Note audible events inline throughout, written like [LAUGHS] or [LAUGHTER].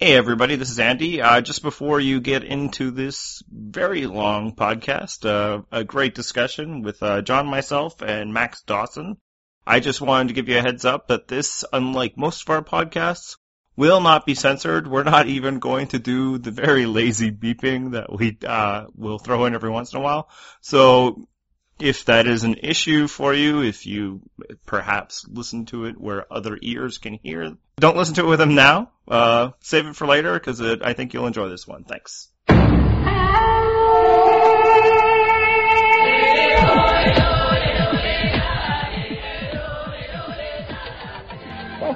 Hey everybody, this is Andy. Uh, just before you get into this very long podcast, uh, a great discussion with uh, John, myself, and Max Dawson. I just wanted to give you a heads up that this, unlike most of our podcasts, will not be censored. We're not even going to do the very lazy beeping that we uh, will throw in every once in a while. So if that is an issue for you, if you perhaps listen to it where other ears can hear, don't listen to it with them now. Uh, save it for later because I think you'll enjoy this one. Thanks.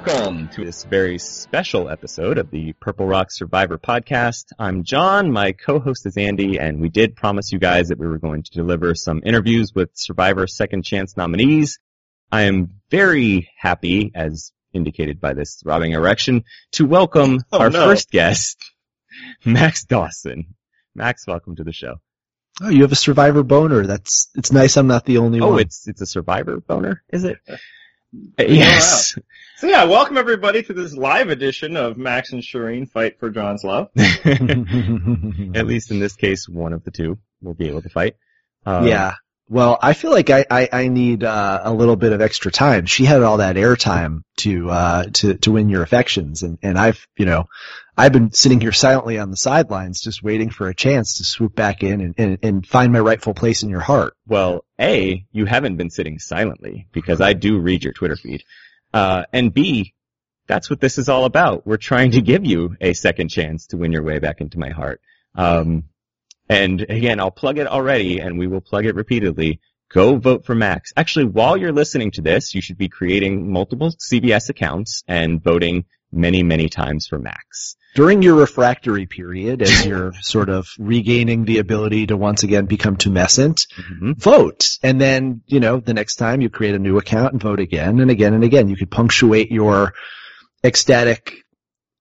Welcome to this very special episode of the Purple Rock Survivor podcast. I'm John, my co-host is Andy, and we did promise you guys that we were going to deliver some interviews with Survivor Second Chance nominees. I am very happy, as indicated by this throbbing erection, to welcome Oh, our no. first guest, Max Dawson. Max, welcome to the show. Oh, you have a survivor boner. That's it's nice. I'm not the only Oh, one. it's it's a Survivor boner, is it? [LAUGHS] Uh, Yes. So yeah, welcome everybody to this live edition of Max and Shireen Fight for John's Love. [LAUGHS] [LAUGHS] At least in this case, one of the two will be able to fight. Um, yeah. Well, I feel like I I, I need uh, a little bit of extra time. She had all that airtime to uh to to win your affections, and and I've you know I've been sitting here silently on the sidelines, just waiting for a chance to swoop back in and and, and find my rightful place in your heart. Well, A, you haven't been sitting silently because I do read your Twitter feed. Uh, and B, that's what this is all about. We're trying to give you a second chance to win your way back into my heart. Um, and again, I'll plug it already and we will plug it repeatedly. Go vote for Max. Actually, while you're listening to this, you should be creating multiple CBS accounts and voting many, many times for Max. During your refractory period, as you're [LAUGHS] sort of regaining the ability to once again become tumescent, Mhm. vote. And then, you know, the next time you create a new account and vote again and again and again. You could punctuate your ecstatic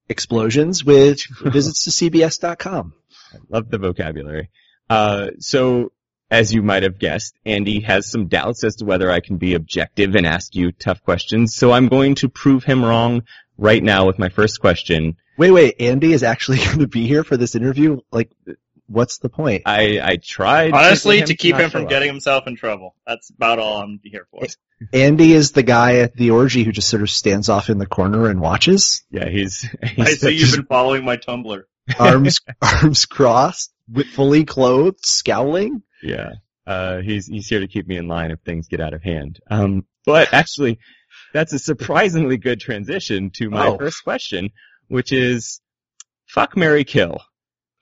explosions with [LAUGHS] visits to cbs.com. I love the vocabulary. Uh, so, as you might have guessed, Andy has some doubts as to whether I can be objective and ask you tough questions. So I'm going to prove him wrong right now with my first question. Wait, wait, Andy is actually [LAUGHS] going to be here for this interview? Like, what's the point? I, I tried Honestly, get to keep him from getting himself in trouble. That's about all I'm here for. Andy is the guy at the orgy who just sort of stands off in the corner and watches, Yeah, he's, I he's see you've been following my Tumblr. arms, [LAUGHS] arms crossed, with fully clothed, scowling. Yeah, uh, he's, he's here to keep me in line if things get out of hand. Um, but actually, that's a surprisingly good transition to my Oh. first question, which is, fuck Mary Kill.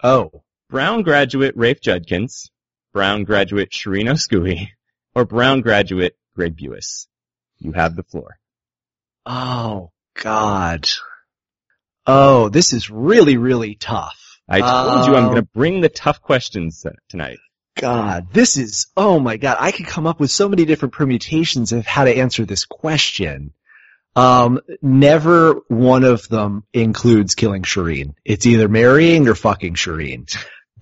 Oh. Brown graduate Rafe Judkins, Brown graduate Shirin Oskooi, or Brown graduate Greg Buis. You have the floor. Oh, God. Oh, this is really, really tough. I told you I'm Um, going to bring the tough questions tonight. God, this is, oh my God, I could come up with so many different permutations of how to answer this question. Um, never one of them includes killing Shireen. It's either marrying or fucking Shireen.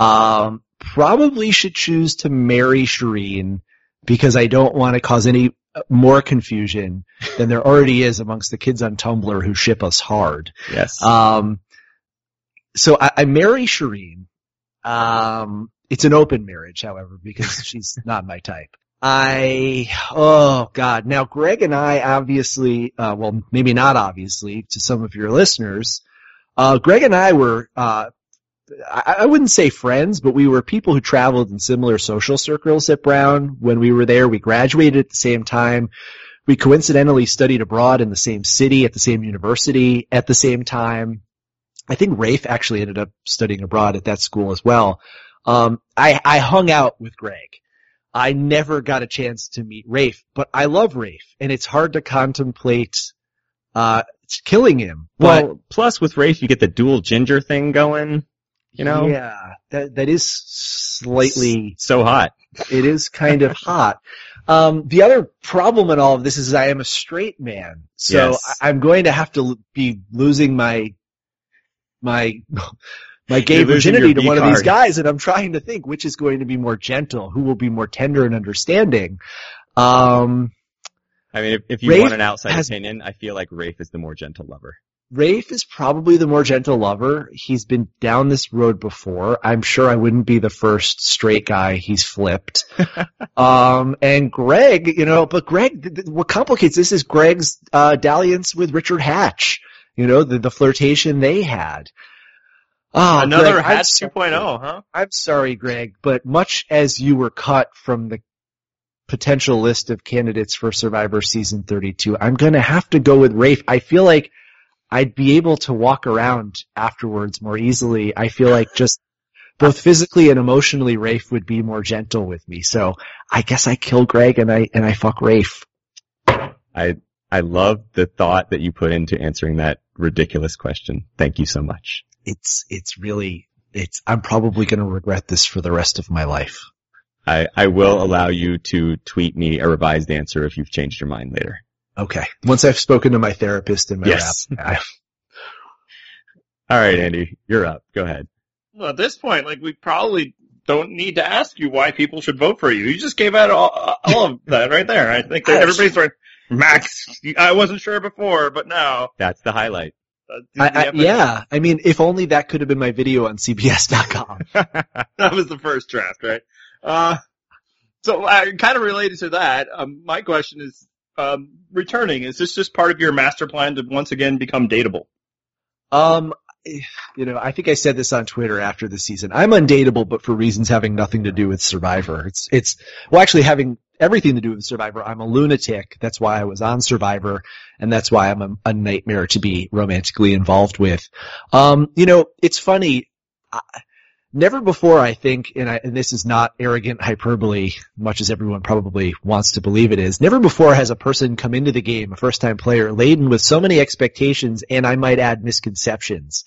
Um, probably should choose to marry Shireen because I don't want to cause any more confusion than there already is amongst the kids on Tumblr who ship us hard. Yes. Um, so I, I marry Shireen. Um, it's an open marriage, however, because [LAUGHS] she's not my type. I, oh god. Now Greg and I obviously, uh, well, maybe not obviously to some of your listeners, uh, Greg and I were, uh, I, I wouldn't say friends, but we were people who traveled in similar social circles at Brown when we were there. We graduated at the same time. We coincidentally studied abroad in the same city at the same university at the same time. I think Rafe actually ended up studying abroad at that school as well. Um, I, I hung out with Greg. I never got a chance to meet Rafe, but I love Rafe, and it's hard to contemplate uh, killing him. But well, plus with Rafe, you get the dual ginger thing going. You know, yeah, that that is slightly so hot. it is kind of hot. Um, the other problem in all of this is I am a straight man, so Yes. I, I'm going to have to l- be losing my my [LAUGHS] my gay virginity to one of these guys, and I'm trying to think which is going to be more gentle, who will be more tender and understanding. Um, I mean, if, if you Rafe want an outside has- opinion, I feel like Rafe is the more gentle lover. Rafe is probably the more gentle lover. He's been down this road before. I'm sure I wouldn't be the first straight guy he's flipped. [LAUGHS] um, and Greg, you know, but Greg, th- th- what complicates this is Greg's uh, dalliance with Richard Hatch. You know, the, the flirtation they had. Oh, Another Greg, I'm Hatch 2.0, huh? I'm sorry, Greg, but much as you were cut from the potential list of candidates for Survivor season 32, I'm gonna have to go with Rafe. I feel like I'd be able to walk around afterwards more easily. I feel like just both physically and emotionally, Rafe would be more gentle with me. So I guess I kill Greg and I, and I fuck Rafe. I I love the thought that you put into answering that ridiculous question. Thank you so much. It's, it's really, it's, I'm probably gonna regret this for the rest of my life. I, I will allow you to tweet me a revised answer if you've changed your mind later. Okay. Once I've spoken to my therapist and my Yes. rap, [LAUGHS] All right, Andy, you're up. Go ahead. Well, at this point, like, we probably don't need to ask you why people should vote for you. You just gave out all, all of that right there. I think that everybody's right. Max, I wasn't sure before, but now. That's the highlight. uh, I, I, yeah, I mean, if only that could have been my video on CBS.com. [LAUGHS] that was the first draft, right? Uh, so uh, kind of related to that, um, my question is, um, returning, is this just part of your master plan to once again become dateable? Um, you know, I think I said this on Twitter after the season. I'm undateable, but for reasons having nothing to do with Survivor. It's, it's, well, actually having everything to do with Survivor. I'm a lunatic. That's why I was on Survivor, and that's why I'm a, a nightmare to be romantically involved with. Um, you know, it's funny. I, never before, I think, and, I, and this is not arrogant hyperbole, much as everyone probably wants to believe it is. Never before has a person come into the game, a first-time player, laden with so many expectations, and I might add misconceptions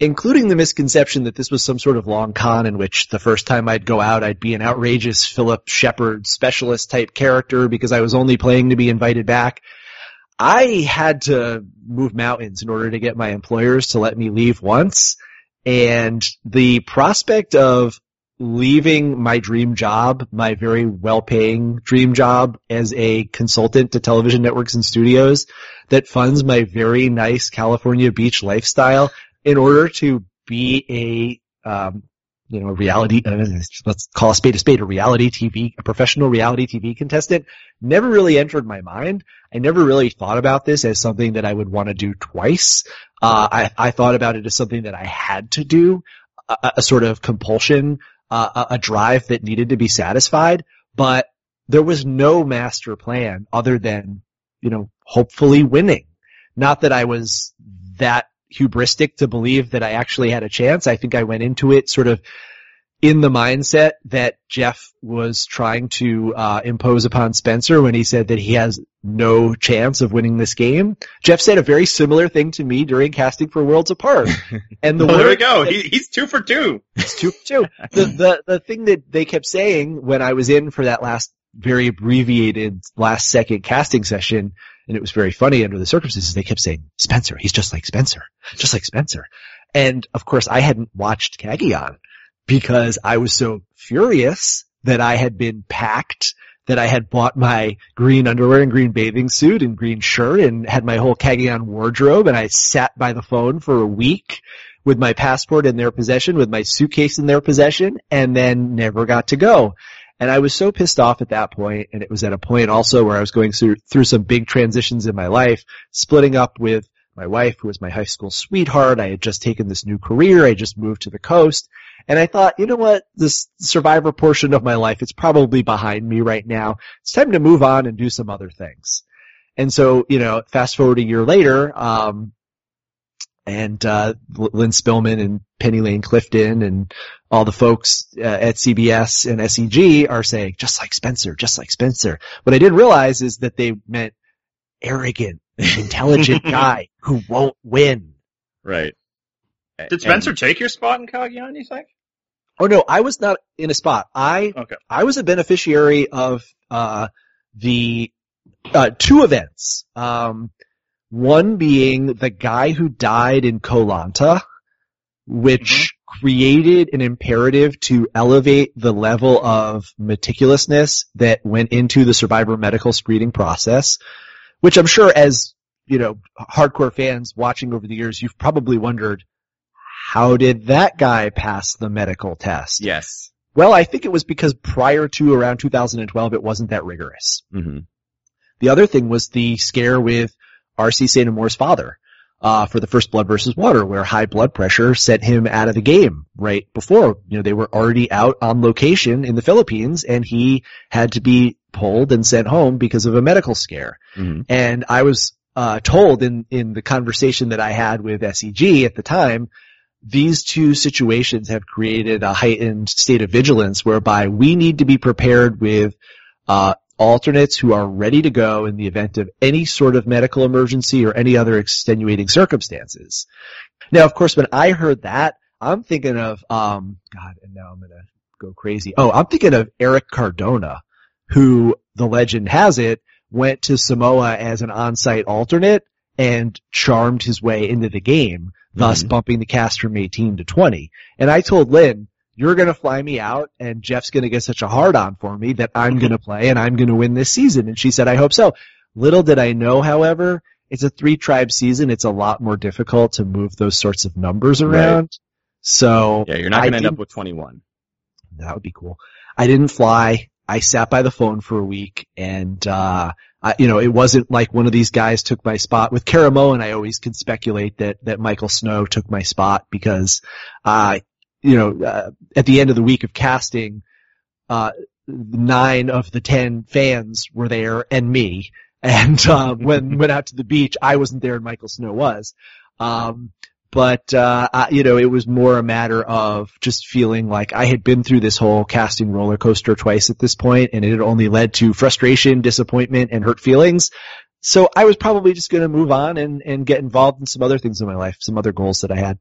including the misconception that this was some sort of long con in which the first time I'd go out, I'd be an outrageous Phillip Sheppard specialist type character because I was only playing to be invited back. I had to move mountains in order to get my employers to let me leave once. And the prospect of leaving my dream job, my very well paying dream job as a consultant to television networks and studios that funds my very nice California beach lifestyle in order to be a, um, you know, reality, uh, let's call a spade a spade, a reality TV, a professional reality TV contestant, never really entered my mind. I never really thought about this as something that I would want to do twice. Uh, I, I thought about it as something that I had to do, a, a sort of compulsion, uh, a, a drive that needed to be satisfied, but there was no master plan other than, you know, hopefully winning. Not that I was that hubristic to believe that I actually had a chance. I think I went into it sort of in the mindset that Jeff was trying to uh, impose upon Spencer when he said that he has no chance of winning this game. Jeff said a very similar thing to me during casting for Worlds Apart. [LAUGHS] And the Well, there we go. He, he's two for two. it's two for two. [LAUGHS] The, the, the thing that they kept saying when I was in for that last very abbreviated last second casting session, and it was very funny under the circumstances, they kept saying, Spencer, he's just like Spencer, just like Spencer. And of course I hadn't watched Kagayan because I was so furious that I had been packed that I had bought my green underwear and green bathing suit and green shirt and had my whole Kagayan wardrobe and I sat by the phone for a week with my passport in their possession, with my suitcase in their possession, and then never got to go. And I was so pissed off at that point, and it was at a point also where I was going through, through some big transitions in my life, splitting up with my wife, who was my high school sweetheart. I had just taken this new career. I just moved to the coast. And I thought, you know what? This survivor portion of my life, it's probably behind me right now. It's time to move on and do some other things. And so, you know, fast forward a year later, um, and uh, Lynne Spillman and Penny Lane Clifton and all the folks uh, at CBS and SEG are saying just like Spencer, just like Spencer. What I didn't realize is that they meant arrogant, [LAUGHS] intelligent [LAUGHS] guy who won't win. Right. Did Spencer take your spot in Kagayan, you think? Oh no, I was not in a spot. I Okay. I was a beneficiary of uh, the uh, two events. Um, one being the guy who died in Koh Lanta, which created an imperative to elevate the level of meticulousness that went into the survivor medical screening process, which I'm sure as you know, hardcore fans watching over the years, you've probably wondered, how did that guy pass the medical test? Yes. Well, I think it was because prior to around 2012, it wasn't that rigorous. hmm The other thing was the scare with R.C. St. Amour's father, uh, for the first Blood versus Water, where high blood pressure sent him out of the game right before, you know, they were already out on location in the Philippines and he had to be pulled and sent home because of a medical scare. hmm And I was, uh, told in, in the conversation that I had with SEG at the time, these two situations have created a heightened state of vigilance whereby we need to be prepared with, uh, alternates who are ready to go in the event of any sort of medical emergency or any other extenuating circumstances. Now, of course, when I heard that, I'm thinking of, um, God, and now I'm gonna go crazy. Oh, I'm thinking of Erik Cardona, who the legend has it went to Samoa as an on-site alternate and charmed his way into the game, thus Mhm. bumping the cast from 18 to 20. And I told Lynn, you're gonna fly me out and Jeff's gonna get such a hard on for me that I'm gonna play and I'm gonna win this season. And she said, I hope so. Little did I know, however, it's a three tribe season. It's a lot more difficult to move those sorts of numbers Right. around. So Yeah, you're not going to end up with 21. that would be cool. I didn't fly. I sat by the phone for a week and, uh, I, you know, it wasn't like one of these guys took my spot. With Caramoan, I always can speculate that, that Michael Snow took my spot because, uh, you know, uh, at the end of the week of casting, uh, nine of the ten fans were there and me. And, uh, when [LAUGHS] went out to the beach, I wasn't there and Michael Snow was. Um, but uh, I, you know, it was more a matter of just feeling like I had been through this whole casting roller coaster twice at this point, and it had only led to frustration, disappointment, and hurt feelings. So I was probably just going to move on and and get involved in some other things in my life, some other goals that I had.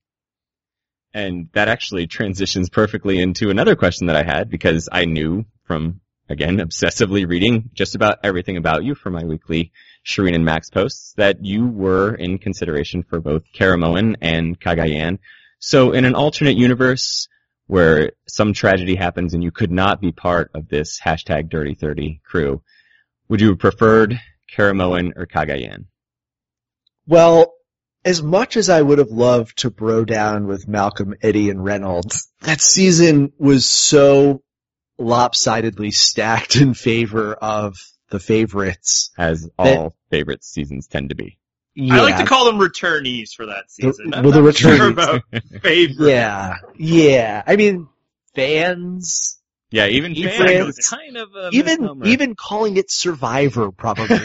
And that actually transitions perfectly into another question that I had because I knew from, again, obsessively reading just about everything about you for my weekly Shireen and Max posts that you were in consideration for both Caramoan and Kagayan. So in an alternate universe where some tragedy happens and you could not be part of this hashtag Dirty 30 crew, would you have preferred Caramoan or Kagayan? Well, as much as I would have loved to bro down with Malcolm, Eddie, and Reynolds, that season was so lopsidedly stacked in favor of the favorites. As all favorite seasons tend to be. I like to call them returnees for that season. I'm well, the not sure returnees. about favorite. Yeah, yeah. I mean, fans, Yeah, even Even- fans, kind of a even misnomer. even calling it Survivor probably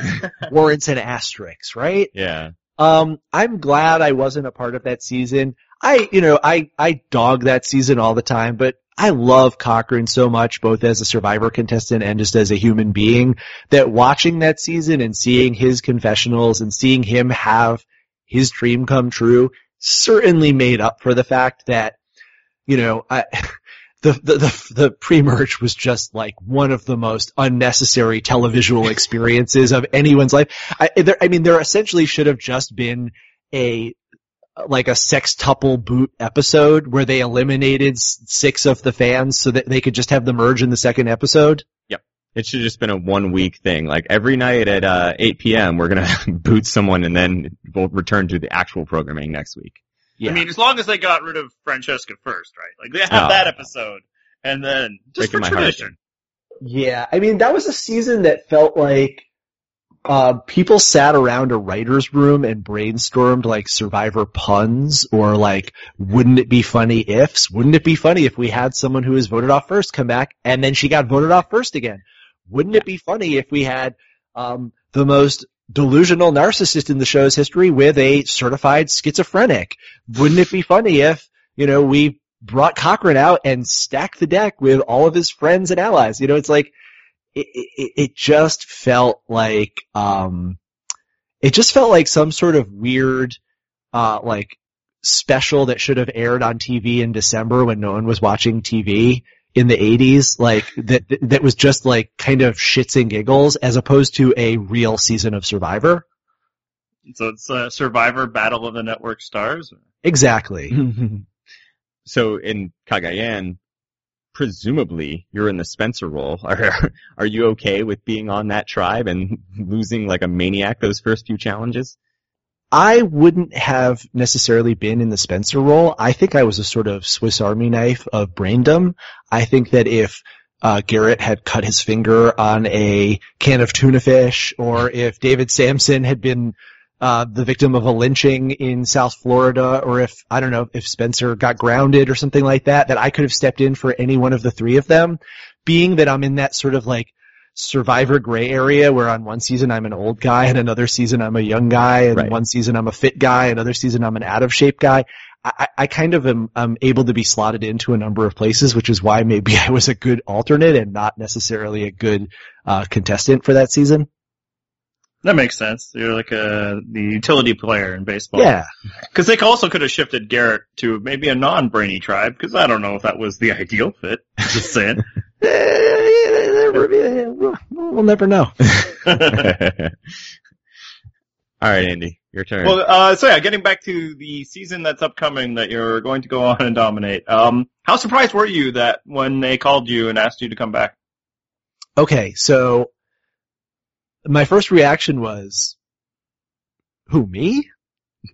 warrants an asterisk, right? yeah, Um, I'm glad I wasn't a part of that season. I, you know, I, I dog that season all the time, but I love Cochran so much, both as a survivor contestant and just as a human being, that watching that season and seeing his confessionals and seeing him have his dream come true certainly made up for the fact that, you know, I, [LAUGHS] the, the, the, the pre-merge was just like one of the most unnecessary televisual [LAUGHS] experiences of anyone's life. I, there, I mean, there essentially should have just been a, like a sextuple boot episode where they eliminated six of the fans so that they could just have the merge in the second episode. it should have just been a one week thing. Like every night at uh, 8 p.m., we're gonna [LAUGHS] boot someone and then we'll return to the actual programming next week. I mean, as long as they got rid of Francesca first, right? Like they have Oh. that episode, and then just Breaking for tradition. Yeah, I mean that was a season that felt like uh, people sat around a writer's room and brainstormed like survivor puns or like wouldn't it be funny ifs? Wouldn't it be funny if we had someone who was voted off first come back and then she got voted off first again? Wouldn't it be funny if we had um, the most delusional narcissist in the show's history with a certified schizophrenic? Wouldn't it be funny if you know we brought Cochran out and stacked the deck with all of his friends and allies? You know, it's like it, it, it just felt like, um, it just felt like some sort of weird, uh, like special that should have aired on TV in December when no one was watching TV in the 80s, like that, that was just like kind of shits and giggles as opposed to a real season of Survivor. So it's uh, Survivor Battle of the Network Stars. Exactly. [LAUGHS] so in Kagayan, presumably you're in the Spencer role. [LAUGHS] Are are you okay with being on that tribe and losing like a maniac those first few challenges? I wouldn't have necessarily been in the Spencer role. I think I was a sort of Swiss Army knife of braindom. I think that if uh, Garrett had cut his finger on a can of tuna fish, or if David Samson had been uh, the victim of a lynching in South Florida, or if I don't know if Spencer got grounded or something like that, that I could have stepped in for any one of the three of them. Being that I'm in that sort of like survivor gray area where on one season I'm an old guy and another season I'm a young guy and Right. one season I'm a fit guy, another season I'm an out of shape guy. I, I kind of am, am able to be slotted into a number of places, which is why maybe [LAUGHS] I was a good alternate and not necessarily a good uh, contestant for that season. That makes sense. You're like a the utility player in baseball. Yeah, Because they also could have shifted Garrett to maybe a non-brainy tribe. Because I don't know if that was the [LAUGHS] ideal fit. Just saying. We'll we'll never know. [LAUGHS] All right, Andy, your turn. well, uh, so yeah, getting back to the season that's upcoming that you're going to go on and dominate. Um, how surprised were you that when they called you and asked you to come back? Okay, so my first reaction was, who me?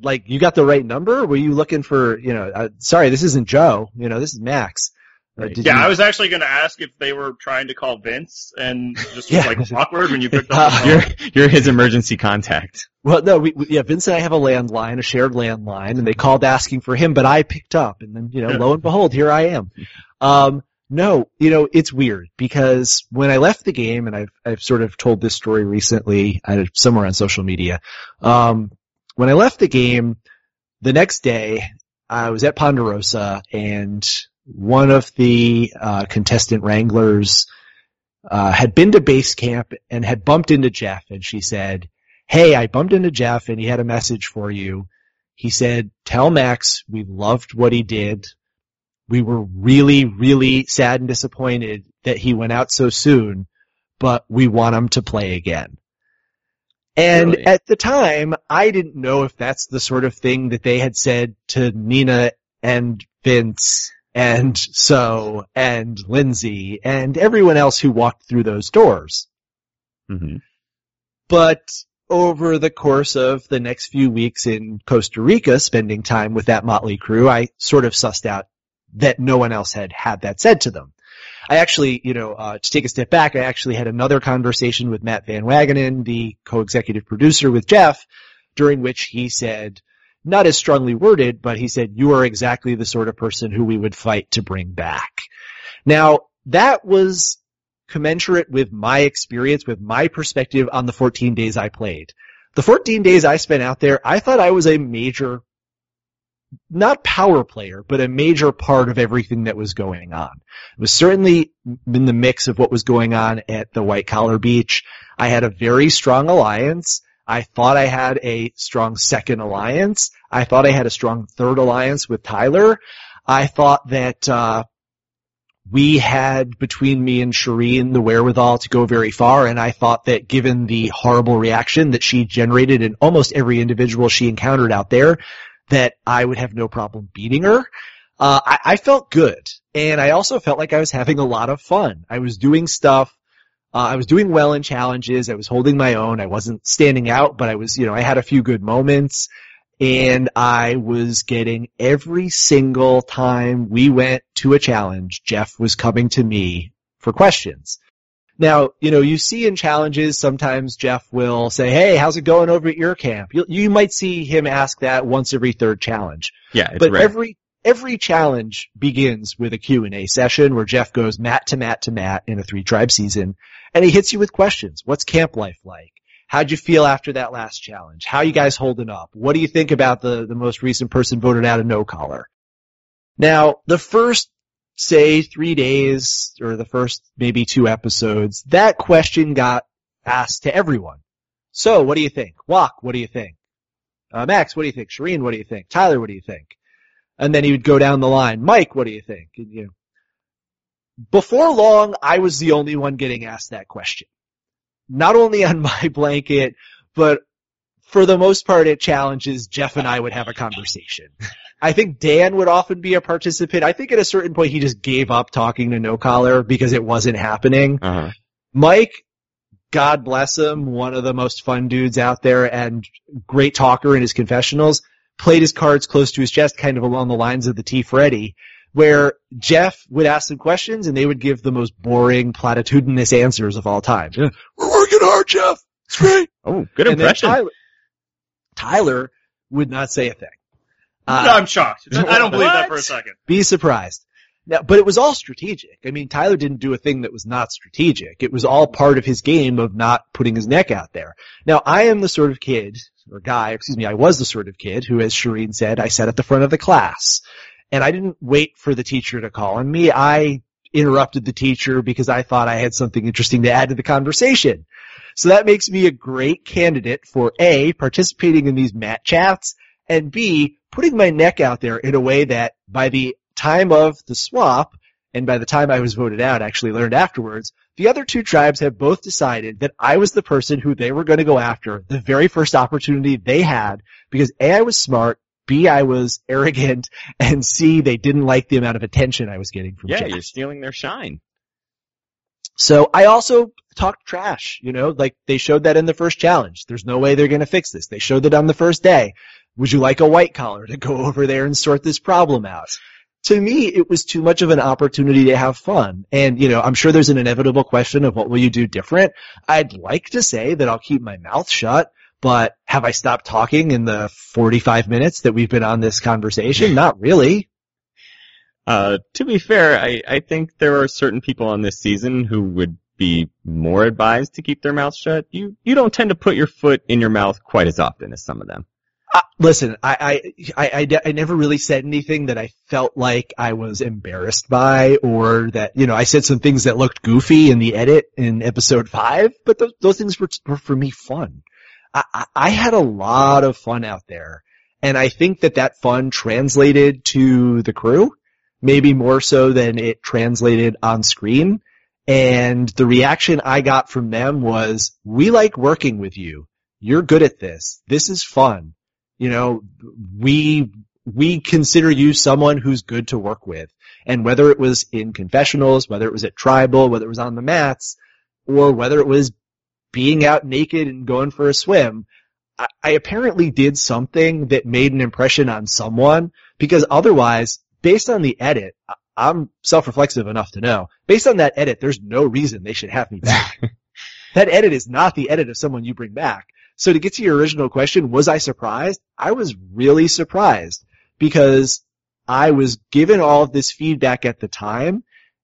Like you got the right number? Were you looking for you know? Uh, sorry, this isn't Joe. You know, this is Max. Right. Yeah, you- I was actually going to ask if they were trying to call Vince and just Yeah. was like awkward when you picked [LAUGHS] up Uh, phone. you're you're his emergency contact. Well, no, we, we, yeah, Vince and I have a landline, a shared landline, and they called asking for him, but I picked up, and then, you know, lo and behold, here I am. Um, no, you know, it's weird because when I left the game, and I've, I've sort of told this story recently, uh, somewhere on social media, um, when I left the game, the next day, I was at Ponderosa, and one of the, uh, contestant wranglers, uh, had been to base camp and had bumped into Jeff, and she said, hey, I bumped into Jeff and he had a message for you. He said, tell Max we loved what he did. We were really, really sad and disappointed that he went out so soon, but we want him to play again. And Really? at the time, I didn't know if that's the sort of thing that they had said to Nina and Vince and so and Lindsay and everyone else who walked through those doors hmm but over the course of the next few weeks in Costa Rica, spending time with that motley crew, I sort of sussed out that no one else had had that said to them. I actually, you know, uh, to take a step back, I actually had another conversation with Matt Van Wagenen, the co-executive producer with Jeff, during which he said, not as strongly worded, but he said, you are exactly the sort of person who we would fight to bring back. Now, that was commensurate with my experience, with my perspective on the 14 days I played. The 14 days I spent out there, I thought I was a major, not power player, but a major part of everything that was going on. It was certainly in the mix of what was going on at the White Collar Beach. I had a very strong alliance. I thought I had a strong second alliance. I thought I had a strong third alliance with Tyler. I thought that, uh, we had between me and Shireen the wherewithal to go very far, and I thought that given the horrible reaction that she generated in almost every individual she encountered out there, that I would have no problem beating her. Uh, I, I felt good, and I also felt like I was having a lot of fun. I was doing stuff. Uh, I was doing well in challenges. I was holding my own. I wasn't standing out, but I was, you know, I had a few good moments and I was getting every single time we went to a challenge, Jeff was coming to me for questions. Now, you know, you see in challenges, sometimes Jeff will say, hey, how's it going over at your camp? You, you might see him ask that once every third challenge. Yeah, it's but rare. every, every challenge begins with a Q&A session where Jeff goes mat to mat to mat in a three tribe season and he hits you with questions. What's camp life like? How'd you feel after that last challenge? How you guys holding up? What do you think about the, the most recent person voted out of no collar? Now, the first, say, three days, or the first maybe two episodes, that question got asked to everyone. So, what do you think? Walk, what do you think? Uh, Max, what do you think? Shireen, what do you think? Tyler, what do you think? And then he would go down the line. Mike, what do you think? And, you know, before long, I was the only one getting asked that question. Not only on [LAUGHS] my blanket, but for the most part at challenges, Jeff and I would have a conversation. I think Dan would often be a participant. I think at a certain point he just gave up talking to no collar because it wasn't happening. Uh-huh. Mike God bless him, one of the most fun dudes out there and great talker in his confessionals, played his cards close to his chest, kind of along the lines of the T. Freddy, where Jeff would ask them questions and they would give the most boring, platitudinous answers of all time. Yeah, We're working hard, Jeff. It's great. Oh, good And impression. Tyler, Tyler would not say a thing. Uh, no, I'm shocked. I don't believe that for a second. be surprised. Now, but it was all strategic. I mean, Tyler didn't do a thing that was not strategic. It was all part of his game of not putting his neck out there. Now, I am the sort of kid, or guy, excuse me, I was the sort of kid who, as Shireen said, I sat at the front of the class. And I didn't wait for the teacher to call on me. I interrupted the teacher because I thought I had something interesting to add to the conversation. So that makes me a great candidate for A, participating in these mat chats, and B, putting my neck out there in a way that by the time of the swap, and by the time I was voted out, actually learned afterwards, the other two tribes have both decided that I was the person who they were going to go after the very first opportunity they had because A, I was smart, B, I was arrogant, [LAUGHS] and C, they didn't like the amount of attention I was getting from yeah, Jeff. you're stealing their shine. So I also talked trash, you know, like they showed that in the first challenge. There's no way they're going to fix this. They showed it on the first day. Would you like a white collar to go [LAUGHS] over there and sort this problem out? To me, it was too much of an opportunity to have fun. And, you know, I'm sure there's an inevitable question of what will you do different? I'd like to say that I'll keep my mouth shut, but have I stopped talking in the 45 minutes that we've been on this conversation? Not really. Uh, to be fair, I, I think there are certain people on this season who would be more advised to keep their mouths shut. You you don't tend to put your foot in your mouth quite as often as some of them. Listen, I, I, I, I, never really said anything that I felt like I was embarrassed by or that, you know, I said some things that looked goofy in the edit in episode five, but those, those things were, were for me fun. I, I had a lot of fun out there and I think that that fun translated to the crew, maybe more so than it translated on screen. And the reaction I got from them was, we like working with you. You're good at this. This is fun you know, we, we consider you someone who's good to work with. And whether it was in confessionals, whether it was at tribal, whether it was on the mats, or whether it was being out naked and going for a swim, I, I apparently did something that made an impression on someone because otherwise, based on the edit, I'm self-reflexive enough to know, based on that edit, there's no reason they should have me back. [LAUGHS] that edit is not the edit of someone you bring back. So to get to your original question, was I surprised? I was really surprised because I was given all of this feedback at the time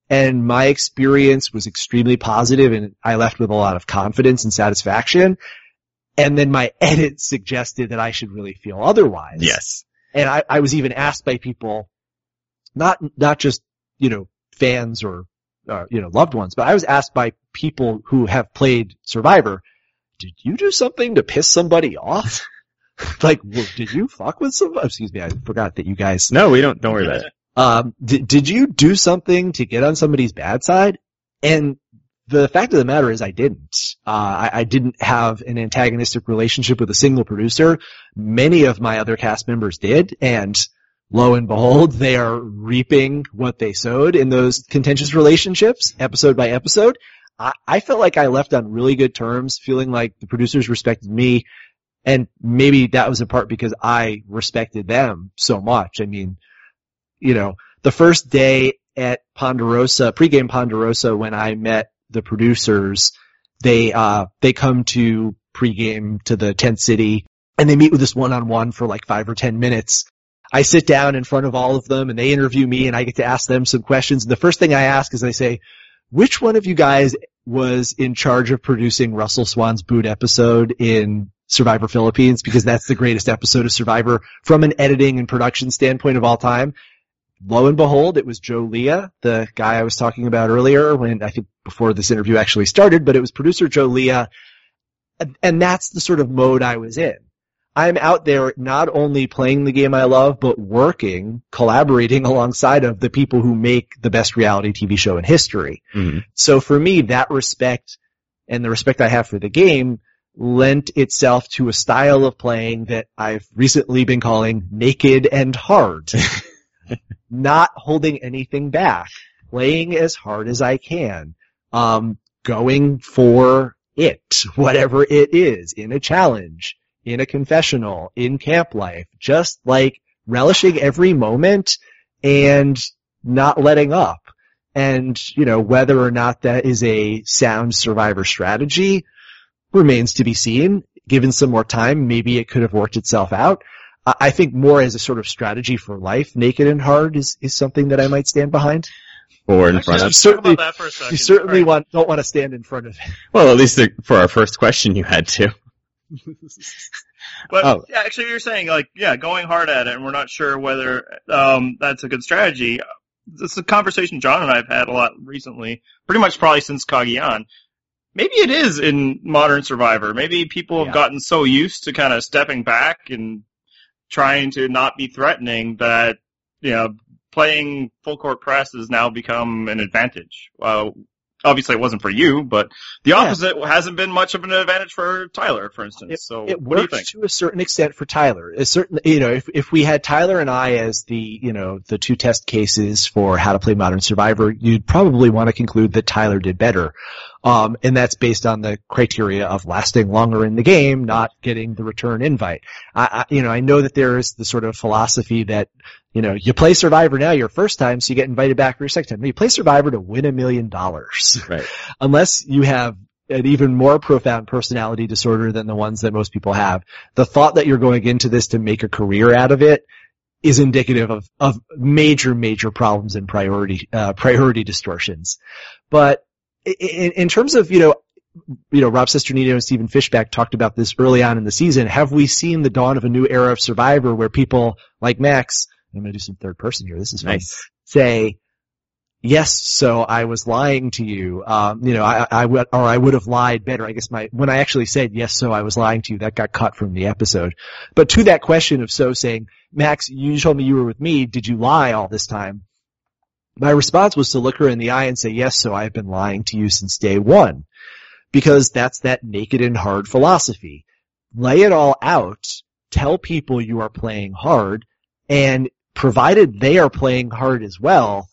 and my experience was extremely positive and I left with a lot of confidence and satisfaction. And then my [LAUGHS] edit suggested that I should really feel otherwise. Yes. And I, I was even asked by people, not, not just, you know, fans or, uh, you know, loved ones, but I was asked by people who have played Survivor, did you do something to piss somebody off? [LAUGHS] like, w- did you fuck with somebody? Excuse me, I forgot that you guys, No, we don't. Don't worry about it. um, did, did you do something to get on somebody's bad side? And the fact of the matter is I didn't. Uh, I, I didn't have an antagonistic relationship with a single producer. Many of my other cast members did, and lo and behold, they are reaping what they sowed in those contentious relationships, episode by episode. I, I felt like I left on really good terms, feeling like the producers respected me, and maybe that was in part because I respected them so much. I mean, you know, the first day at Ponderosa, pregame Ponderosa, when I met the producers, they, uh, they come to pregame to the tent city and they meet with us one on one for like five or ten minutes. I sit down in front of all of them and they interview me and I get to ask them some questions. And the first thing I ask is I say, which one of you guys was in charge of producing Russell Swan's boot episode in Survivor Philippines? Because that's the greatest episode of Survivor from an editing and production standpoint of all time lo and behold, it was Joe Leah, the guy I was talking about earlier when I think before this interview actually started, but it was producer Joe Leah. And, and that's the sort of mode I was in. I'm out there not only playing the game I love, but working, collaborating [LAUGHS] alongside of the people who make the best reality TV show in history. Mhm. So for me, that respect and the respect I have for the game lent itself to a style of playing that I've recently been calling naked and hard. [LAUGHS] Not holding anything back, playing as hard as I can, um, going for it, whatever it is, in a challenge, in a confessional, in camp life, just like relishing every moment and not letting up. And, you know, whether or not that is a sound survivor strategy remains to be seen. Given some more time, maybe it could have worked itself out. I I think more as a sort of strategy for life, naked and hard is, is something that I might stand behind. Or in Actually, front of. let's certainly- talk about that for a second. You certainly Right. want, don't want to stand in front of Well, at least for our first question, you had to. [LAUGHS] But Oh. yeah, actually, you're saying like, yeah, going hard at it, and we're not sure whether um, that's a good strategy. This is a conversation John and I have had a lot recently, pretty much probably since Kagayan. Maybe it is in Modern Survivor. Maybe people have Yeah. gotten so used to kind of stepping back and trying to not be threatening that you know playing full court press has now become an advantage. Uh, obviously, it wasn't for you, but the Yeah. opposite hasn't been much of an advantage for Tyler, for instance. so, it what do you works to a certain extent for Tyler. A certain, you know, if if we had Tyler and I as the, you know, the two test cases for how to play Modern Survivor, you'd probably want to conclude that Tyler did better. Um, and that's based on the criteria of lasting longer in the game, not getting the return invite. I, I you know, I know that there is the sort of philosophy that, you know, you play Survivor now your first time, so you get invited back for your second time. No, you play Survivor to win a million dollars [LAUGHS] Right. unless you have an even more profound personality disorder than the ones that most people have, the thought that you're going into this to make a career out of it is indicative of, of major, major problems and priority, uh, priority distortions. But in, in terms of, you know, you know, Rob Cesternino and Stephen Fishbach talked about this early on in the season. Have we seen the dawn of a new era of Survivor where people like Max, I'm going to do some third person here. This is fun Nice. say, yes, so I was lying to you. Um, you know, I, I would, or I would have lied better. I guess my, when I actually said, yes, so I was lying to you, that got cut from the episode. But to that question of so saying, Max, you told me you were with me. Did you lie all this time? My response was to look her in the eye and say, yes, so I've been lying to you since day one. Because that's that naked and hard philosophy. Lay it all out. Tell people you are playing hard. And provided they are playing hard as well,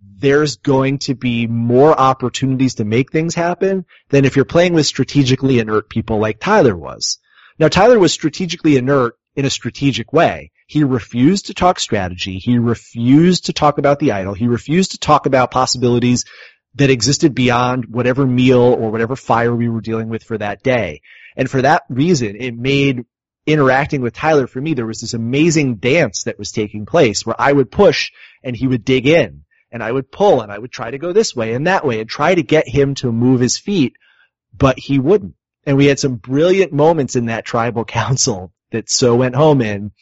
there's going to be more opportunities to make things happen than if you're playing with strategically inert people like Tyler was. Now Tyler was strategically inert in a strategic way. He refused to talk strategy. He refused to talk about the idol. He refused to talk about possibilities that existed beyond whatever meal or whatever fire we were dealing with for that day. And for that reason, it made interacting with Tyler for me, there was this amazing dance that was taking place where I would push and he would dig in and I would pull and I would try to go this way and that way and try to get him to move his feet, but he wouldn't. And we had some brilliant moments in that tribal [LAUGHS] council that So went home in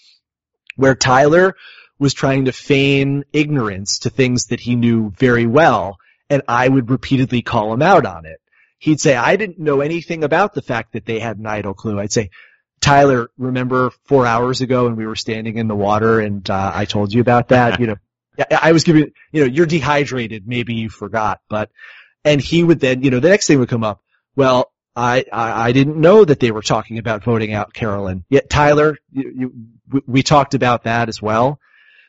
where Tyler was trying to feign ignorance to things that he knew very well and I would repeatedly call him out on it. He'd say, I didn't know anything about the fact that they had an idol clue. I'd say, Tyler, remember four hours ago when we were standing in the water and uh, I told you about that? you know, [LAUGHS] I was giving, you know, you're dehydrated. Maybe you forgot, but, and he would then, you know, the next thing would come up. Well, I, I, I didn't know that they were talking about voting out Carolyn. Yet Tyler, you, you, we- we talked about that as well.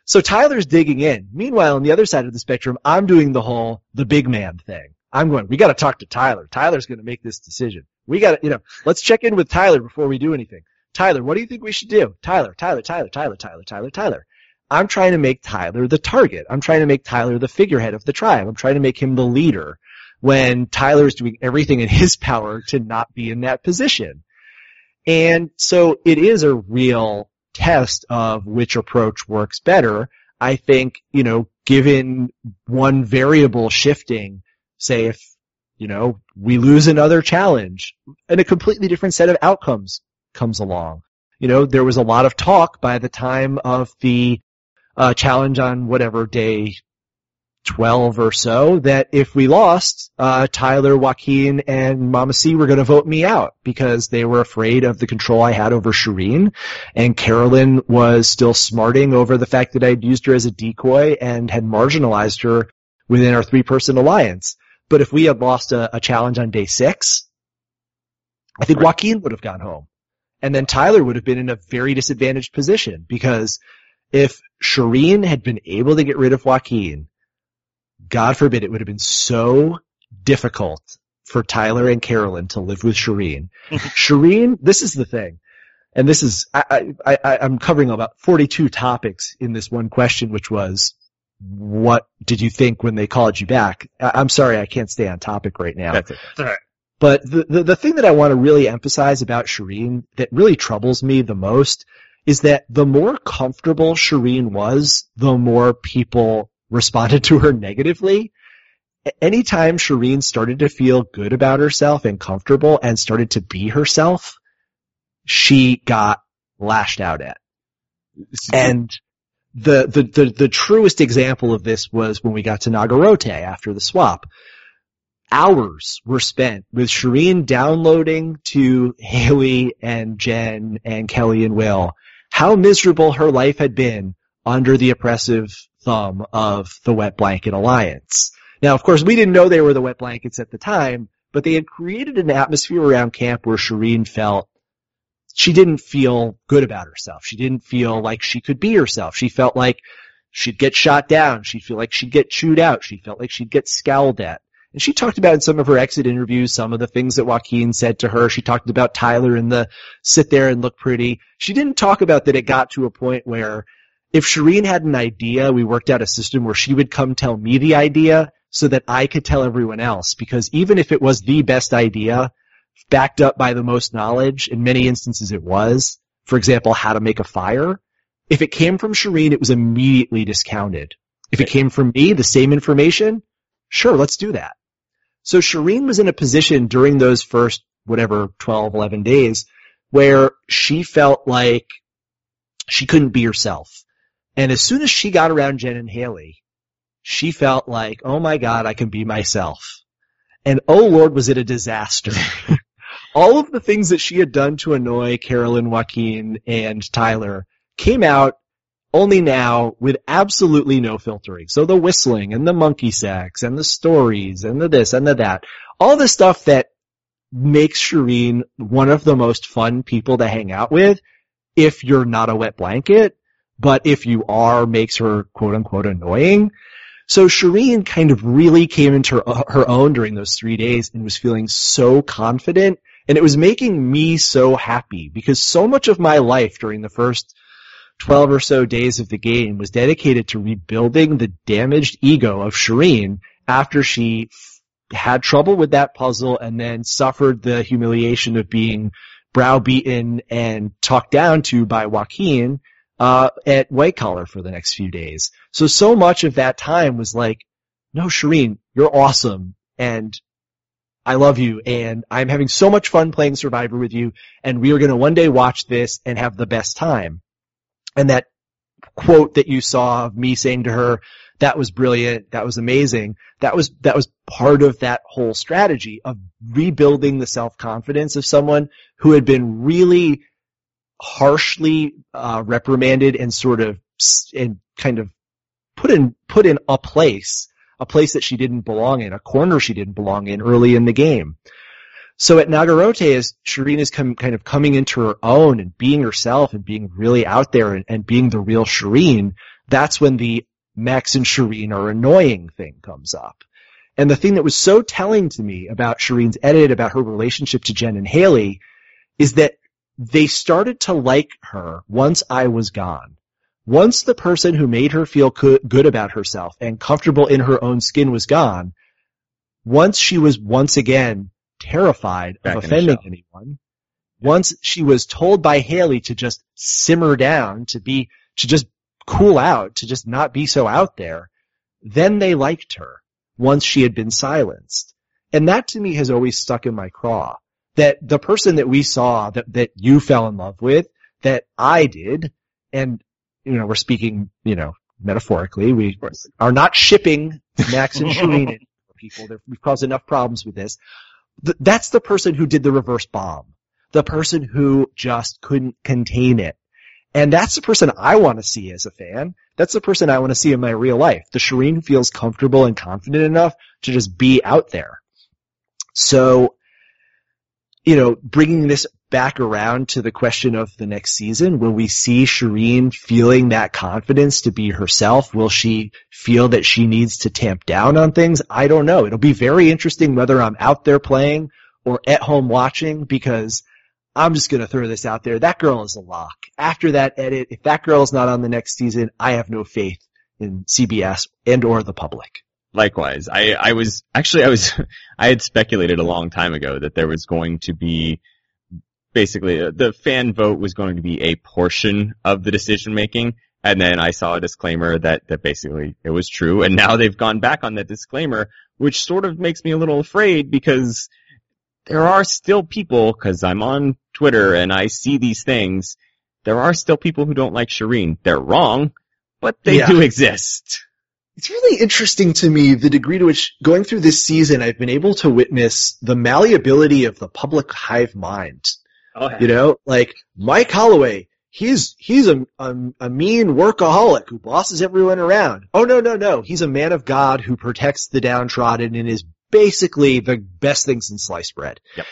So Tyler's digging in. Meanwhile, on the other side of the spectrum, I'm doing the whole, the big man thing. I'm going, we gotta talk to Tyler. Tyler's gonna make this decision. We gotta, you know, let's check in with Tyler before we do anything. Tyler, what do you think we should do? Tyler, Tyler, Tyler, Tyler, Tyler, Tyler, Tyler. I'm trying to make Tyler the target. I'm trying to make Tyler the figurehead of the tribe. I'm trying to make him the leader when Tyler is doing everything in his power to not be in that position. And so it is a real test of which approach works better. I think, you know, given one variable shifting, say if, you know, we lose another challenge and a completely different set of outcomes comes along. You know, there was a lot of talk by the time of the uh, challenge on whatever day 12 or so that if we lost, uh, Tyler, Joaquin, and Mama C were going to vote me out because they were afraid of the control I had over Shireen. And Carolyn was still smarting over the fact that I'd used her as a decoy and had marginalized her within our three person alliance. But if we had lost a, a challenge on day six, I think Joaquin would have gone home. And then Tyler would have been in a very disadvantaged position because if Shireen had been able to get rid of Joaquin, God forbid it would have been so difficult for Tyler and Carolyn to live with Shireen. [LAUGHS] Shireen, this is the thing. And this is, I, I, I, I'm covering about 42 topics in this one question, which was, what did you think when they called you back? I, I'm sorry, I can't stay on topic right now. That's it. But the, the, the thing that I want to really emphasize about Shireen that really troubles me the most is that the more comfortable Shireen was, the more people responded to her negatively. Anytime Shirin started to feel good about herself and comfortable and started to be herself, she got lashed out at. And the, the, the, the truest example of this was when we got to Nagarote after the swap hours were spent with Shirin downloading to Hali and Jen and Kelly and Will how miserable her life had been under the oppressive thumb of the Wet Blanket Alliance. Now, of course, we didn't know they were the Wet Blankets at the time, but they had created an atmosphere around camp where Shirin felt she didn't feel good about herself. She didn't feel like she could be herself. She felt like she'd get shot down. She'd feel like she'd get chewed out. She felt like she'd get scowled at. And she talked about in some of her exit interviews some of the things that Joaquin said to her. She talked about Tyler and the sit there and look pretty. She didn't talk about that it got to a point where if Shirin had an idea, we worked out a system where she would come tell me the idea so that I could tell everyone else. Because even if it was the best idea, backed up by the most knowledge, in many instances it was, for example, how to make a fire, if it came from Shirin, it was immediately discounted. If it came from me, the same information, sure, let's do that. So Shirin was in a position during those first, whatever, 12, 11 days where she felt like she couldn't be herself. And as soon as she got around Jen and Hali, she felt like, oh my god, I can be myself. And oh lord, was it a disaster. [LAUGHS] All of the things that she had done to annoy Carolyn, Joaquin, and Tyler came out only now with absolutely no filtering. So the whistling and the monkey sex and the stories and the this and the that, all the stuff that makes Shirin one of the most fun people to hang out with if you're not a wet blanket, but if you are, makes her quote unquote annoying. So Shirin kind of really came into her, own during those three days and was feeling so confident and it was making me so happy because so much of my life during the first 12 or so days of the game was dedicated to rebuilding the damaged ego of Shirin after she had trouble with that puzzle and then suffered the humiliation of being browbeaten and talked down to by Joaquin uh, at White Collar for the next few days. So, so much of that time was like, no, Shirin, you're awesome. And I love you. And I'm having so much fun playing Survivor with you. And we are going to one day watch this and have the best time. And that quote that you saw of me saying to her, that was brilliant, that was amazing, that was, that was part of that whole strategy of rebuilding the self-confidence of someone who had been really harshly uh, reprimanded and sort of and kind of put in put in a place, a place that she didn't belong in, a corner she didn't belong in early in the game. So at Nagarote, as Shirin is com- kind of coming into her own and being herself and being really out there and, and being the real Shirin, that's when the Max and Shirin are annoying thing comes up. And the thing that was so telling to me about Shirin's edit, about her relationship to Jen and Hali, is that they started to like her once I was gone. Once the person who made her feel co- good about herself and comfortable in her own skin was gone, once she was once again terrified Back of offending anyone, once she was told by Hali to just simmer down, to be, to just cool out, to just not be so out there, then they liked her once she had been silenced. And that to me has always stuck in my craw. That the person that we saw, that, that you fell in love with, that I did, and, you know, we're speaking, you know, metaphorically, we are not shipping Max and [LAUGHS] Shirin anymore, people. They're- We've caused enough problems with this. Th- that's the person who did the reverse bomb. The person who just couldn't contain it. And that's the person I want to see as a fan. That's the person I want to see in my real life. The Shirin feels comfortable and confident enough to just be out there. So, you know, bringing this back around to the question of the next season? Will we see Shirin feeling that confidence to be herself? Will she feel that she needs to tamp down on things? I don't know. It'll be very interesting whether I'm out there playing or at home watching because I'm just going to throw this out there. That girl is a lock. After that edit, if that girl is not on the next season, I have no faith in CBS and or the public. Likewise, I, I was actually I was [LAUGHS] I had speculated a long time ago that there was going to be basically uh, the fan vote was going to be a portion of the decision making, and then I saw a disclaimer that that basically it was true, and now they've gone back on that disclaimer, which sort of makes me a little afraid because there are still people because I'm on Twitter and I see these things. There are still people who don't like Shirin. They're wrong, but they Yeah. do exist. It's really interesting to me the degree to which going through this season I've been able to witness the malleability of the public hive mind. Oh, You know, like Mike Holloway, he's he's a, a a mean workaholic who bosses everyone around. Oh no no no, he's a man of God who protects the downtrodden and is basically the best thing since sliced bread. Yep.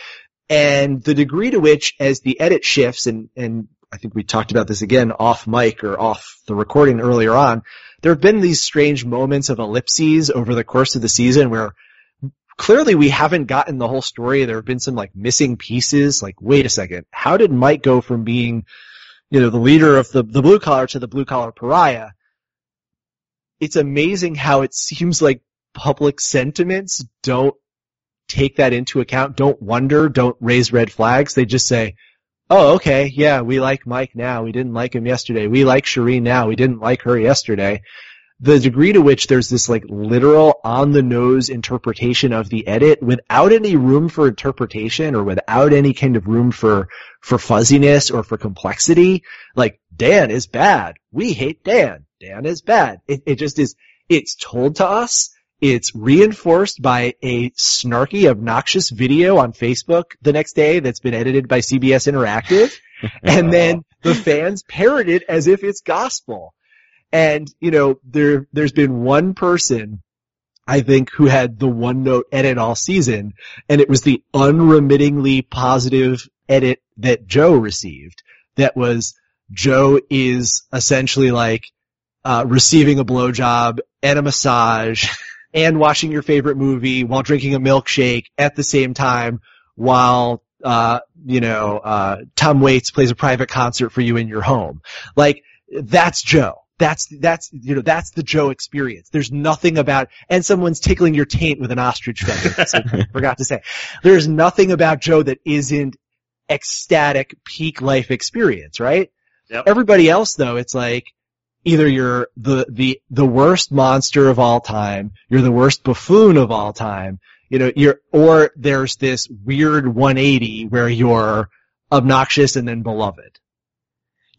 And the degree to which, as the edit shifts, and and I think we talked about this again off mic or off the recording earlier on, there have been these strange moments of ellipses over the course of the season where clearly we haven't gotten the whole story. There have been some like missing pieces. Like, wait a second. How did Mike go from being, you know, the leader of the, the blue collar to the blue collar pariah? It's amazing how it seems like public sentiments don't take that into account, don't wonder, don't raise red flags. They just say, oh, okay, yeah, we like Mike now. We didn't like him yesterday. We like Shirin now. We didn't like her yesterday the degree to which there's this like literal on the nose interpretation of the edit without any room for interpretation or without any kind of room for for fuzziness or for complexity like Dan is bad we hate Dan Dan is bad it, it just is it's told to us it's reinforced by a snarky obnoxious video on Facebook the next day that's been edited by CBS Interactive [LAUGHS] and then the fans parrot it as if it's gospel and, you know, there, there's been one person, I think, who had the one note edit all season, and it was the unremittingly positive edit that Joe received. That was, Joe is essentially like, uh, receiving a blowjob and a massage and watching your favorite movie while drinking a milkshake at the same time while, uh, you know, uh, Tom Waits plays a private concert for you in your home. Like, that's Joe. That's, that's, you know, that's the Joe experience. There's nothing about, and someone's tickling your taint with an ostrich feather. [LAUGHS] So I forgot to say. There's nothing about Joe that isn't ecstatic peak life experience, right? Yep. Everybody else though, it's like, either you're the, the, the worst monster of all time, you're the worst buffoon of all time, you know, you're, or there's this weird 180 where you're obnoxious and then beloved.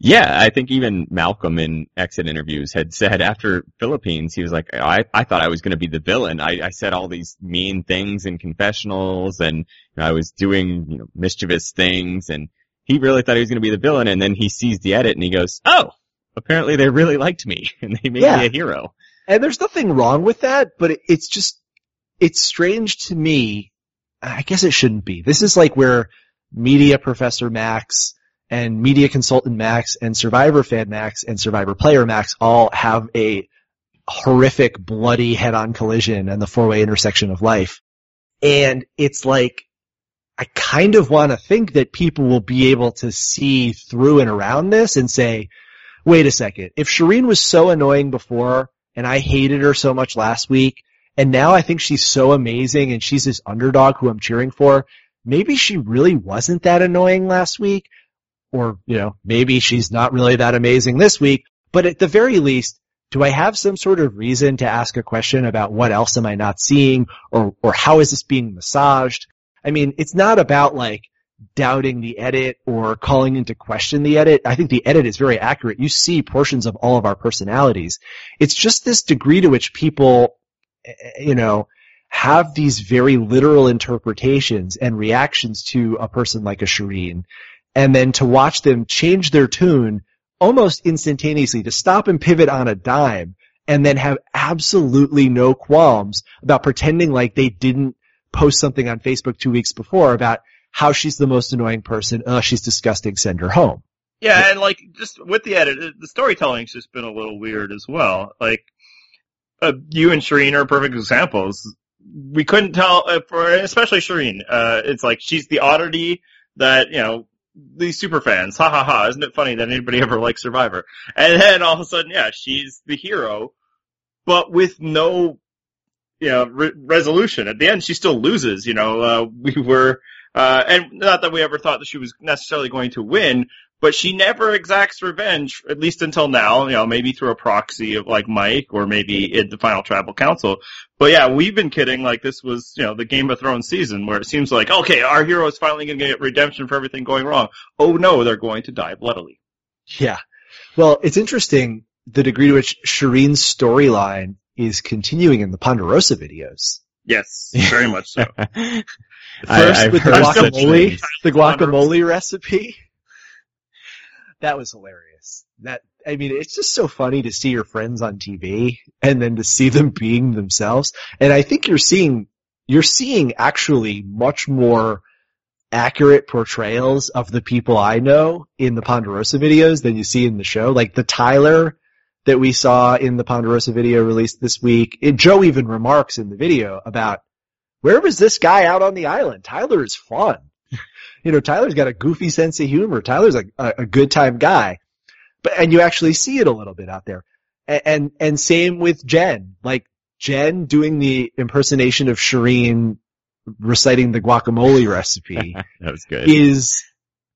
Yeah, I think even Malcolm in exit interviews had said after Philippines, he was like, I, I thought I was going to be the villain. I, I said all these mean things in confessionals and you know, I was doing, you know, mischievous things and he really thought he was going to be the villain and then he sees the edit and he goes, oh, apparently they really liked me [LAUGHS] and they made Yeah. me a hero. And there's nothing wrong with that, but it, it's just, it's strange to me. I guess it shouldn't be. This is like where media professor Max and media consultant Max and survivor fan Max and survivor player Max all have a horrific bloody head-on collision and the four-way intersection of life. And it's like, I kind of want to think that people will be able to see through and around this and say, wait a second, if Shirin was so annoying before and I hated her so much last week, and now I think she's so amazing and she's this underdog who I'm cheering for, maybe she really wasn't that annoying last week, or, you know, maybe she's not really that amazing this week, but at the very least, do I have some sort of reason to ask a question about what else am I not seeing, or, or how is this being massaged? I mean, it's not about like, doubting the edit or calling into question the edit. I think the edit is very accurate. You see portions of all of our personalities. It's just this degree to which people, eh, you know, have these very literal interpretations and reactions to a person like a Shirin. And then to watch them change their tune almost instantaneously, to stop and pivot on a dime and then have absolutely no qualms about pretending like they didn't post something on Facebook two weeks before about how she's the most annoying person. Uh, she's disgusting. Send her home. Yeah, and like just with the edit, the storytelling's just been a little weird as well. Like, uh, you and Shirin are perfect examples. We couldn't tell, uh, for especially Shirin. Uh, it's like she's the oddity that you know these super fans. Ha ha ha! Isn't it funny that anybody ever likes Survivor? And then all of a sudden, yeah, she's the hero, but with no, you know, re- resolution. At the end, she still loses. You know, uh, we were. Uh, and not that we ever thought that she was necessarily going to win, but she never exacts revenge, at least until now, you know, maybe through a proxy of like Mike or maybe in the final tribal council. But yeah, we've been kidding like this was, you know, the Game of Thrones season where it seems like, okay, our hero is finally going to get redemption for everything going wrong. Oh no, they're going to die bloodily. Yeah. Well, it's interesting the degree to which Shirin's storyline is continuing in the Ponderosa videos. Yes, very much so. [LAUGHS] First I've with the heard guacamole, things. the guacamole recipe. That was hilarious. That I mean, it's just so funny to see your friends on TV and then to see them being themselves. And I think you're seeing you're seeing actually much more accurate portrayals of the people I know in the Ponderosa videos than you see in the show. Like the Tyler that we saw in the Ponderosa video released this week. It, Joe even remarks in the video about where was this guy out on the island? Tyler is fun. [LAUGHS] you know, Tyler's got a goofy sense of humor. Tyler's a, a, good time guy. But, and you actually see it a little bit out there. And, and, and same with Jen. Like, Jen doing the impersonation of Shirin reciting the guacamole recipe [LAUGHS] that was good. is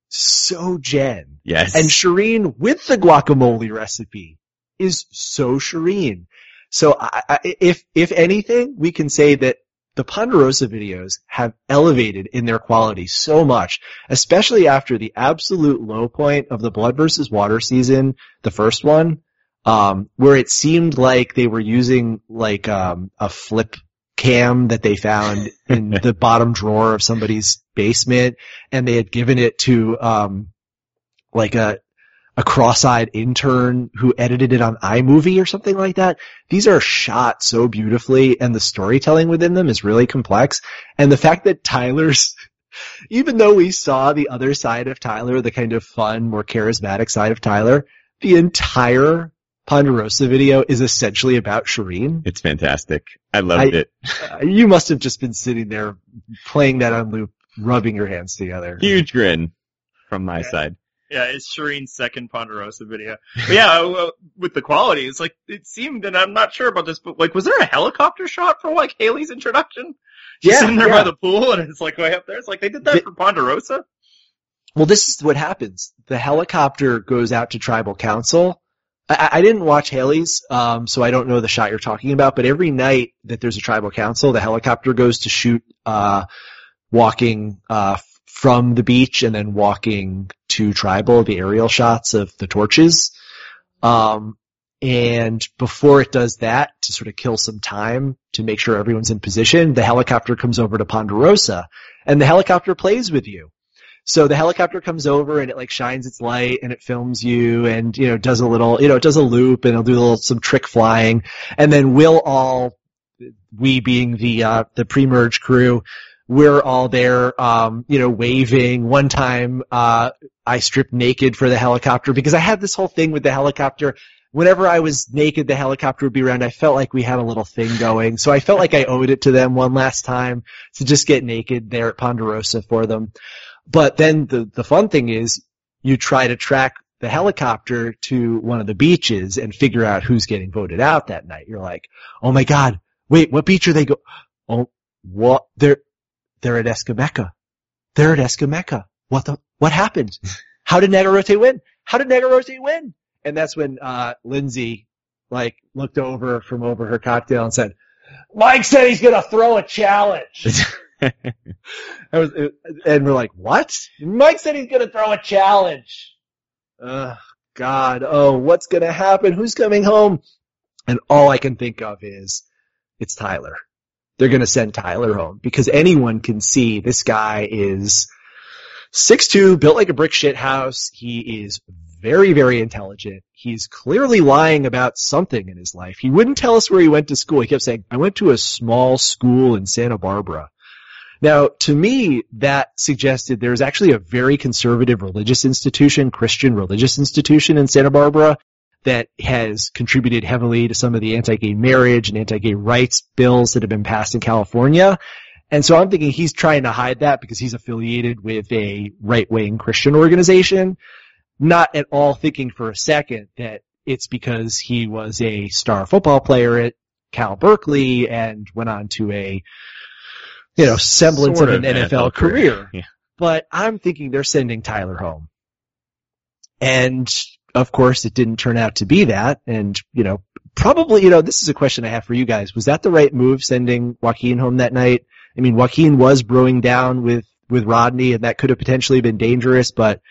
so Jen. yes. And Shirin with the guacamole recipe is so Shirin. So I, I, if, if anything, we can say that the Ponderosa videos have elevated in their quality so much, especially after the absolute low point of the Blood versus Water season, the first one, um, where it seemed like they were using like um, a flip cam that they found [LAUGHS] in the bottom drawer of somebody's basement, and they had given it to um, like a a cross-eyed intern who edited it on iMovie or something like that. These are shot so beautifully and the storytelling within them is really complex. And the fact that Tyler's, [LAUGHS] even though we saw the other side of Tyler, the kind of fun, more charismatic side of Tyler, the entire Ponderosa video is essentially about Shirin. it's fantastic. I loved I- it. [LAUGHS] You must have just been sitting there playing that on loop, rubbing your hands together. Huge grin from my Yeah. side. Yeah, it's Shirin's second Ponderosa video. But yeah, [LAUGHS] with the quality, it's like, it seemed, and I'm not sure about this, but like, was there a helicopter shot for like Hali's introduction? She's Yeah, sitting there yeah. by the pool and it's like way up there. It's like they did that The- for Ponderosa? Well, this is what happens. The helicopter goes out to tribal council. I, I didn't watch Hali's, um, so I don't know the shot you're talking about, but every night that there's a tribal council, the helicopter goes to shoot, uh, walking, uh, from the beach and then walking to tribal, the aerial shots of the torches. Um, and before it does that, to sort of kill some time to make sure everyone's in position, the helicopter comes over to Ponderosa and the helicopter plays with you. So the helicopter comes over and it like shines its light and it films you and, you know, does a little, you know, it does a loop and it'll do a little, some trick flying. And then we'll all, we being the, uh, the pre-merge crew, we're all there, um, you know, waving. One time, uh, I stripped naked for the helicopter because I had this whole thing with the helicopter. Whenever I was naked, the helicopter would be around. I felt like we had a little thing going. So I felt like I owed it to them one last time to just get naked there at Ponderosa for them. But then the, the fun thing is you try to track the helicopter to one of the beaches and figure out who's getting voted out that night. You're like, oh my god, wait, what beach are they go? Oh, what? They're, they're at Escameca. They're at Escameca. What the, what happened? [LAUGHS] How did Nagarote win? How did Nagarote win? And that's when, uh, Lindsay, like, looked over from over her cocktail and said, Mike said he's gonna throw a challenge. [LAUGHS] Was, and we're like, what? Mike said he's gonna throw a challenge. Oh, God. Oh, what's gonna happen? Who's coming home? And all I can think of is, it's Tyler. They're gonna send Tyler home because anyone can see this guy is 6'2", built like a brick shit house. He is very, very intelligent. He's clearly lying about something in his life. He wouldn't tell us where he went to school. He kept saying, I went to a small school in Santa Barbara. Now, to me, that suggested there's actually a very conservative religious institution, Christian religious institution in Santa Barbara that has contributed heavily to some of the anti-gay marriage and anti-gay rights bills that have been passed in California. And so I'm thinking he's trying to hide that because he's affiliated with a right-wing Christian organization, not at all thinking for a second that it's because he was a star football player at Cal Berkeley and went on to a, you know, semblance Sort of an of NFL, career. Yeah. But I'm thinking they're sending Tyler home. And of course it didn't turn out to be that. And, you know, probably, you know, this is a question I have for you guys. Was that the right move sending Joaquin home that night? I mean, Joaquin was broing down with, with Rodney and that could have potentially been dangerous, but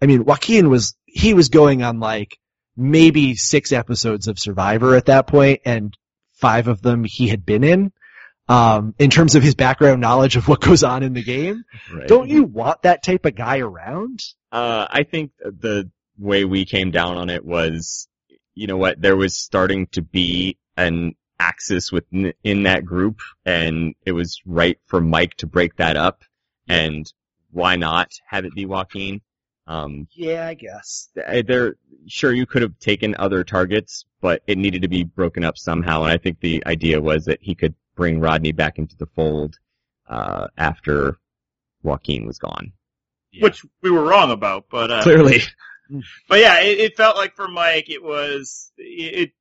I mean, Joaquin was, he was going on like maybe six episodes of Survivor at that point and five of them he had been in. Um, in terms of his background knowledge of what goes on in the game, Right. don't you want that type of guy around? Uh, I think the way we came down on it was, you know what, there was starting to be an axis within in that group, and it was right for Mike to break that up, and why not have it be Joaquin? Um, Yeah, I guess. there, sure, you could have taken other targets, but it needed to be broken up somehow, and I think the idea was that he could bring Rodney back into the fold, uh, after Joaquin was gone. which we were wrong about, but uh, Clearly. [LAUGHS] but yeah, it, it felt like for Mike, it was it, it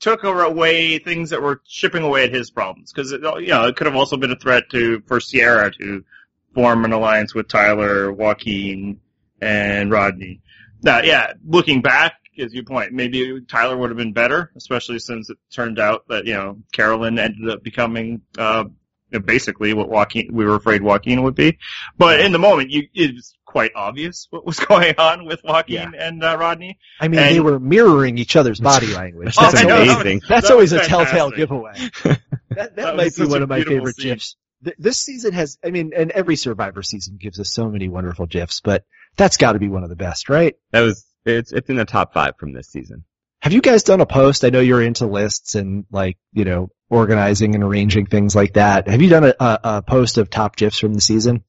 took away things that were chipping away at his problems because you know it could have also been a threat to for Sierra to form an alliance with Tyler, Joaquin, and Rodney. Now, yeah, looking back, as you point, maybe Tyler would have been better, especially since it turned out that you know Carolyn ended up becoming. Uh, Basically, what Joaquin we were afraid Joaquin would be, but in the moment, you it was quite obvious what was [LAUGHS] going on with Joaquin and uh, Rodney. I mean, And- they were mirroring each other's body [LAUGHS] language. Oh, That's, I know, always, that was- amazing. that's that always a was telltale giveaway. [LAUGHS] That, that, That might be one of my favorite scene. gifs. Th- This season has, I mean, and every Survivor season gives us so many wonderful gifs, but that's got to be one of the best, right? That was it's it's in the top five from this season. Have you guys done a post? I know you're into lists and like, you know, organizing and arranging things like that. Have you done a, a, a post of top gifs from the season?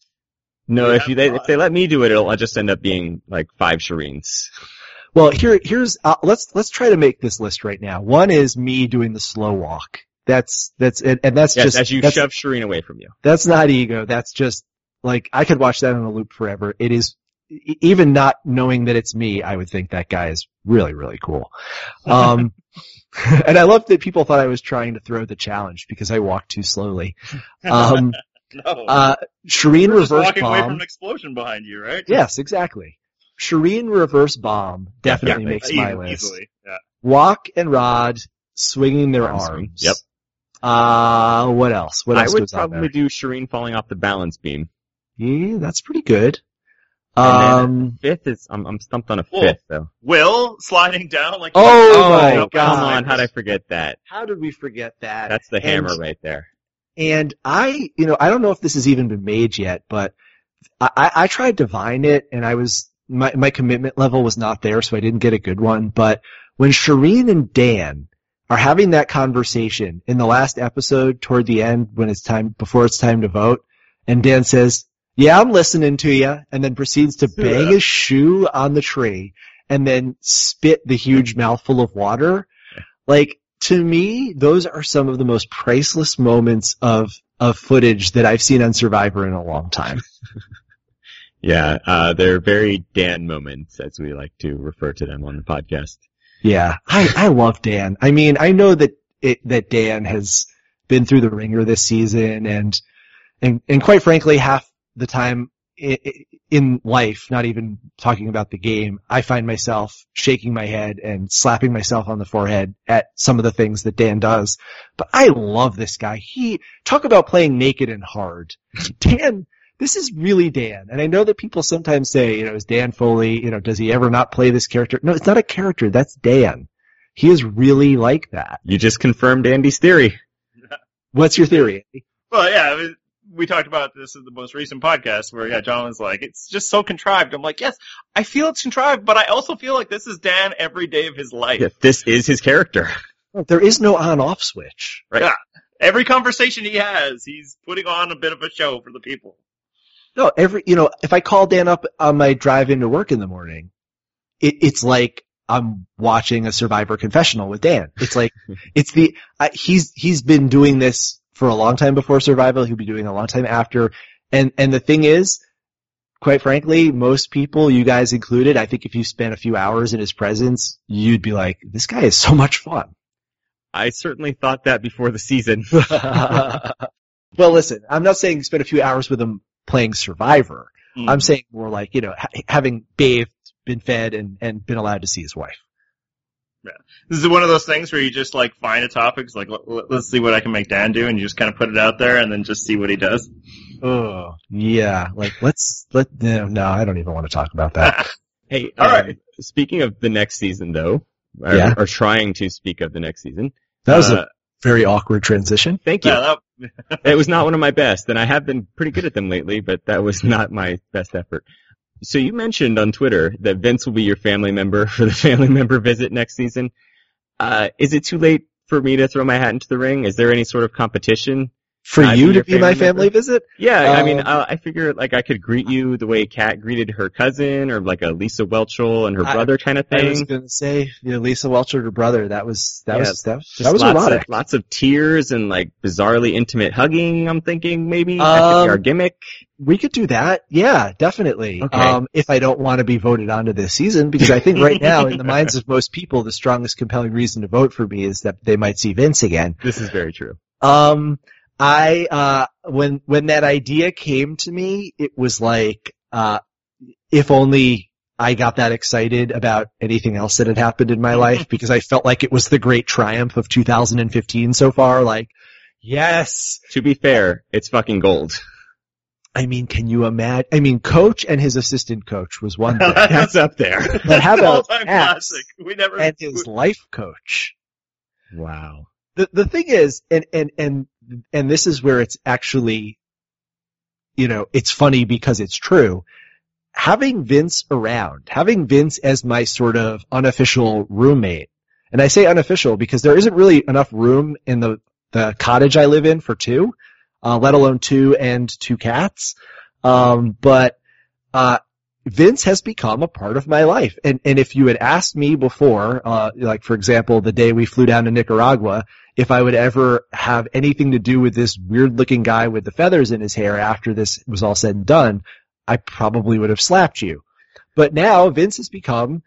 No, Yeah, if you they, if they let me do it, it'll just end up being like five Shirins. Well, here, here's, uh, let's, let's try to make this list right now. One is me doing the slow walk. That's, that's, and, and that's Yes, just, as you that's, shove Shirin away from you. that's not ego. That's just, like, I could watch that on a loop forever. It is, even not knowing that it's me, I would think that guy is really, really cool. Um, [LAUGHS] and I love that people thought I was trying to throw the challenge because I walked too slowly. [LAUGHS] Um, [LAUGHS] no, uh, Shirin We're just reverse walking away from an explosion behind you, right? Yes, exactly. Shirin reverse bomb definitely Yeah, makes Easy- my list. Yeah. Walk and Rod swinging their Arm arms. swing. Yep. Uh, what else? What else I else would probably there? do Shirin falling off the balance beam. Yeah, that's pretty good. And then- Um, Fifth is I'm I'm stumped on a Cool. fifth though. Will sliding down like Oh my God. Come on, how'd I forget that? how did we forget that? That's the And- hammer right there. And I, you know, I don't know if this has even been made yet, but I, I tried to vine it and I was, my, my commitment level was not there, so I didn't get a good one. But when Shirin and Dan are having that conversation in the last episode toward the end when it's time, before it's time to vote, and Dan says, yeah, I'm listening to you, and then proceeds to bang his shoe on the tree and then spit the huge mouthful of water. Like, to me, those are some of the most priceless moments of, of footage that I've seen on Survivor in a long time. [LAUGHS] Yeah, uh, they're very Dan moments, as we like to refer to them on the podcast. Yeah, I, I love Dan. I mean, I know that it, that Dan has been through the ringer this season and, and, and quite frankly, half the time in life, not even talking about the game, I find myself shaking my head and slapping myself on the forehead at some of the things that Dan does. But I love this guy. He, talk about playing naked and hard. [LAUGHS] Dan, this is really Dan. And I know that people sometimes say, you know, is Dan Foley, you know, does he ever not play this character? No, it's not a character. That's Dan. He is really like that. You just confirmed Andy's theory. What's your theory? Well, yeah, it was- we talked about this in the most recent podcast where yeah, John was like, "It's just so contrived." I'm like, "Yes, I feel it's contrived, but I also feel like this is Dan every day of his life." Yeah, this is his character. There is no on-off switch. Right. Yeah. Every conversation he has, he's putting on a bit of a show for the people. No, every you know, if I call Dan up on my drive into work in the morning, it, it's like I'm watching a Survivor confessional with Dan. It's like [LAUGHS] it's the uh, he's he's been doing this for a long time before Survival. He'll be doing a long time after. And and the thing is, quite frankly, most people, you guys included, I think if you spent a few hours in his presence, you'd be like, this guy is so much fun. I certainly thought that before the season. [LAUGHS] [LAUGHS] well, listen, I'm not saying spend a few hours with him playing Survivor. Mm. I'm saying more like, you know, ha- having bathed, been fed, and, and been allowed to see his wife. This is one of those things where you just like find a topic, it's like let, let- let's see what I can make Dan do, and you just kind of put it out there, and then just see what he does. Oh, yeah. Like, let's, let, no, no, I don't even want to talk about that. [LAUGHS] hey, All um, right. speaking of the next season though, or, Yeah. or trying to speak of the next season. That was uh, a very awkward transition. thank you. Yeah, that, [LAUGHS] it was not one of my best, and I have been pretty good at them lately, but that was not my best effort. So you mentioned on Twitter that Vince will be your family member [LAUGHS] for the family member visit next season. Uh, is it too late for me to throw my hat into the ring? Is there any sort of competition? For I'd you to be my family member. visit? Yeah, I mean, Um, uh, I figure like I could greet you the way Kat greeted her cousin, or like a Lisa Welchel and her I- brother kind of thing. I was going to say, you know, Lisa Welchel, her brother, that was, that Yeah, was, that, Just that was lots erotic. Of, lots of tears and like bizarrely intimate hugging. I'm thinking maybe that could Um, be our gimmick. We could do that. Yeah, definitely. Okay. Um, if I don't want to be voted onto this season, because I think right now, in the [LAUGHS] minds of most people, the strongest compelling reason to vote for me is that they might see Vince again. This is very true. Um, I, uh, when, when that idea came to me, it was like, uh, if only I got that excited about anything else that had happened in my [LAUGHS] life, because I felt like it was the great triumph of 2015 so far. Like, yes, To be fair, it's fucking gold. I mean, can you imagine? I mean, coach and his assistant coach was one [LAUGHS] thing. That's up there. But how [LAUGHS] about classic? We never. and his life coach? wow. The the thing is, and and and and this is where it's actually, you know, it's funny because it's true. Having Vince around, having Vince as my sort of unofficial roommate, and I say unofficial because there isn't really enough room in the the cottage I live in for two, uh, let alone two and two cats. Um, but uh, Vince has become a part of my life. And and if you had asked me before, uh, like for example, the day we flew down to Nicaragua, if I would ever have anything to do with this weird looking guy with the feathers in his hair after this was all said and done, I probably would have slapped you. But now Vince has become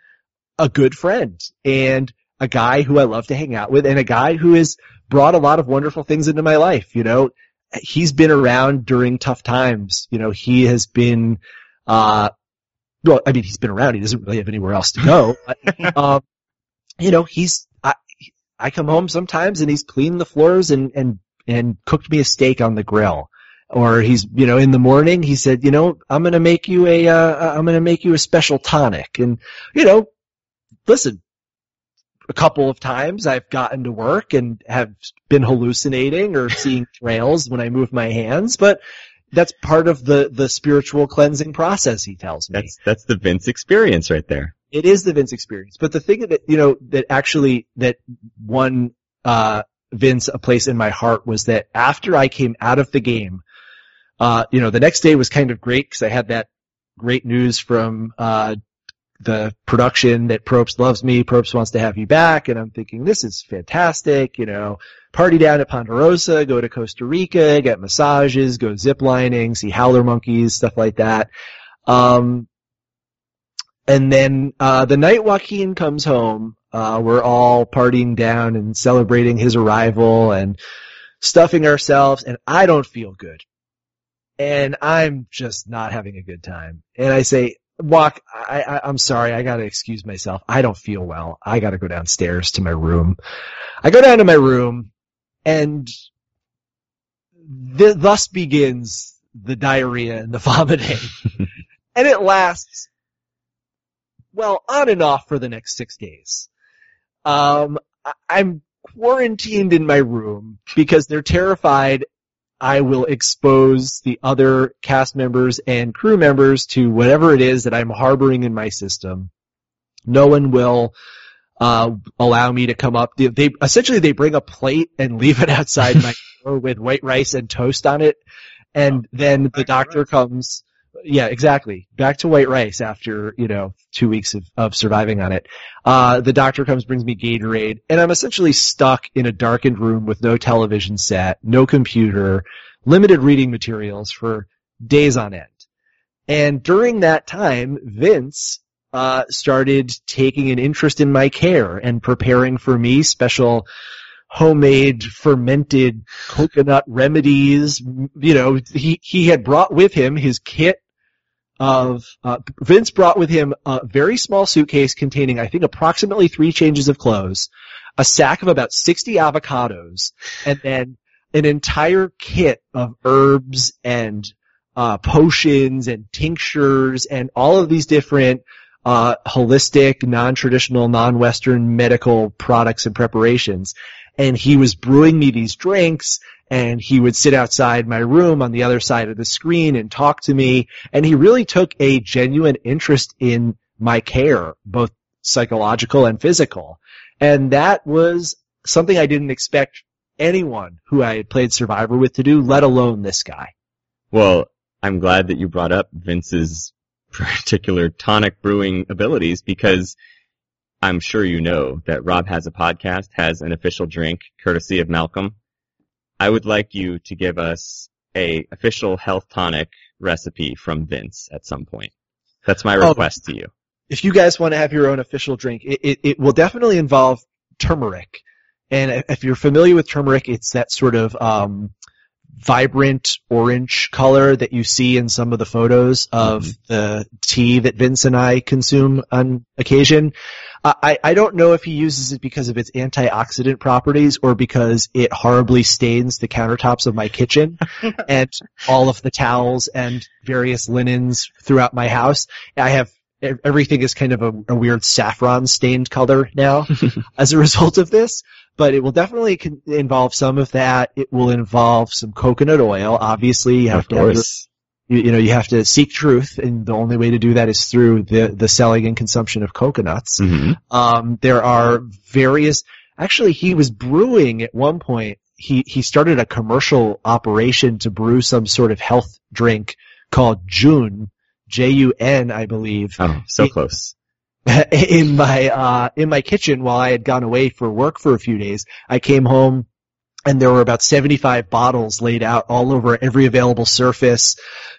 a good friend and a guy who I love to hang out with and a guy who has brought a lot of wonderful things into my life. You know, he's been around during tough times. You know, he has been, uh, well, I mean, he's been around. He doesn't really have anywhere else to go. But, [LAUGHS] um, you know, he's, I, come home sometimes and he's cleaned the floors and, and, and cooked me a steak on the grill. Or he's, you know, in the morning he said, you know, I'm gonna make you a, uh, I'm gonna make you a special tonic. And, you know, listen, a couple of times I've gotten to work and have been hallucinating or seeing [LAUGHS] trails when I move my hands, but that's part of the, the spiritual cleansing process, he tells me. That's that's the Vince experience right there. It is the Vince experience. But the thing that, you know, that actually, that won, uh, Vince a place in my heart was that after I came out of the game, uh, you know, the next day was kind of great because I had that great news from, uh, the production that Probst loves me, Probst wants to have you back, and I'm thinking, this is fantastic, you know, party down at Ponderosa, go to Costa Rica, get massages, go ziplining, see howler monkeys, stuff like that. Um, and then uh, the night Joaquin comes home, uh, we're all partying down and celebrating his arrival and stuffing ourselves, and I don't feel good. And I'm just not having a good time. And I say, Walk, I, I, I'm sorry, I gotta excuse myself. I don't feel well. I gotta go downstairs to my room. I go down to my room, and th- thus begins the diarrhea and the [LAUGHS] vomiting. [LAUGHS] and it lasts well, on and off for the next six days. Um, I- I'm quarantined in my room because they're terrified I will expose the other cast members and crew members to whatever it is that I'm harboring in my system. No one will uh, allow me to come up. They, they essentially they bring a plate and leave it [LAUGHS] outside my [LAUGHS] door with white rice and toast on it. And then the doctor comes, yeah, exactly. Back to white rice after, you know, two weeks of, of surviving on it. Uh, the doctor comes, brings me Gatorade, and I'm essentially stuck in a darkened room with no television set, no computer, limited reading materials for days on end. And during that time, Vince uh, started taking an interest in my care and preparing for me special homemade fermented coconut remedies. You know, he, he had brought with him his kit of, uh, Vince brought with him a very small suitcase containing, I think, approximately three changes of clothes, a sack of about 60 avocados, and then an entire kit of herbs and uh, potions and tinctures and all of these different uh, holistic, non-traditional, non-Western medical products and preparations. And he was brewing me these drinks and he would sit outside my room on the other side of the screen and talk to me. And he really took a genuine interest in my care, both psychological and physical. And that was something I didn't expect anyone who I had played Survivor with to do, let alone this guy. Well, I'm glad that you brought up Vince's [LAUGHS] particular tonic brewing abilities because I'm sure you know that Rob has a podcast, has an official drink courtesy of Malcolm. I would like you to give us a official health tonic recipe from Vince at some point. That's my Oh. request to you. if you guys want to have your own official drink, it, it, it will definitely involve turmeric. And if you're familiar with turmeric, it's that sort of um, vibrant orange color that you see in some of the photos of mm-hmm. the tea that Vince and I consume on occasion. I, I don't know if he uses it because of its antioxidant properties or because it horribly stains the countertops of my kitchen [LAUGHS] and all of the towels and various linens throughout my house. I have everything is kind of a, a weird saffron stained color now [LAUGHS] as a result of this. But it will definitely involve some of that. It will involve some coconut oil. Obviously, you have Of to have your- you, know you have to seek truth, and the only way to do that is through the the selling and consumption of coconuts. hmm Um, there are various. Actually, he was brewing at one point. He he started a commercial operation to brew some sort of health drink called Jun, J U N, I believe, Oh, so He- close. [LAUGHS] in my uh in my kitchen while I had gone away for work for a few days. I came home and there were about 75 bottles laid out all over every available surface.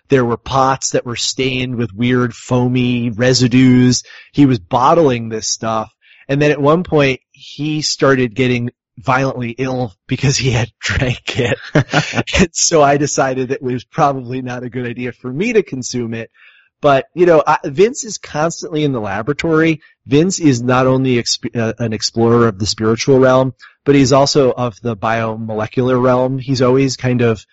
There were pots that were stained with weird foamy residues. He was bottling this stuff. And then at one point he started getting violently ill because he had [LAUGHS] drank it. [LAUGHS] and so I decided that it was probably not a good idea for me to consume it. But, you know, Vince is constantly in the laboratory. Vince is not only exp- uh, an explorer of the spiritual realm, but he's also of the biomolecular realm. He's always kind of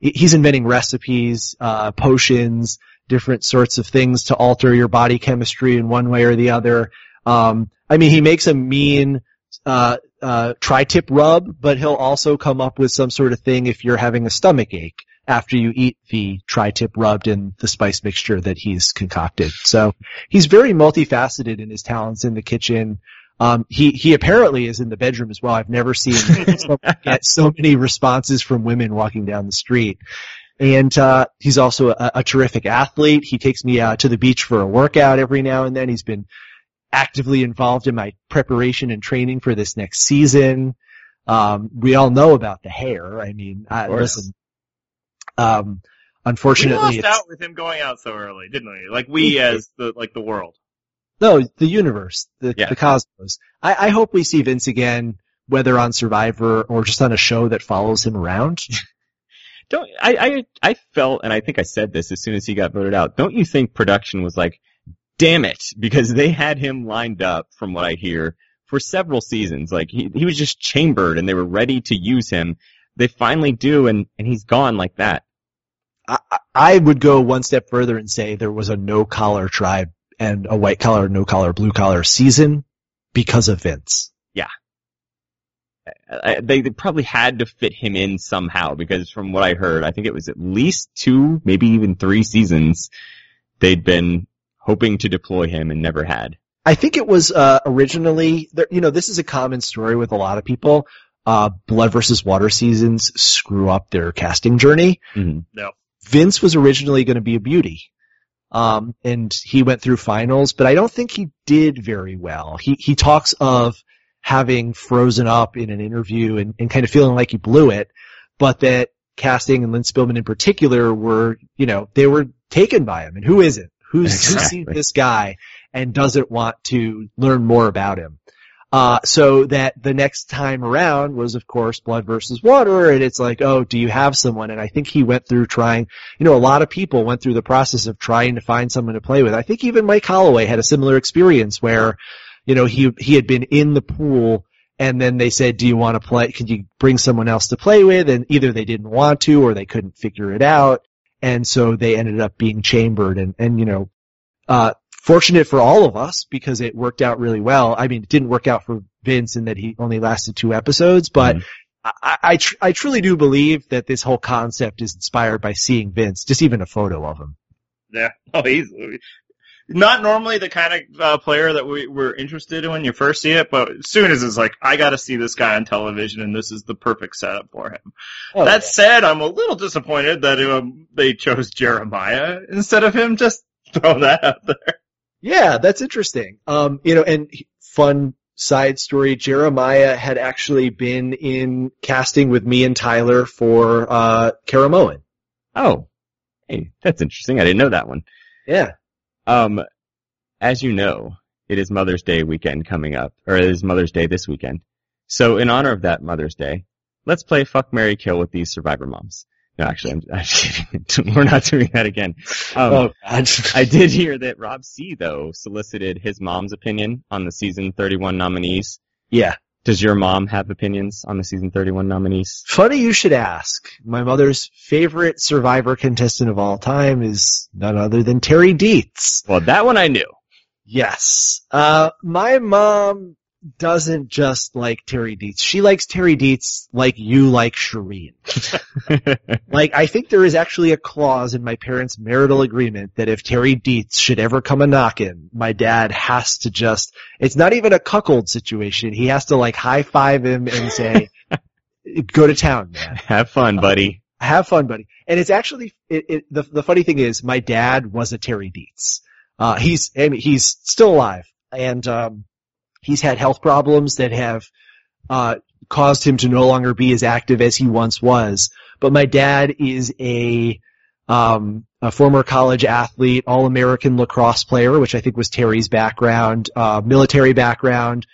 he's inventing recipes, uh, potions, different sorts of things to alter your body chemistry in one way or the other. Um, I mean, he makes a mean, uh, uh, tri-tip rub, but he'll also come up with some sort of thing if you're having a stomach ache after you eat the tri-tip rubbed in the spice mixture that he's concocted. So he's very multifaceted in his talents in the kitchen. Um, he, he apparently is in the bedroom as well. I've never seen [LAUGHS] someone get so many responses from women walking down the street. And, uh, he's also a, a terrific athlete. He takes me out to the beach for a workout every now and then. He's been actively involved in my preparation and training for this next season. Um, we all know about the hair. I mean, I, listen, um, unfortunately, We lost out with him going out so early, didn't we? Like we as the like the world. No, the universe, the, Yeah. the cosmos. I, I hope we see Vince again, whether on Survivor or just on a show that follows him around. [LAUGHS] Don't I, I I felt and I think I said this as soon as he got voted out. Don't you think production was like, damn it, because they had him lined up from what I hear for several seasons. Like he he was just chambered and they were ready to use him. They finally do and and he's gone like that. I, I- I would go one step further and say there was a no collar tribe and a white collar, no collar, blue collar season because of Vince. I, they, they probably had to fit him in somehow because from what I heard, I think it was at least two, maybe even three seasons they'd been hoping to deploy him and never had. I think it was uh, originally, you know, this is a common story with a lot of people. uh, Blood versus Water seasons screw up their casting journey. Mhm. Vince was originally going to be a beauty. Um, and he went through finals, but I don't think he did very well. He, he talks of having frozen up in an interview and, and kind of feeling like he blew it, but that casting and Lynne Spillman in particular were, you know, they were taken by him. And who isn't? Who's, who Exactly. sees this guy and doesn't want to learn more about him? Uh, so that the next time around was, of course, blood versus water, and it's like, oh, do you have someone? And I think he went through trying, you know, a lot of people went through the process of trying to find someone to play with. I think even Mike Holloway had a similar experience where, you know, he, he had been in the pool and then they said, do you want to play, could you bring someone else to play with? And either they didn't want to or they couldn't figure it out. And so they ended up being chambered and, and, you know, uh, fortunate for all of us because it worked out really well. I mean, it didn't work out for Vince in that he only lasted two episodes, but Mhm. I, I, tr- I truly do believe that this whole concept is inspired by seeing Vince, just even a photo of him. Yeah. [LAUGHS] Oh, he's not normally the kind of uh, player that we were interested in when you first see it, but as soon as it's like, I got to see this guy on television, and this is the perfect setup for him. Oh, that said, I'm a little disappointed that um, they chose Jeremiah instead of him. Just throw that out there. Yeah, that's interesting. Um, you know, and fun side story, Jeremiah had actually been in casting with me and Tyler for, uh, Caramoan. Oh, hey, that's interesting. I didn't know that one. Yeah. Um, as you know, it is Mother's Day weekend coming up, or it is Mother's Day this weekend. So in honor of that Mother's Day, let's play Fuck, Mary Kill with these Survivor moms. No, actually, I'm, [LAUGHS] I'm kidding. [LAUGHS] We're not doing that again. Um, oh, God. I did hear that Rob C, though, solicited his mom's opinion on the season 31 nominees. yeah. Does your mom have opinions on the season 31 nominees? Funny you should ask. My mother's favorite Survivor contestant of all time is none other than Terry Dietz. Well, that one I knew. Yes. Uh, my mom doesn't just like Terry Dietz. She likes Terry Dietz like you like Shirin. [LAUGHS] Like, I think there is actually a clause in my parents' marital agreement that if Terry Dietz should ever come a knockin', my dad has to just, it's not even a cuckold situation. He has to like high five him and say, go to town, man. have fun, buddy. Have fun, buddy. And it's actually, it, it, the, the funny thing is my dad was a Terry Dietz. Uh, he's, I mean, he's still alive and, um, he's had health problems that have, uh, caused him to no longer be as active as he once was. But my dad is a, um, a former college athlete, all-American lacrosse player, which I think was Terry's background, uh, military background,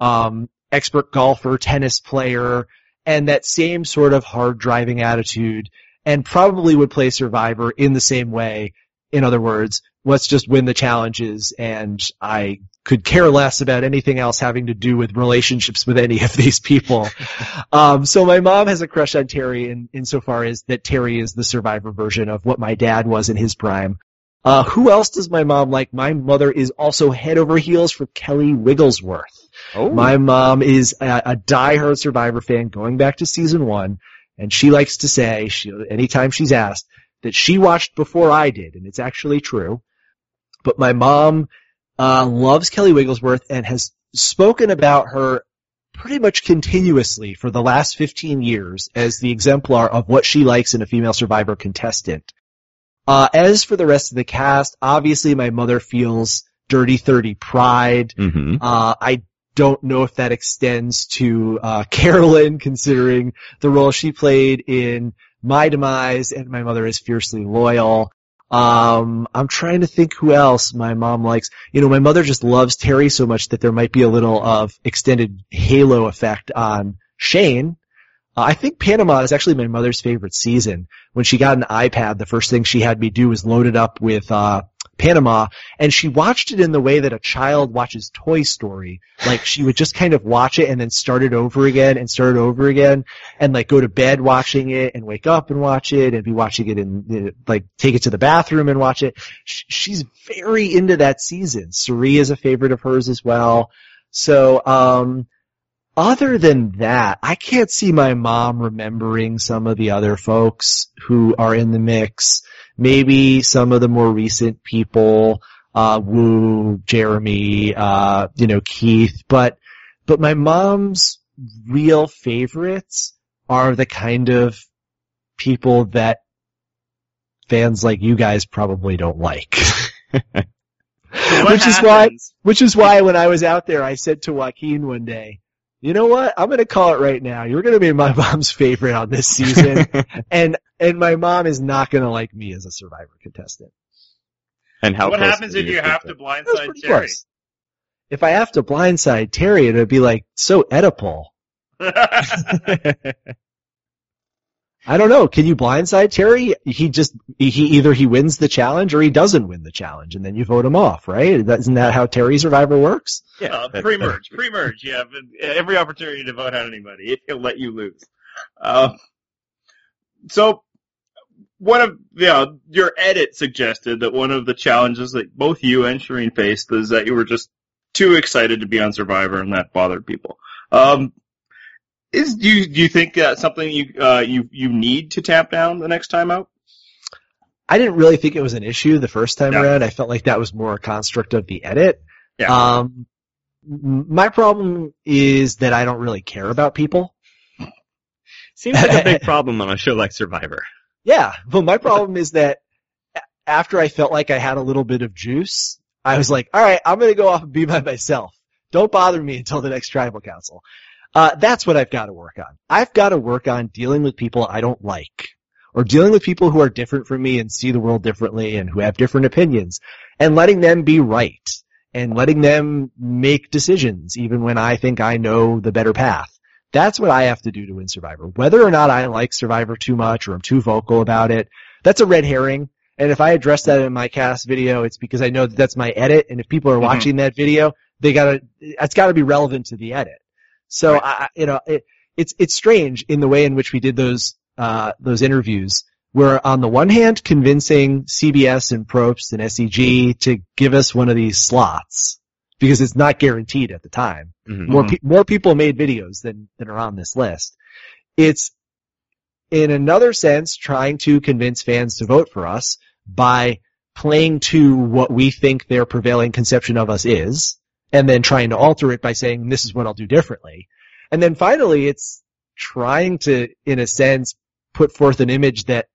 um, expert golfer, tennis player, and that same sort of hard driving attitude, and probably would play Survivor in the same way. In other words, let's just win the challenges, and I could care less about anything else having to do with relationships with any of these people. [LAUGHS] um, so my mom has a crush on Terry in, insofar as that Terry is the survivor version of what my dad was in his prime. Uh, who else does my mom like? My mother is also head over heels for Kelly Wigglesworth. Oh, My mom is a, a diehard Survivor fan going back to season one, and she likes to say, she, anytime she's asked, that she watched before I did, and it's actually true. But my mom uh, loves Kelly Wigglesworth and has spoken about her pretty much continuously for the last 15 years as the exemplar of what she likes in a female Survivor contestant. Uh, as for the rest of the cast, obviously my mother feels Dirty 30 pride. hmm Uh, I don't know if that extends to uh, [LAUGHS] Carolyn, considering the role she played in My Demise, and my mother is fiercely loyal. Um, I'm trying to think who else my mom likes. You know, my mother just loves Terry so much that there might be a little of extended halo effect on Shane. Uh, I think Panama is actually my mother's favorite season. When she got an iPad, the first thing she had me do was load it up with uh, Panama, and she watched it in the way that a child watches Toy Story. Like she would just kind of watch it and then start it over again and start it over again, and like go to bed watching it and wake up and watch it and be watching it and like take it to the bathroom and watch it. She's very into that season. Cirie is a favorite of hers as well. So, um, other than that, I can't see my mom remembering some of the other folks who are in the mix. Maybe some of the more recent people, uh, Woo, Jeremy, uh, you know, Keith, but, but my mom's real favorites are the kind of people that fans like you guys probably don't like. [LAUGHS] Which is why, which is why when I was out there, I said to Joaquin one day, you know what? I'm going to call it right now. You're going to be my [LAUGHS] mom's favorite on this season. [LAUGHS] and, and my mom is not going to like me as a survivor contestant. and how what happens if you have to blindside Terry? close. If I have to blindside Terry, it would be like so Oedipal. [LAUGHS] I don't know. Can you blindside Terry? He just he either he wins the challenge or he doesn't win the challenge, and then you vote him off, right? That, isn't that how Terry Survivor works? yeah, uh, that- pre-merge, pre-merge. You have every opportunity to vote out anybody. He'll let you lose. Uh, so, one of yeah, your edit suggested that one of the challenges that both you and Shirin faced is that you were just too excited to be on Survivor, and that bothered people. Um, is do you do you think that's something you uh, you you need to tap down the next time out? I didn't really think it was an issue the first time Yeah. around. I felt like that was more a construct of the edit. Yeah. Um, my problem is that I don't really care about people. Seems like a big [LAUGHS] problem on a show like Survivor. Yeah, but my problem is that after I felt like I had a little bit of juice, I was like, all right, I'm going to go off and be by myself. Don't bother me until the next tribal council. Uh, that's what I've got to work on. I've got to work on dealing with people I don't like or dealing with people who are different from me and see the world differently and who have different opinions and letting them be right and letting them make decisions even when I think I know the better path. That's what I have to do to win Survivor. Whether or not I like Survivor too much or I'm too vocal about it, that's a red herring. And if I address that in my cast video, it's because I know that that's my edit. And if people are Mhm. watching that video, they gotta, it's gotta be relevant to the edit. So Right. I, you know, it, it's, it's strange in the way in which we did those, uh, those interviews where on the one hand convincing CBS and Probst and SEG to give us one of these slots because it's not guaranteed at the time Mhm. more Mhm. pe- more people made videos than than are on this list. It's in another sense trying to convince fans to vote for us by playing to what we think their prevailing conception of us is, and then trying to alter it by saying this is what I'll do differently. And then finally, it's trying to, in a sense, put forth an image that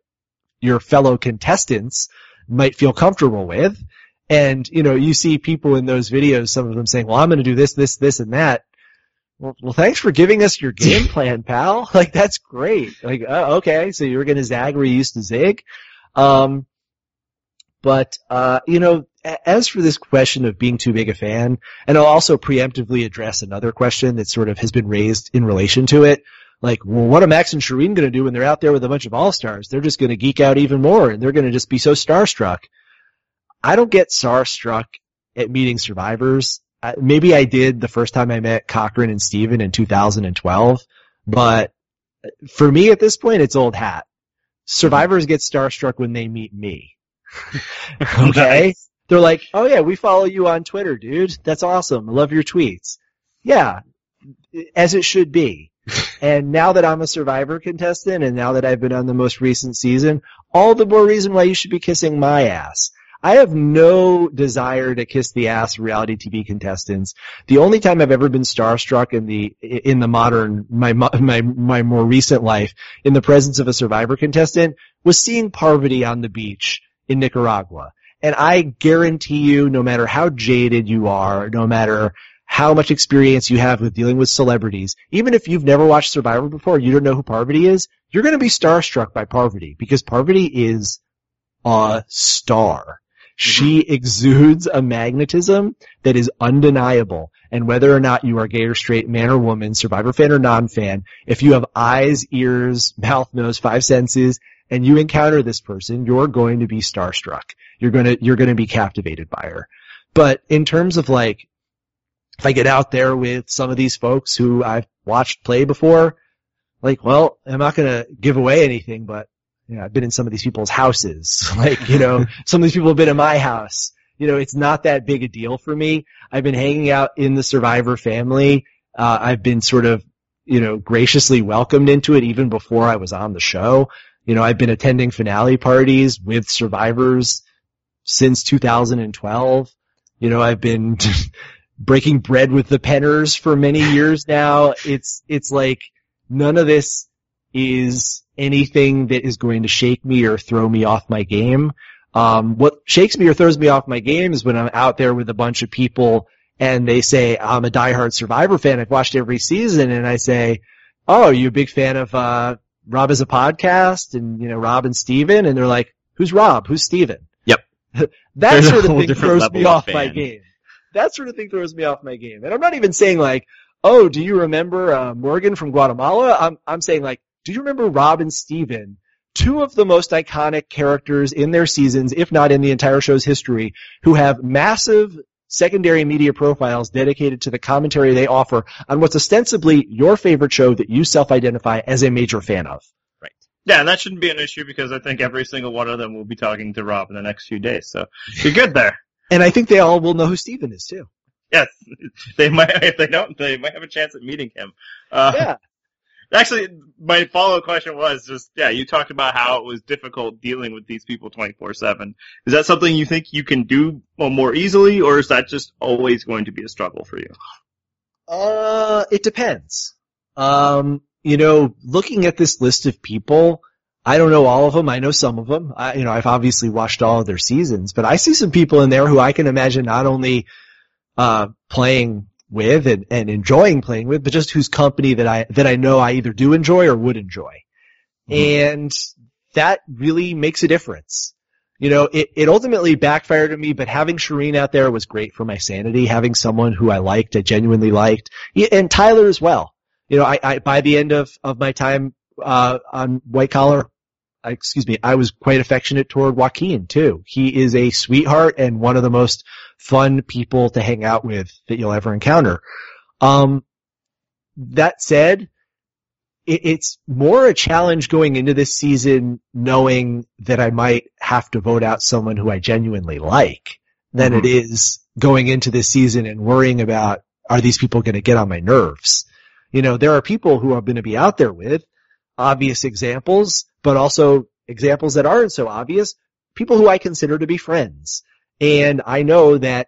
your fellow contestants might feel comfortable with. And, you know, you see people in those videos, some of them saying, well, I'm going to do this, this, this, and that. Well, well, thanks for giving us your game [LAUGHS] plan, pal. [LAUGHS] Like, that's great. Like, uh, okay, so you're going to zag where you used to zig. Um, but, uh, you know, as for this question of being too big a fan, and I'll also preemptively address another question that sort of has been raised in relation to it. Like, well, what are Max and Shirin going to do when they're out there with a bunch of all-stars? They're just going to geek out even more, and they're going to just be so starstruck. I don't get starstruck at meeting survivors. Uh, maybe I did the first time I met Cochran and Stephen in 2012, but for me at this point, it's old hat. Survivors get starstruck when they meet me. [LAUGHS] okay? They're like, oh yeah, we follow you on Twitter, dude. That's awesome. I love your tweets. Yeah, as it should be. [LAUGHS] and now that I'm a Survivor contestant and now that I've been on the most recent season, all the more reason why you should be kissing my ass. I have no desire to kiss the ass of reality TV contestants. The only time I've ever been starstruck in the in the modern my my my more recent life in the presence of a Survivor contestant was seeing Parvati on the beach in Nicaragua. And I guarantee you, no matter how jaded you are, no matter how much experience you have with dealing with celebrities, even if you've never watched Survivor before, you don't know who Parvati is, you're going to be starstruck by Parvati because Parvati is a star. She mm-hmm. exudes a magnetism that is undeniable. And whether or not you are gay or straight, man or woman, survivor fan or non-fan, if you have eyes, ears, [LAUGHS] mouth, nose, five senses, and you encounter this person, you're going to be starstruck. You're gonna, you're gonna be captivated by her. But in terms of like, if I get out there with some of these folks who I've watched play before, like, well, I'm not gonna give away anything, but you know, I've been in some of these people's houses. [LAUGHS] Like, you know, [LAUGHS] some of these people have been in my house. You know, it's not that big a deal for me. I've been hanging out in the survivor family. Uh, I've been sort of, you know, graciously welcomed into it even before I was on the show. You know, I've been attending finale parties with survivors since 2012. You know, I've been [LAUGHS] breaking bread with the penners for many years now. It's, it's like none of this is anything that is going to shake me or throw me off my game. Um, what shakes me or throws me off my game is when I'm out there with a bunch of people and they say, I'm a diehard Survivor fan. I've watched every season. And I say, Oh, you're you a big fan of, uh, Rob as a podcast and, you know, Rob and Stephen? And they're like, who's Rob? Who's Stephen? Yep. [LAUGHS] that There's sort of thing throws me of off my game. That sort of thing throws me off my game. And I'm not even saying like, oh, do you remember, uh, Morgan from Guatemala? I'm, I'm saying like, do you remember Rob and Stephen? Two of the most iconic characters in their seasons, if not in the entire show's history, who have massive secondary media profiles dedicated to the commentary they offer on what's ostensibly your favorite show that you self-identify as a major fan of. Right. Yeah, and that shouldn't be an issue because I think every single one of them will be talking to Rob in the next few days. So you're good there. [LAUGHS] And I think they all will know who Stephen is too. Yes, [LAUGHS] they might. If they don't, they might have a chance at meeting him. Uh, Yeah. Actually, my follow-up question was just, yeah, you talked about how it was difficult dealing with these people 24-7. Is that something you think you can do more easily, or is that just always going to be a struggle for you? Uh, it depends. Um, you know, looking at this list of people, I don't know all of them. I know some of them. I, you know, I've obviously watched all of their seasons, but I see some people in there who I can imagine not only, uh, playing with and, and enjoying playing with, but just whose company that I, that I know I either do enjoy or would enjoy. And that really makes a difference. You know, it, it ultimately backfired on me, but having Shirin out there was great for my sanity. Having someone who I liked, I genuinely liked, and Tyler as well. You know, I, I by the end of, of my time uh, on White Collar, excuse me, I was quite affectionate toward Joaquin too. He is a sweetheart and one of the most fun people to hang out with that you'll ever encounter. Um, that said, it, it's more a challenge going into this season knowing that I might have to vote out someone who I genuinely like than it is going into this season and worrying about are these people going to get on my nerves? You know, there are people who I'm going to be out there with, obvious examples, but also examples that aren't so obvious, people who I consider to be friends. And I know that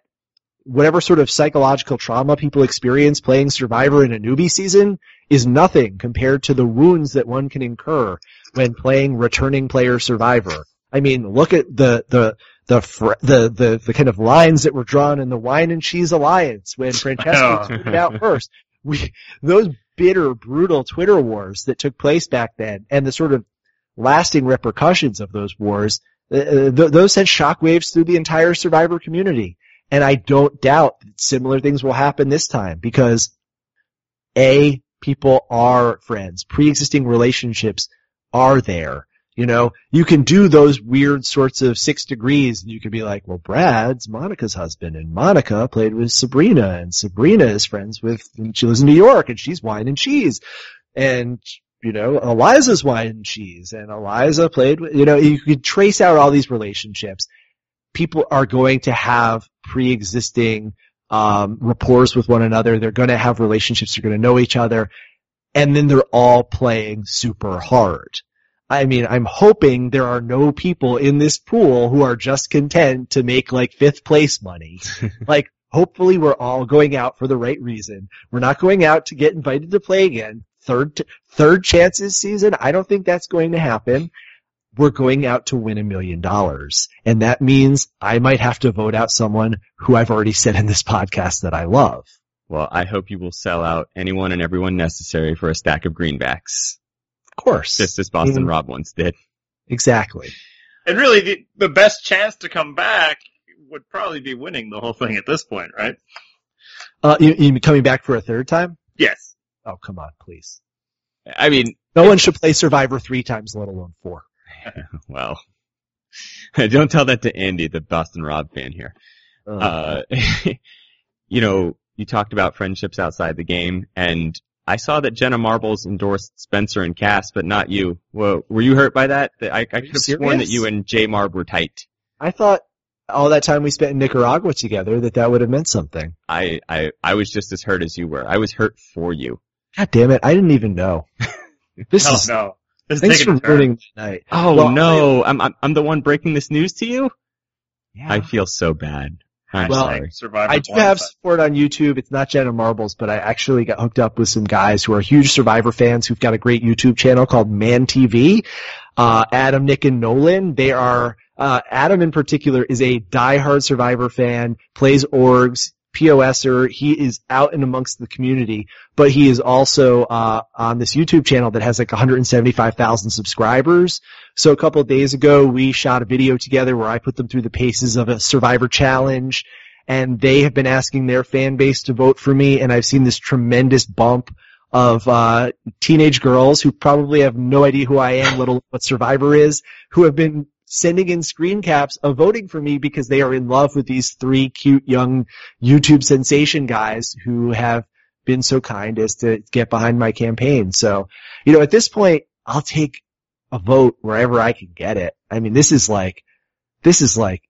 whatever sort of psychological trauma people experience playing Survivor in a newbie season is nothing compared to the wounds that one can incur when playing returning player Survivor. I mean, look at the, the, the, fr- the, the, the kind of lines that were drawn in the wine and cheese alliance when Francesca [LAUGHS] oh. know. tweeted out first. We, those bitter, brutal Twitter wars that took place back then and the sort of lasting repercussions of those wars, uh, uh, th- those sent shockwaves through the entire Survivor community. And I don't doubt that similar things will happen this time because A, people are friends. Pre-existing relationships are there. You know, you can do those weird sorts of six degrees and you can be like, well, Brad's Monica's husband and Monica played with Sabrina and Sabrina is friends with, and she lives in New York and she's wine and cheese. And, you know, Eliza's wine and cheese and Eliza played with, you know, you could trace out all these relationships. People are going to have pre-existing, um, rapport with one another. They're going to have relationships. They're going to know each other. And then they're all playing super hard. I mean, I'm hoping there are no people in this pool who are just content to make like fifth place money. [LAUGHS] like, hopefully we're all going out for the right reason. We're not going out to get invited to play again. Third, third chances season. I don't think that's going to happen. We're going out to win a million dollars. And that means I might have to vote out someone who I've already said in this podcast that I love. Well, I hope you will sell out anyone and everyone necessary for a stack of greenbacks, Of course. just as Boston Mhm. Rob once did. exactly. And really, the, the best chance to come back would probably be winning the whole thing at this point, right? Uh, you, you coming back for a third time? Yes. Oh, come on, please. I mean, No one should play Survivor three times, let alone four. [LAUGHS] well, [LAUGHS] don't tell that to Andy, the Boston Rob fan here. Uh, Uh, [LAUGHS] you know, you talked about friendships outside the game, and I saw that Jenna Marbles endorsed Spencer and Kass, but not you. Well, were you hurt by that? That I, I could have sworn that you and J Marb were tight. I thought all that time we spent in Nicaragua together that that would have meant something. I, I, I was just as hurt as you were. I was hurt for you. God damn it, I didn't even know. [LAUGHS] This Oh is no. This is thanks taking for a turn. ruining my night. Oh Well, no, I'm, I'm, I'm the one breaking this news to you? Yeah. I feel so bad. I'm Well, sorry. Survivor I do Blindside. have support on YouTube. It's not Jenna Marbles, but I actually got hooked up with some guys who are huge Survivor fans who've got a great YouTube channel called Man TV. Uh, Adam, Nick, and Nolan. They are, uh, Adam in particular is a diehard Survivor fan, plays orgs, POSer. He is out and amongst the community, but he is also, uh, on this YouTube channel that has like 175,000 subscribers. So a couple days ago, we shot a video together where I put them through the paces of a Survivor challenge and they have been asking their fan base to vote for me, and I've seen this tremendous bump of uh, teenage girls who probably have no idea who I am, little what Survivor is, who have been sending in screen caps of voting for me because they are in love with these three cute young YouTube sensation guys who have been so kind as to get behind my campaign. So, you know, at this point, I'll take a vote wherever I can get it. I mean, this is like, this is like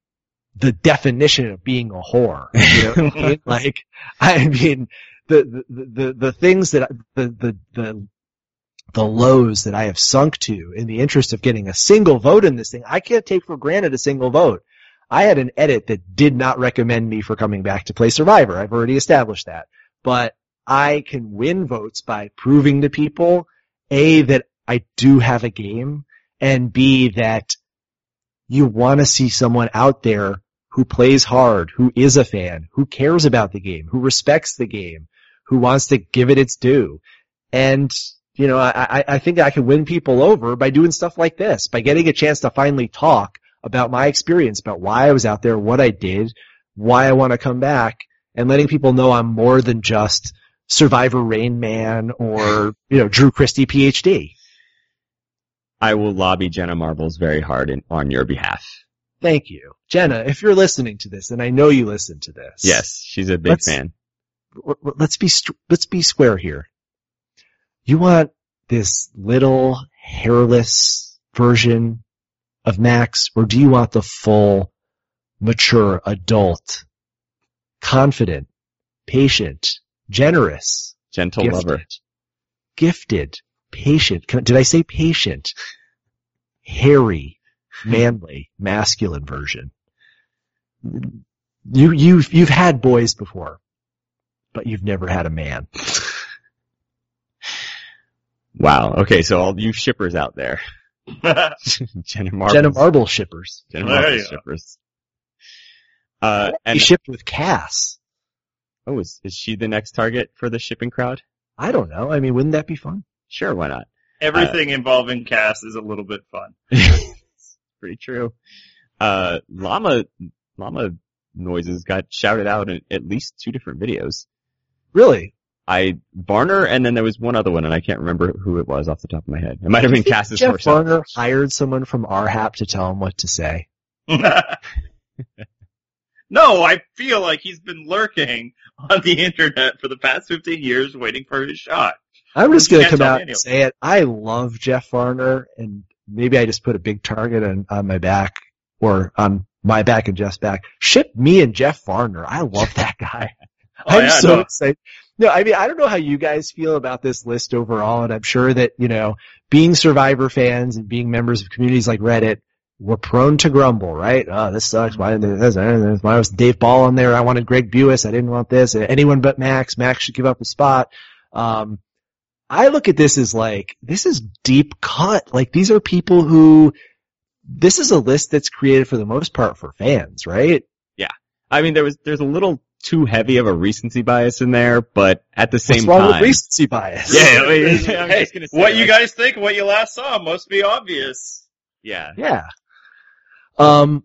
the definition of being a whore. You know I mean? [LAUGHS] Like, I mean, the, the, the, the things that, I- the, the, the, the lows that I have sunk to in the interest of getting a single vote in this thing, I can't take for granted a single vote. I had an edit that did not recommend me for coming back to play Survivor. I've already established that. But I can win votes by proving to people, A, that I do have a game, and B, that you want to see someone out there who plays hard, who is a fan, who cares about the game, who respects the game, who wants to give it its due. And, you know, I, I, think I can win people over by doing stuff like this, by getting a chance to finally talk about my experience, about why I was out there, what I did, why I want to come back, and letting people know I'm more than just Survivor Rain Man or, [LAUGHS] you know, Drew Christie PhD. I will lobby Jenna Marbles very hard in, on your behalf. Thank you. Jenna, if you're listening to this, and I know you listen to this. Yes, she's a big Let's- fan. let's be let's be square here. You want this little hairless version of Max, or do you want the full, mature, adult, confident, patient, generous, Gentle gifted, lover. gifted, patient? Did I say patient? Hairy, manly, masculine version. You you've you've had boys before but you've never had a man. [LAUGHS] Wow. Okay, so all you shippers out there, [LAUGHS] Jenna Marbles. Jenna Marble shippers. Jenna There Marbles you go. shippers. Uh, He and shipped with Kass. oh, is, is she the next target for the shipping crowd? I don't know. I mean, wouldn't that be fun? Sure, why not? Everything involving Kass is a little bit fun. [LAUGHS] Pretty true. Uh, llama, llama noises got shouted out in at least two different videos. Really? I, Varner, and then there was one other one, and I can't remember who it was off the top of my head. It might have been Do you Kass's Jeff first. Varner hired someone from RHAP to tell him what to say. [LAUGHS] no, I feel like he's been lurking on the internet for the past 15 years waiting for his shot. I'm just going to come out me and say it. I love Jeff Varner, and maybe I just put a big target on, on my back, or on my back and Jeff's back. Ship me and Jeff Varner. I love that guy. [LAUGHS] Oh, I'm yeah, so no. excited. No, I mean, I don't know how you guys feel about this list overall, and I'm sure that, you know, being Survivor fans and being members of communities like Reddit, we're prone to grumble, right? Oh, this sucks. Why, this, why was Dave Ball on there? I wanted Greg Buis. I didn't want this. Anyone but Max. Max should give up a spot. Um, I look at this as like, this is deep cut. Like, these are people who, this is a list that's created for the most part for fans, right? I mean, there was, there's a little too heavy of a recency bias in there, but at the same What's wrong time. with recency bias? Yeah, I mean, I'm hey, just gonna say, what you guys think, what you last saw must be obvious. Yeah. Yeah. Um,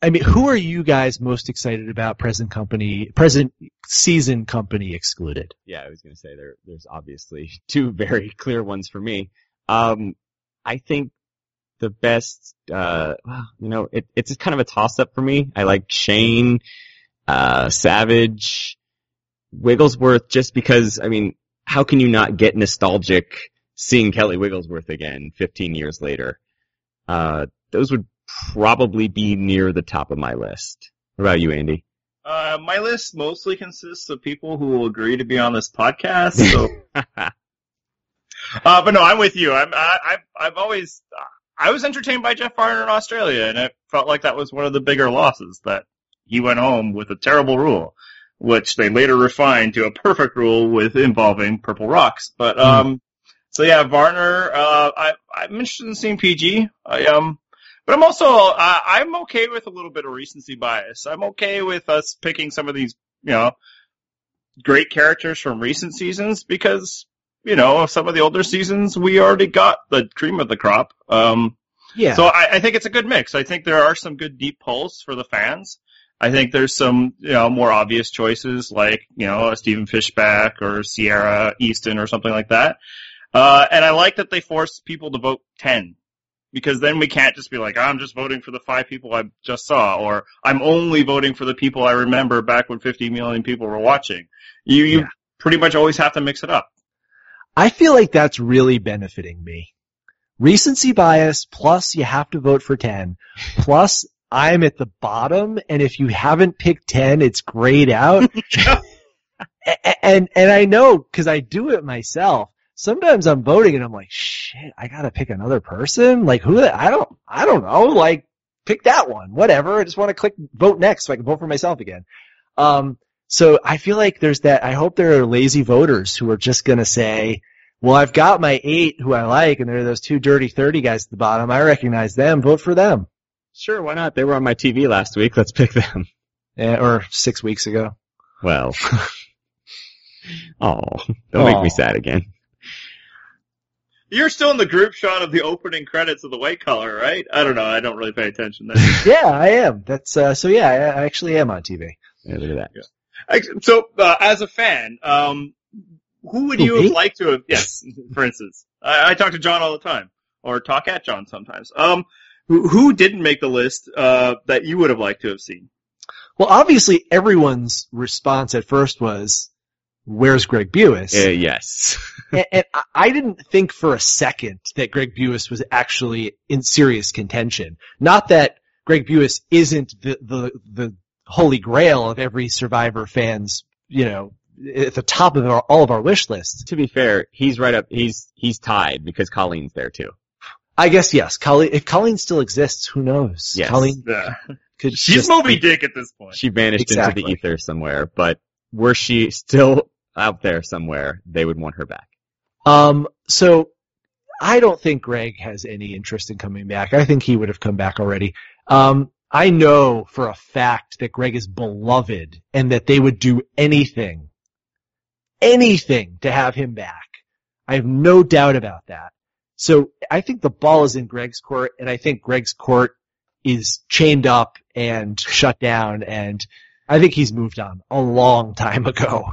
I mean, who are you guys most excited about? Present company, present season company excluded. Yeah, I was going to say there, there's obviously [LAUGHS] two very clear ones for me. Um, I think the best, uh, you know, it, it's kind of a toss up for me. I like Shane, uh, Savage, Wigglesworth just because, I mean, how can you not get nostalgic seeing Kelly Wigglesworth again 15 years later? Uh, those would probably be near the top of my list. What about you, Andy? Uh, my list mostly consists of people who will agree to be on this podcast. So, [LAUGHS] uh, but no, I'm with you. I'm, I, I've, I've always, I was entertained by Jeff Varner in Australia, and it felt like that was one of the bigger losses that he went home with a terrible rule, which they later refined to a perfect rule with involving purple rocks. But um, so yeah, Varner. Uh, I I'm interested in seeing PG. I um. But I'm also uh, I'm okay with a little bit of recency bias. I'm okay with us picking some of these, you know, great characters from recent seasons because you know some of the older seasons we already got the cream of the crop. Um, Yeah. so I, I think it's a good mix. I think there are some good deep pulls for the fans. I think there's some, you know, more obvious choices like, you know, a Stephen Fishbach or Ciera Eastin or something like that. Uh, and I like that they force people to vote 10. Because then we can't just be like, I'm just voting for the five people I just saw, or I'm only voting for the people I remember back when 50 million people were watching. You, you Yeah. pretty much always have to mix it up. I feel like that's really benefiting me. Recency bias plus you have to vote for 10 plus I'm at the bottom and if you haven't picked 10 it's grayed out. [LAUGHS] And and I know cuz I do it myself. Sometimes I'm voting and I'm like shit, I got to pick another person? Like who the I don't I don't know, like pick that one. Whatever. I just want to click vote next so I can vote for myself again. Um so I feel like there's that I hope there are lazy voters who are just going to say well, I've got my eight who I like, and there are those two dirty 30 guys at the bottom. I recognize them. Vote for them. Sure, why not? They were on my TV last week. Let's pick them. Eh, or six weeks ago. Well. [LAUGHS] oh, don't make me sad again. You're still in the group shot of the opening credits of the white collar, right? I don't know. I don't really pay attention there. [LAUGHS] Yeah, I am. That's, uh, so yeah, I I actually am on TV. Yeah, look at that. Ex- So, uh, as a fan, um, who would Who, you me? have liked to have? Yes, [LAUGHS] for instance, I, I talk to John all the time, or talk at John sometimes. Um, who, who didn't make the list uh, that you would have liked to have seen? Well, obviously everyone's response at first was, where's Greg Buis? Uh, yes. [LAUGHS] and, and I- I didn't think for a second that Greg Buis was actually in serious contention. Not that Greg Buis isn't the, the, the holy grail of every Survivor fan's, you know, at the top of our, all of our wish lists. to be fair, he's right up, he's, he's tied because Colleen's there too. I guess yes. Colleen, if Colleen still exists, who knows? Yes. Colleen Yeah. could She's just Moby be- Dick at this point. She vanished into the ether somewhere, but were she still out there somewhere, they would want her back. Um, so I don't think Greg has any interest in coming back. I think he would have come back already. Um, I know for a fact that Greg is beloved and that they would do anything, anything to have him back. I have no doubt about that. So I think the ball is in Greg's court and I think Greg's court is chained up and shut down and I think he's moved on a long time ago.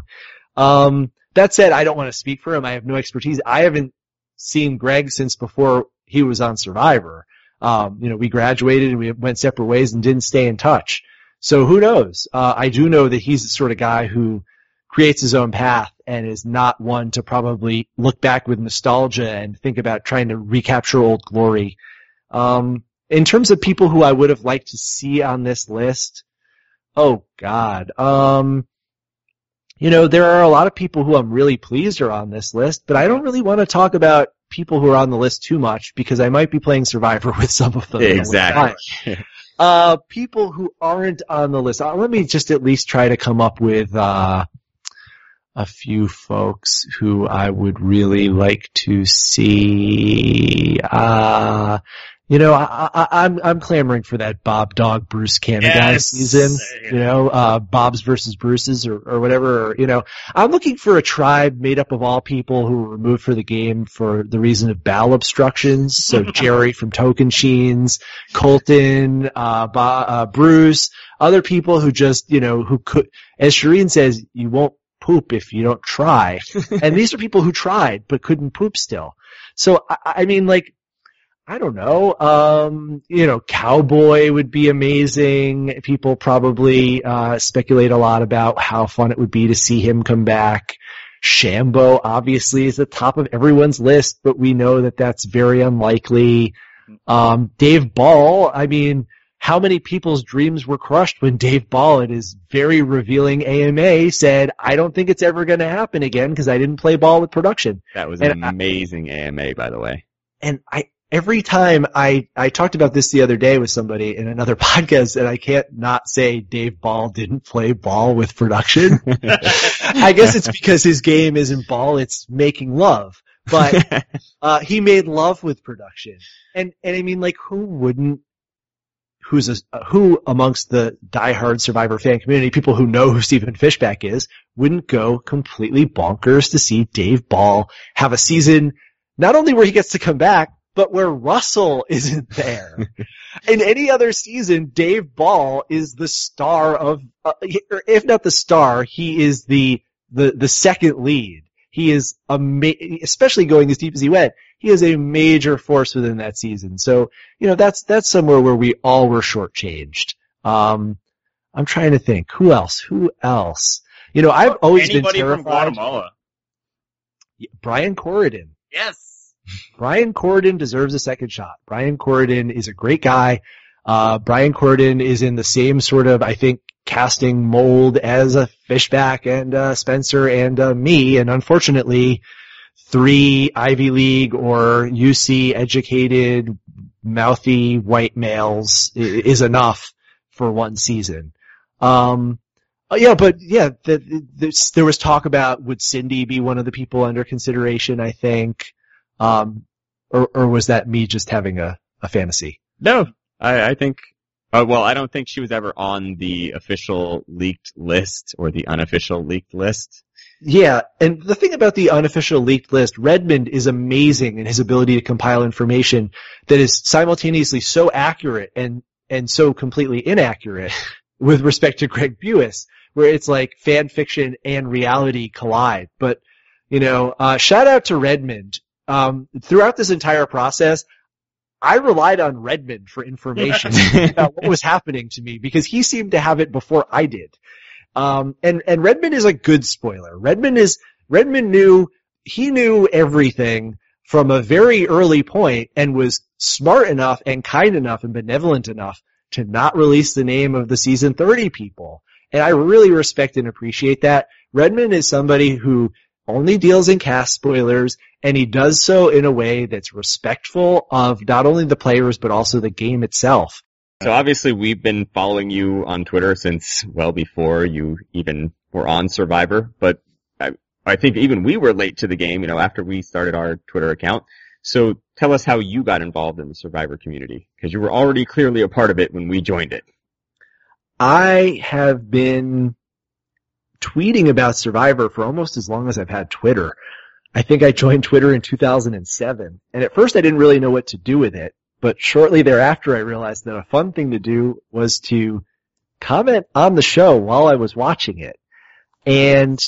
Um, that said, I don't want to speak for him. I have no expertise. I haven't seen Greg since before he was on Survivor. Um, you know, we graduated and we went separate ways and didn't stay in touch. So who knows? Uh, I do know that he's the sort of guy who creates his own path and is not one to probably look back with nostalgia and think about trying to recapture old glory. Um, in terms of people who I would have liked to see on this list, oh God, um, you know, there are a lot of people who I'm really pleased are on this list, but I don't really want to talk about people who are on the list too much because I might be playing Survivor [LAUGHS] with some of them. Exactly. Uh, people who aren't on the list. Uh, let me just at least try to come up with, uh, a few folks who I would really like to see. Uh, you know, I, I, I'm I'm clamoring for that Bob Dog Bruce Kanegai Yes. season. You know, uh, Bob's versus Bruce's or, or whatever. Or, you know, I'm looking for a tribe made up of all people who were removed for the game for the reason of bowel obstructions. So [LAUGHS] Jerry from Tocantins, Colton, uh, uh, Bruce, other people who just, you know, who could, as Shirin says, you won't poop if you don't try. [LAUGHS] and these are people who tried but couldn't poop still. So I, I mean, like, I don't know. Um, you know, Cowboy would be amazing. People probably uh, speculate a lot about how fun it would be to see him come back. Shambo obviously is the top of everyone's list, but we know that that's very unlikely. Um, Dave Ball, I mean, how many people's dreams were crushed when Dave Ball at his very revealing AMA said, I don't think it's ever going to happen again because I didn't play ball with production. That was And an I- amazing AMA, by the way. And I, every time I, I talked about this the other day with somebody in another [LAUGHS] podcast and I can't not say Dave Ball didn't play ball with production. [LAUGHS] I guess it's because his game isn't ball, it's making love. But, [LAUGHS] uh, he made love with production. And, and I mean like who wouldn't, who's a, who amongst the diehard Survivor fan community, people who know who Stephen Fishbach is, wouldn't go completely bonkers to see Dave Ball have a season not only where he gets to come back, but where Russell [LAUGHS] isn't there. [LAUGHS] In any other season, Dave Ball is the star of, uh, if not the star, he is the, the, the second lead. He is ama- especially going as deep as he went. He is a major force within that season. So, you know, that's, that's somewhere where we all were shortchanged. Um, I'm trying to think. Who else? Who else? You know, I've always Anybody been from. Guatemala? Brian Corridan. Yes. Brian Corridan deserves a second shot. Brian Corridan is a great guy. Uh, Brian Corridan is in the same sort of, I think, casting mold as a Fishbach and uh, Spencer and uh, me, and unfortunately, three Ivy League or UC educated, mouthy white males is enough for one season. Um, uh, yeah, but yeah, the, the, there was talk about would Cindy be one of the people under consideration? I think. Um, or, or was that me just having a, a fantasy? No, I, I think. Uh, well, I don't think she was ever on the official leaked list or the unofficial leaked list. Yeah, and the thing about the unofficial leaked list, Redmond is amazing in his ability to compile information that is simultaneously so accurate and, and so completely inaccurate [LAUGHS] with respect to Greg Buis, where it's like fan fiction and reality collide. But, you know, uh, shout out to Redmond. Um, throughout this entire process, I relied on Redmond for information [LAUGHS] about what was happening to me because he seemed to have it before I did. Um, and, and Redmond is a good spoiler. Redmond is, Redmond knew, he knew everything from a very early point and was smart enough and kind enough and benevolent enough to not release the name of the season 30 people. And I really respect and appreciate that. Redmond is somebody who only deals in cast spoilers and he does so in a way that's respectful of not only the players but also the game itself. So obviously we've been following you on Twitter since well before you even were on Survivor, but I, I think even we were late to the game, you know, after we started our Twitter account. So tell us how you got involved in the Survivor community, because you were already clearly a part of it when we joined it. I have been tweeting about Survivor for almost as long as I've had Twitter. I think I joined Twitter in 2007, and at first I didn't really know what to do with it, but shortly thereafter I realized that a fun thing to do was to comment on the show while I was watching it. And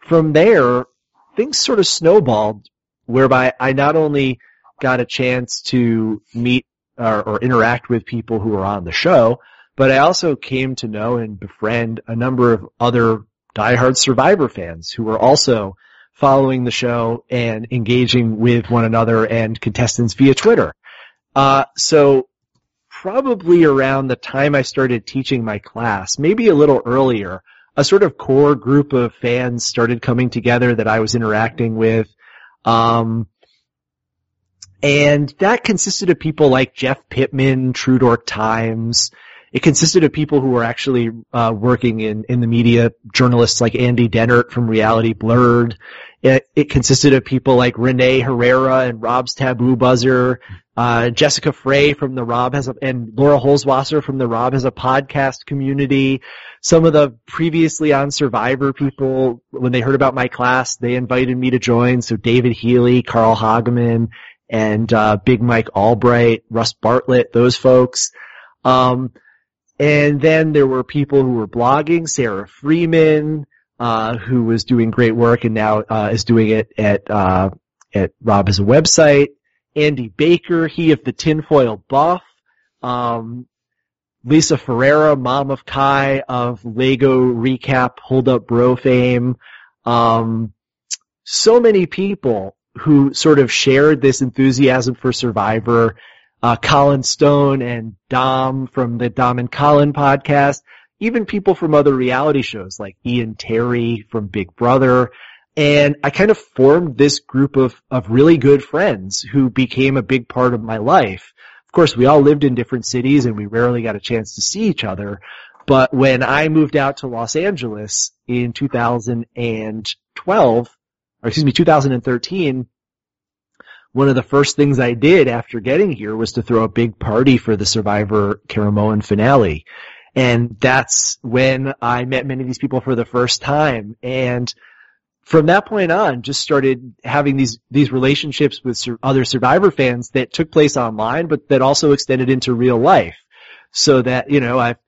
from there, things sort of snowballed whereby I not only got a chance to meet or, or interact with people who were on the show, but I also came to know and befriend a number of other diehard Survivor fans who were also following the show and engaging with one another and contestants via Twitter. Uh, so probably around the time I started teaching my class, maybe a little earlier, a sort of core group of fans started coming together that I was interacting with. Um, and that consisted of people like Jeff Pitman, True Dork Times. It consisted of people who were actually uh, working in, in the media, journalists like Andy Dehnart from Reality Blurred. It, it consisted of people like Renee Herrera and Rob's Taboo Buzzer, uh, Jessica Frey from the Rob has a, and Laura Holzwasser from the Rob has a podcast community. Some of the previously on Survivor people, when they heard about my class, they invited me to join. So David Healy, Carl Hageman, and uh, Big Mike Albright, Russ Bartlett, those folks. Um, and then there were people who were blogging, Sarah Freeman, uh, who was doing great work and now uh, is doing it at uh, at Rob as a website. Andy Baker, he of the tinfoil buff. Um, Lisa Ferreira, mom of Kai of Lego Recap, Hold Up Bro fame. Um, so many people who sort of shared this enthusiasm for Survivor. Uh, Colin Stone and Dom from the Dom and Colin podcast. Even people from other reality shows like Ian Terry from Big Brother. And I kind of formed this group of, of really good friends who became a big part of my life. Of course, we all lived in different cities and we rarely got a chance to see each other. But when I moved out to Los Angeles in 2012, or excuse me, 2013, one of the first things I did after getting here was to throw a big party for the Survivor Caramoan finale. And that's when I met many of these people for the first time. And from that point on, just started having these, these relationships with sur- other Survivor fans that took place online, but that also extended into real life. So that, you know, I've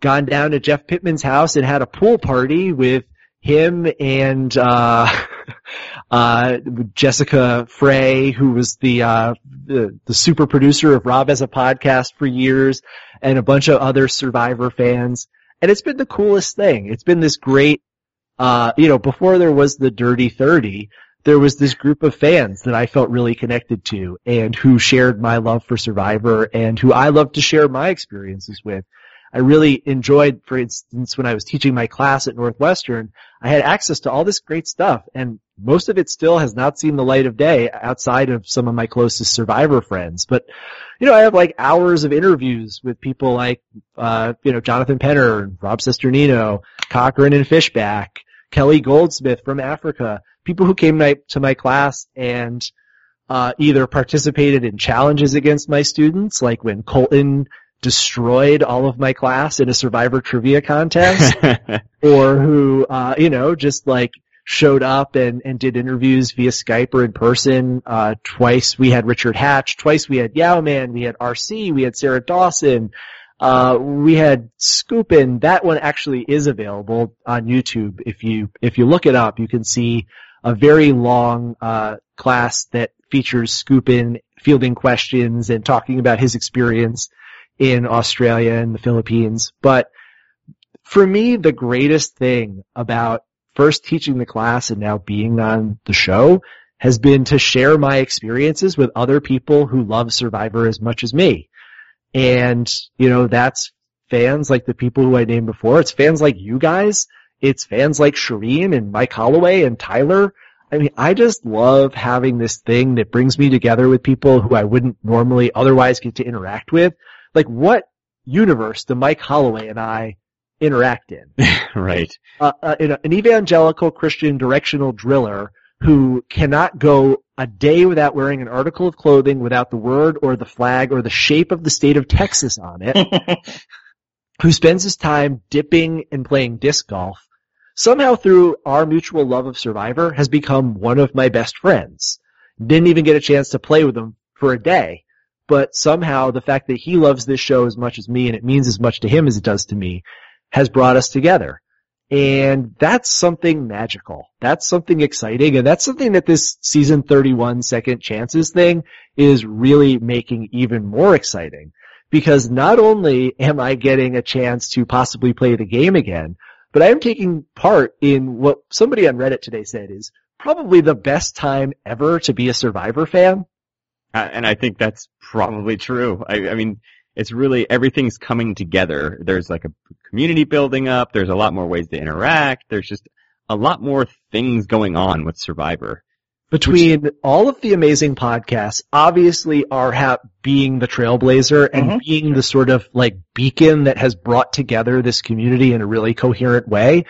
gone down to Jeff Pitman's house and had a pool party with him and, uh, [LAUGHS] uh, Jessica Frey, who was the, uh, the, the super producer of Rob as a podcast for years, and a bunch of other Survivor fans. And it's been the coolest thing. It's been this great, uh, you know, before there was the Dirty 30, there was this group of fans that I felt really connected to and who shared my love for Survivor and who I love to share my experiences with. I really enjoyed, for instance, when I was teaching my class at Northwestern, I had access to all this great stuff and most of it still has not seen the light of day outside of some of my closest survivor friends. But, you know, I have like hours of interviews with people like, uh, you know, Jonathan Penner, and Rob Cesternino, Cochran and Fishbach, Kelly Goldsmith from Africa, people who came to my class and, uh, either participated in challenges against my students, like when Colton destroyed all of my class in a survivor trivia contest, [LAUGHS] or who, uh, you know, just like showed up and, and did interviews via Skype or in person. Uh, twice we had Richard Hatch, twice we had Yau-Man we had RC, we had Sarah Dawson, uh, we had Skupin. That one actually is available on YouTube. If you, if you look it up, you can see a very long, uh, class that features Skupin fielding questions and talking about his experience in Australia and the Philippines. But for me, the greatest thing about first teaching the class and now being on the show has been to share my experiences with other people who love Survivor as much as me. And, you know, that's fans like the people who I named before. It's fans like you guys. It's fans like Shirin and Mike Holloway and Tyler. I mean, I just love having this thing that brings me together with people who I wouldn't normally otherwise get to interact with. Like what universe do Mike Holloway and I interact in. [LAUGHS] right. Uh, uh, an evangelical Christian directional driller who cannot go a day without wearing an article of clothing without the word or the flag or the shape of the state of Texas on it, [LAUGHS] who spends his time dipping and playing disc golf, somehow through our mutual love of Survivor has become one of my best friends. Didn't even get a chance to play with him for a day, but somehow the fact that he loves this show as much as me and it means as much to him as it does to me has brought us together. And that's something magical. That's something exciting. And that's something that this season 31 second chances thing is really making even more exciting. Because not only am I getting a chance to possibly play the game again, but I am taking part in what somebody on Reddit today said is probably the best time ever to be a Survivor fan. Uh, and I think that's probably true. I, I mean, it's really everything's coming together. There's like a community building up. There's a lot more ways to interact. There's just a lot more things going on with Survivor. Between Which, all of the amazing podcasts, obviously RHAP being the trailblazer and mm-hmm. being the sort of like beacon that has brought together this community in a really coherent way.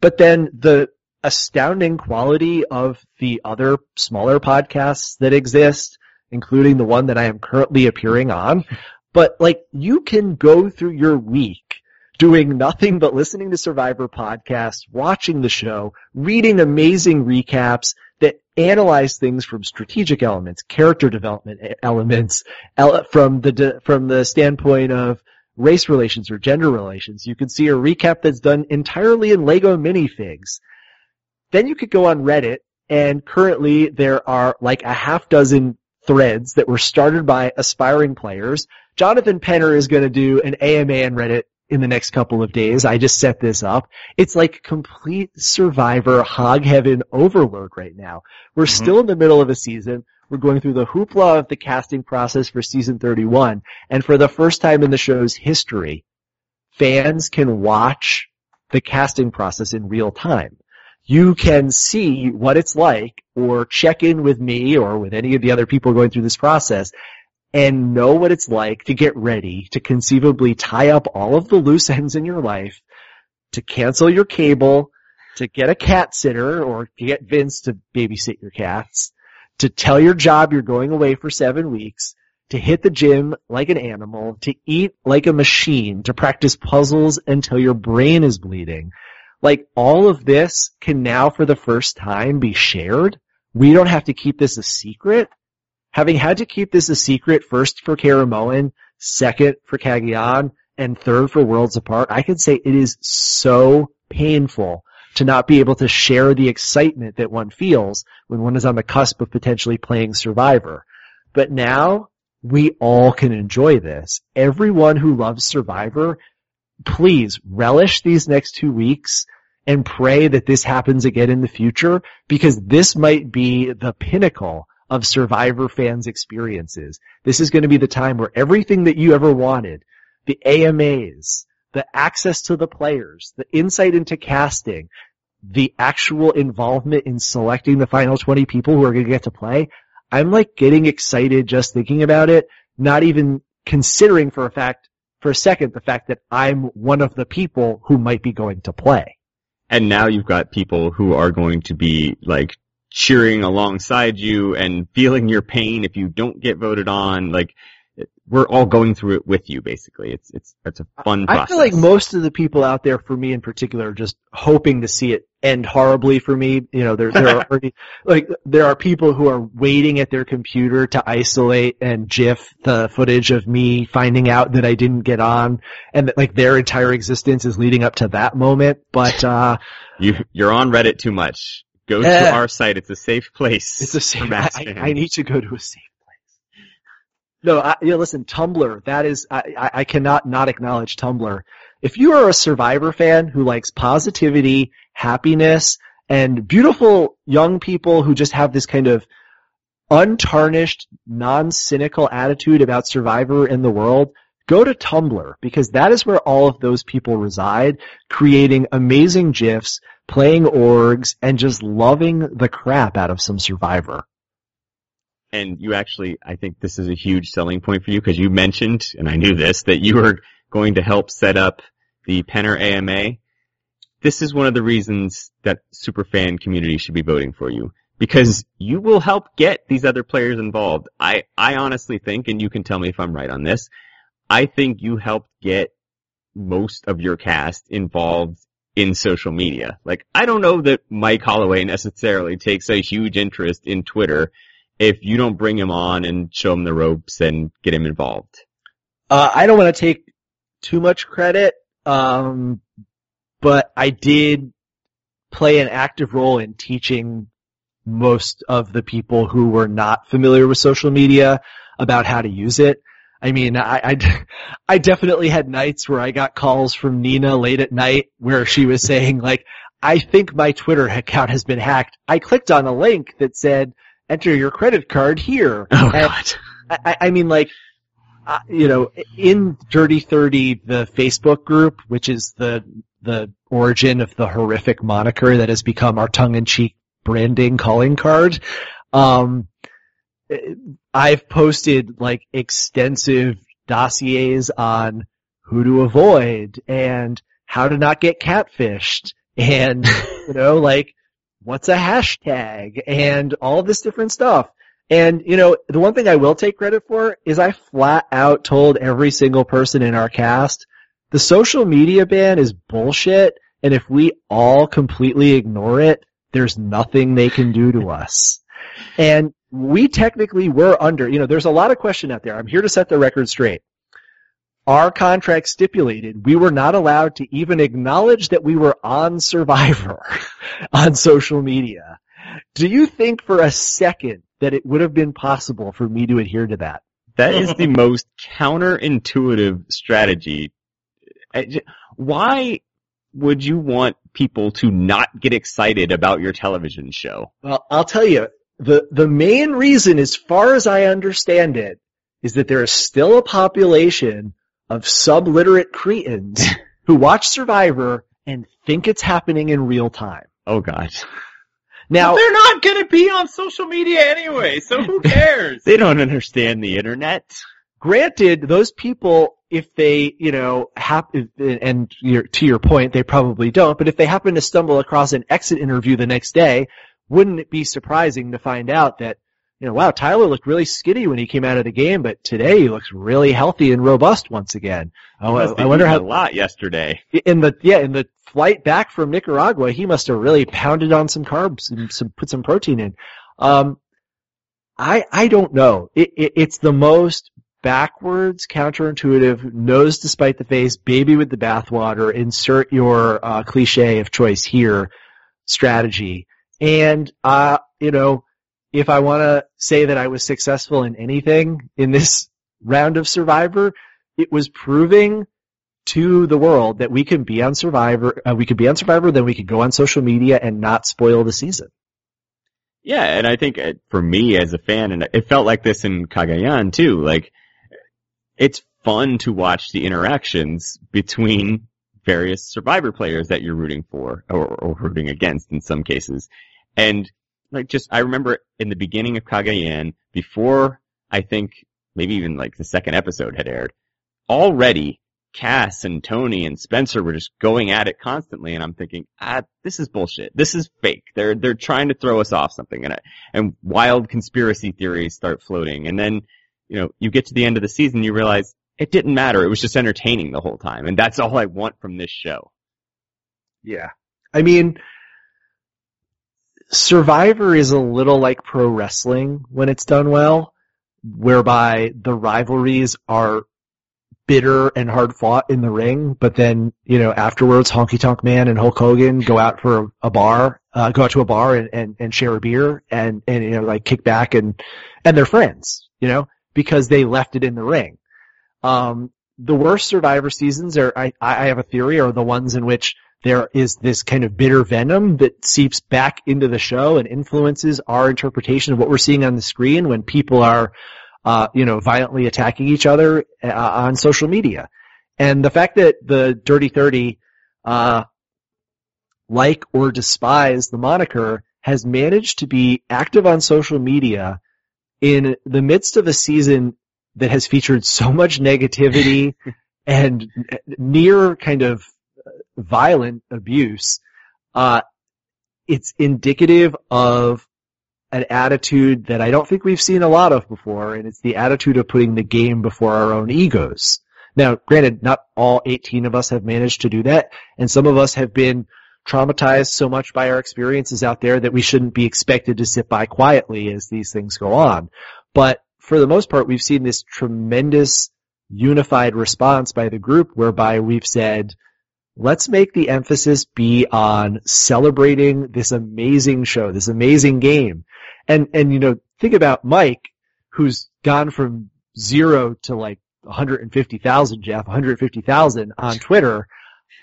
But then the astounding quality of the other smaller podcasts that exist, including the one that I am currently appearing on, but like you can go through your week doing nothing but listening to Survivor podcasts, watching the show, reading amazing recaps that analyze things from strategic elements, character development elements, from the from the standpoint of race relations or gender relations. You can see a recap that's done entirely in Lego minifigs. Then you could go on Reddit and currently there are like a half dozen threads that were started by aspiring players Jonathan Penner is going to do an AMA on Reddit in the next couple of days. I just set this up. It's like complete survivor hog heaven overload right now. We're mm-hmm. still in the middle of a season. We're going through the hoopla of the casting process for season 31. And for the first time in the show's history, fans can watch the casting process in real time. You can see what it's like or check in with me or with any of the other people going through this process and know what it's like to get ready to conceivably tie up all of the loose ends in your life, to cancel your cable, to get a cat sitter or to get Vince to babysit your cats, to tell your job you're going away for seven weeks, to hit the gym like an animal, to eat like a machine, to practice puzzles until your brain is bleeding. Like all of this can now for the first time be shared. We don't have to keep this a secret. Having had to keep this a secret first for Caramoan, second for Cagayan, and third for Worlds Apart, I can say it is so painful to not be able to share the excitement that one feels when one is on the cusp of potentially playing Survivor. But now, we all can enjoy this. Everyone who loves Survivor, please relish these next two weeks and pray that this happens again in the future because this might be the pinnacle of Survivor fans' experiences. This is going to be the time where everything that you ever wanted, the AMAs, the access to the players, the insight into casting, the actual involvement in selecting the final 20 people who are going to get to play, I'm like getting excited just thinking about it, not even considering for a fact, for a second, the fact that I'm one of the people who might be going to play. And now you've got people who are going to be like cheering alongside you and feeling your pain if you don't get voted on. Like we're all going through it with you, basically. It's it's it's a fun process. I feel like most of the people out there, for me in particular, are just hoping to see it end horribly for me. You know, there there are already, [LAUGHS] like there are people who are waiting at their computer to isolate and GIF the footage of me finding out that I didn't get on, and that like their entire existence is leading up to that moment. But [LAUGHS] uh, you you're on Reddit too much. Go to our site. It's a safe place. It's a safe. I. I need to go to a safe place. No, I, you know, listen, Tumblr. That is, I, I I cannot not acknowledge Tumblr. If you are a Survivor fan who likes positivity, happiness, and beautiful young people who just have this kind of untarnished, non-cynical attitude about Survivor in the world, go to Tumblr because that is where all of those people reside, creating amazing GIFs, playing orgs, and just loving the crap out of some Survivor. And you actually, I think this is a huge selling point for you because you mentioned, and I knew this, that you were going to help set up the Penner AMA. This is one of the reasons that superfan community should be voting for you because you will help get these other players involved. I, I honestly think, and you can tell me if I'm right on this, I think you helped get most of your cast involved in social media. Like, I don't know that Mike Holloway necessarily takes a huge interest in Twitter if you don't bring him on and show him the ropes and get him involved. Uh, I don't want to take too much credit, um, but I did play an active role in teaching most of the people who were not familiar with social media about how to use it. I mean, I, I, [LAUGHS] I definitely had nights where I got calls from Nina late at night where she was saying like, I think my Twitter account has been hacked. I clicked on a link that said, enter your credit card here. [LAUGHS] Oh And- god. I, I- mean, like, uh, you know, in Dirty Thirty, the Facebook group, which is the the origin of the horrific moniker that has become our tongue-in-cheek branding calling card. Um, eh, I've posted like extensive dossiers on who to avoid and how to not get catfished and, [LAUGHS] you know, like, what's a hashtag and all this different stuff. And, you know, the one thing I will take credit for is I flat out told every single person in our cast, the social media ban is bullshit, and if we all completely ignore it, there's nothing they can do to us. And we technically were under, you know, there's a lot of question out there. I'm here to set the record straight. Our contract stipulated we were not allowed to even acknowledge that we were on Survivor [LAUGHS] on social media. Do you think for a second that it would have been possible for me to adhere to that? That is the most counterintuitive strategy. Why would you want people to not get excited about your television show? Well, I'll tell you, the, the main reason, as far as I understand it, is that there is still a population of subliterate cretins [LAUGHS] who watch Survivor and think it's happening in real time. Oh god. Now, But they're not going to be on social media anyway, so who [LAUGHS] cares? They don't understand the internet. granted, those people, if they, you know, hap- and your, to your point, they probably don't, but if they happen to stumble across an exit interview the next day, wouldn't it be surprising to find out that, you know, wow, Tyler looked really skinny when he came out of the game, but today he looks really healthy and robust once again. Oh, I, I wonder how, a lot yesterday. in the, yeah, in the flight back from Nicaragua, he must have really pounded on some carbs and some, put some protein in. Um, I, I don't know. It, it, it's the most backwards, counterintuitive, nose despite the face, baby with the bathwater, insert your uh, cliche of choice here strategy. And, uh, you know, if I want to say that I was successful in anything in this round of Survivor, it was proving to the world that we can be on Survivor, uh, we could be on Survivor, then we could go on social media and not spoil the season. Yeah, and I think uh, for me as a fan, and it felt like this in Cagayan too, like, it's fun to watch the interactions between various survivor players that you're rooting for, or, or rooting against in some cases. And, like, just, I remember in the beginning of Cagayan, before, I think, maybe even like the second episode had aired, already Kass and Tony and Spencer were just going at it constantly, and I'm thinking, ah, this is bullshit. This is fake. They're they're trying to throw us off something, and and wild conspiracy theories start floating, and then you know you get to the end of the season, you realize it didn't matter. It was just entertaining the whole time, and that's all I want from this show. Yeah. I mean, Survivor is a little like pro wrestling when it's done well, whereby the rivalries are bitter and hard fought in the ring, but then, you know, afterwards Honky Tonk Man and Hulk Hogan go out for a, bar, uh, go out to a bar and, and, and share a beer and, and, you know, like kick back and, and they're friends, you know, because they left it in the ring. Um, the worst Survivor seasons are, I, I have a theory, are the ones in which there is this kind of bitter venom that seeps back into the show and influences our interpretation of what we're seeing on the screen when people are, uh, you know, violently attacking each other uh, on social media. And the fact that the Dirty 30, uh, like or despise the moniker has managed to be active on social media in the midst of a season that has featured so much negativity [LAUGHS] and near kind of violent abuse, uh, it's indicative of an attitude that I don't think we've seen a lot of before, and it's the attitude of putting the game before our own egos. Now, granted, not all 18 of us have managed to do that, and some of us have been traumatized so much by our experiences out there that we shouldn't be expected to sit by quietly as these things go on. But for the most part, we've seen this tremendous unified response by the group whereby we've said, let's make the emphasis be on celebrating this amazing show, this amazing game. And, and, you know, think about Mike, who's gone from zero to like 150,000, Jeff, 150,000 on Twitter.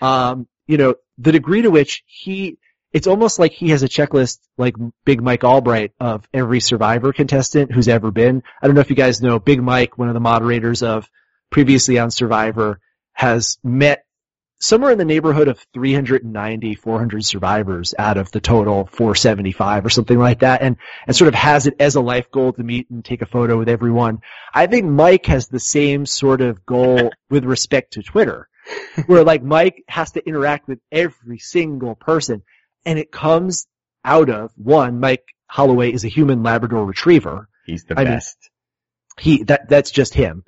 Um, you know, the degree to which he, it's almost like he has a checklist like Big Mike Albright of every survivor contestant who's ever been. I don't know if you guys know Big Mike, one of the moderators of previously on Survivor, has met somewhere in the neighborhood of 390, 400 survivors out of the total 475 or something like that and, and sort of has it as a life goal to meet and take a photo with everyone. I think Mike has the same sort of goal [LAUGHS] with respect to Twitter where like Mike has to interact with every single person and it comes out of one, Mike Holloway is a human Labrador retriever. He's the I mean, best. He, that, that's just him.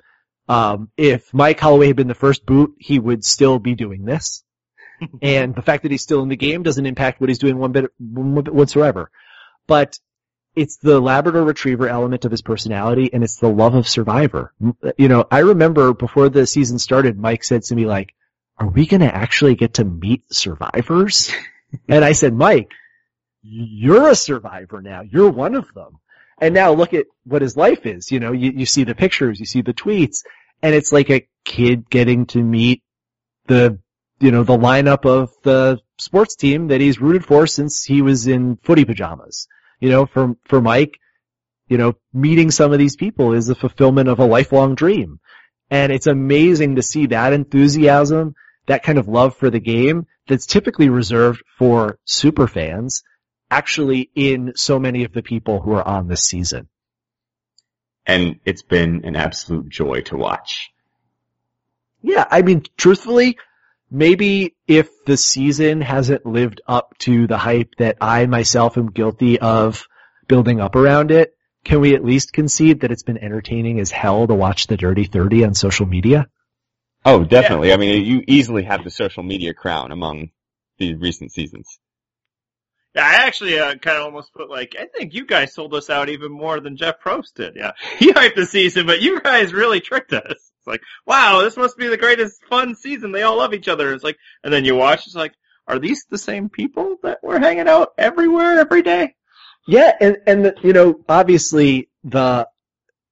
Um, if Mike Holloway had been the first boot, he would still be doing this. [LAUGHS] and the fact that he's still in the game doesn't impact what he's doing one bit, one bit whatsoever. But it's the Labrador Retriever element of his personality, and it's the love of Survivor. You know, I remember before the season started, Mike said to me like, "Are we going to actually get to meet survivors?" [LAUGHS] and I said, "Mike, you're a survivor now. You're one of them." And now look at what his life is. You know, you, you see the pictures, you see the tweets, and it's like a kid getting to meet the, you know, the lineup of the sports team that he's rooted for since he was in footy pajamas. You know, for, for Mike, you know, meeting some of these people is a fulfillment of a lifelong dream. And it's amazing to see that enthusiasm that kind of love for the game that's typically reserved for super fans actually in so many of the people who are on this season. And it's been an absolute joy to watch. Yeah, I mean, truthfully, maybe if the season hasn't lived up to the hype that I myself am guilty of building up around it, can we at least concede that it's been entertaining as hell to watch the Dirty 30 on social media? Oh, definitely. Yeah. I mean, you easily have the social media crown among the recent seasons. Yeah, I actually uh, kind of almost put like, I think you guys sold us out even more than Jeff Probst did. Yeah, [LAUGHS] he hyped the season, but you guys really tricked us. It's like, wow, this must be the greatest fun season. They all love each other. It's like, and then you watch, it's like, are these the same people that were hanging out everywhere every day? Yeah, and and you know, obviously the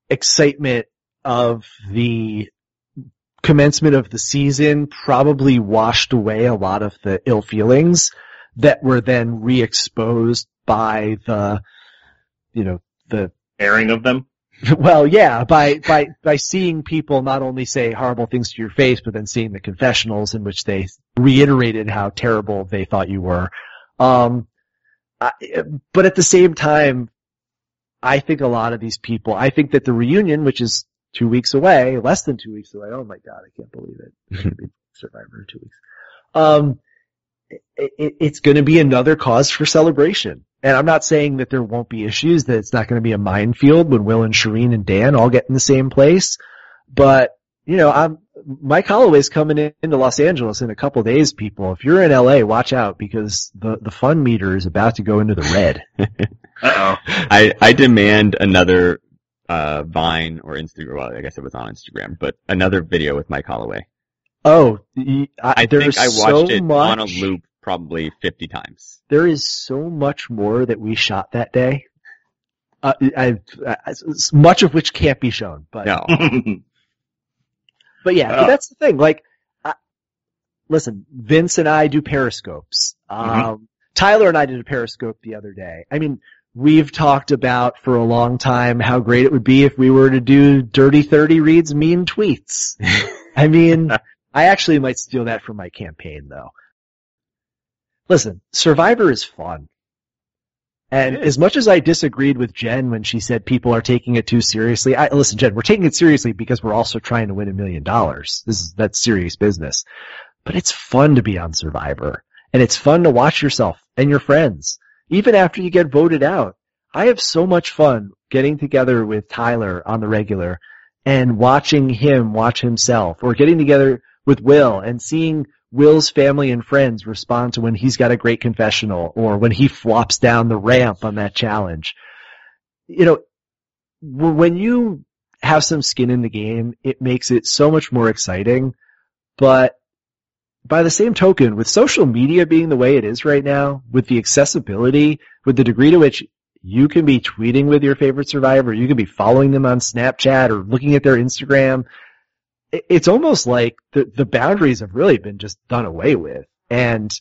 excitement of the commencement of the season probably washed away a lot of the ill feelings that were then re-exposed by the, you know, the airing of them. [LAUGHS] Well, yeah, by, by, by seeing people not only say horrible things to your face, but then seeing the confessionals in which they reiterated how terrible they thought you were. Um, I, but at the same time, I think a lot of these people, I think that the reunion, which is two weeks away, less than two weeks away, oh my god, I can't believe it. [LAUGHS] Survivor in two weeks. Um, it, it's going to be another cause for celebration. And I'm not saying that there won't be issues, that it's not going to be a minefield when Will and Shirin and Dan all get in the same place. But, you know, I'm, Mike Holloway's coming in, into Los Angeles in a couple days, people. If you're in LA, watch out because the, the fun meter is about to go into the red. [LAUGHS] oh I, I demand another, uh, Vine or Instagram, well, I guess it was on Instagram, but another video with Mike Holloway. Oh, I, I think I watched so it much, on a loop probably 50 times. There is so much more that we shot that day. Uh, I, I, much of which can't be shown, but. No. [LAUGHS] but yeah, but that's the thing. Like, listen, Vince and I do periscopes. Mm-hmm. Um, Tyler and I did a periscope the other day. I mean, we've talked about for a long time how great it would be if we were to do Dirty 30 reads mean tweets. [LAUGHS] I mean, I actually might steal that from my campaign though. Listen, Survivor is fun. And as much as I disagreed with Jen when she said people are taking it too seriously, I listen, Jen, we're taking it seriously because we're also trying to win a million dollars. This is that's serious business. But it's fun to be on Survivor. And it's fun to watch yourself and your friends. Even after you get voted out. I have so much fun getting together with Tyler on the regular and watching him watch himself or getting together with Will and seeing Will's family and friends respond to when he's got a great confessional or when he flops down the ramp on that challenge. You know, when you have some skin in the game, it makes it so much more exciting. But by the same token, with social media being the way it is right now, with the accessibility, with the degree to which you can be tweeting with your favorite survivor, you can be following them on Snapchat or looking at their Instagram, it's almost like the, the boundaries have really been just done away with. And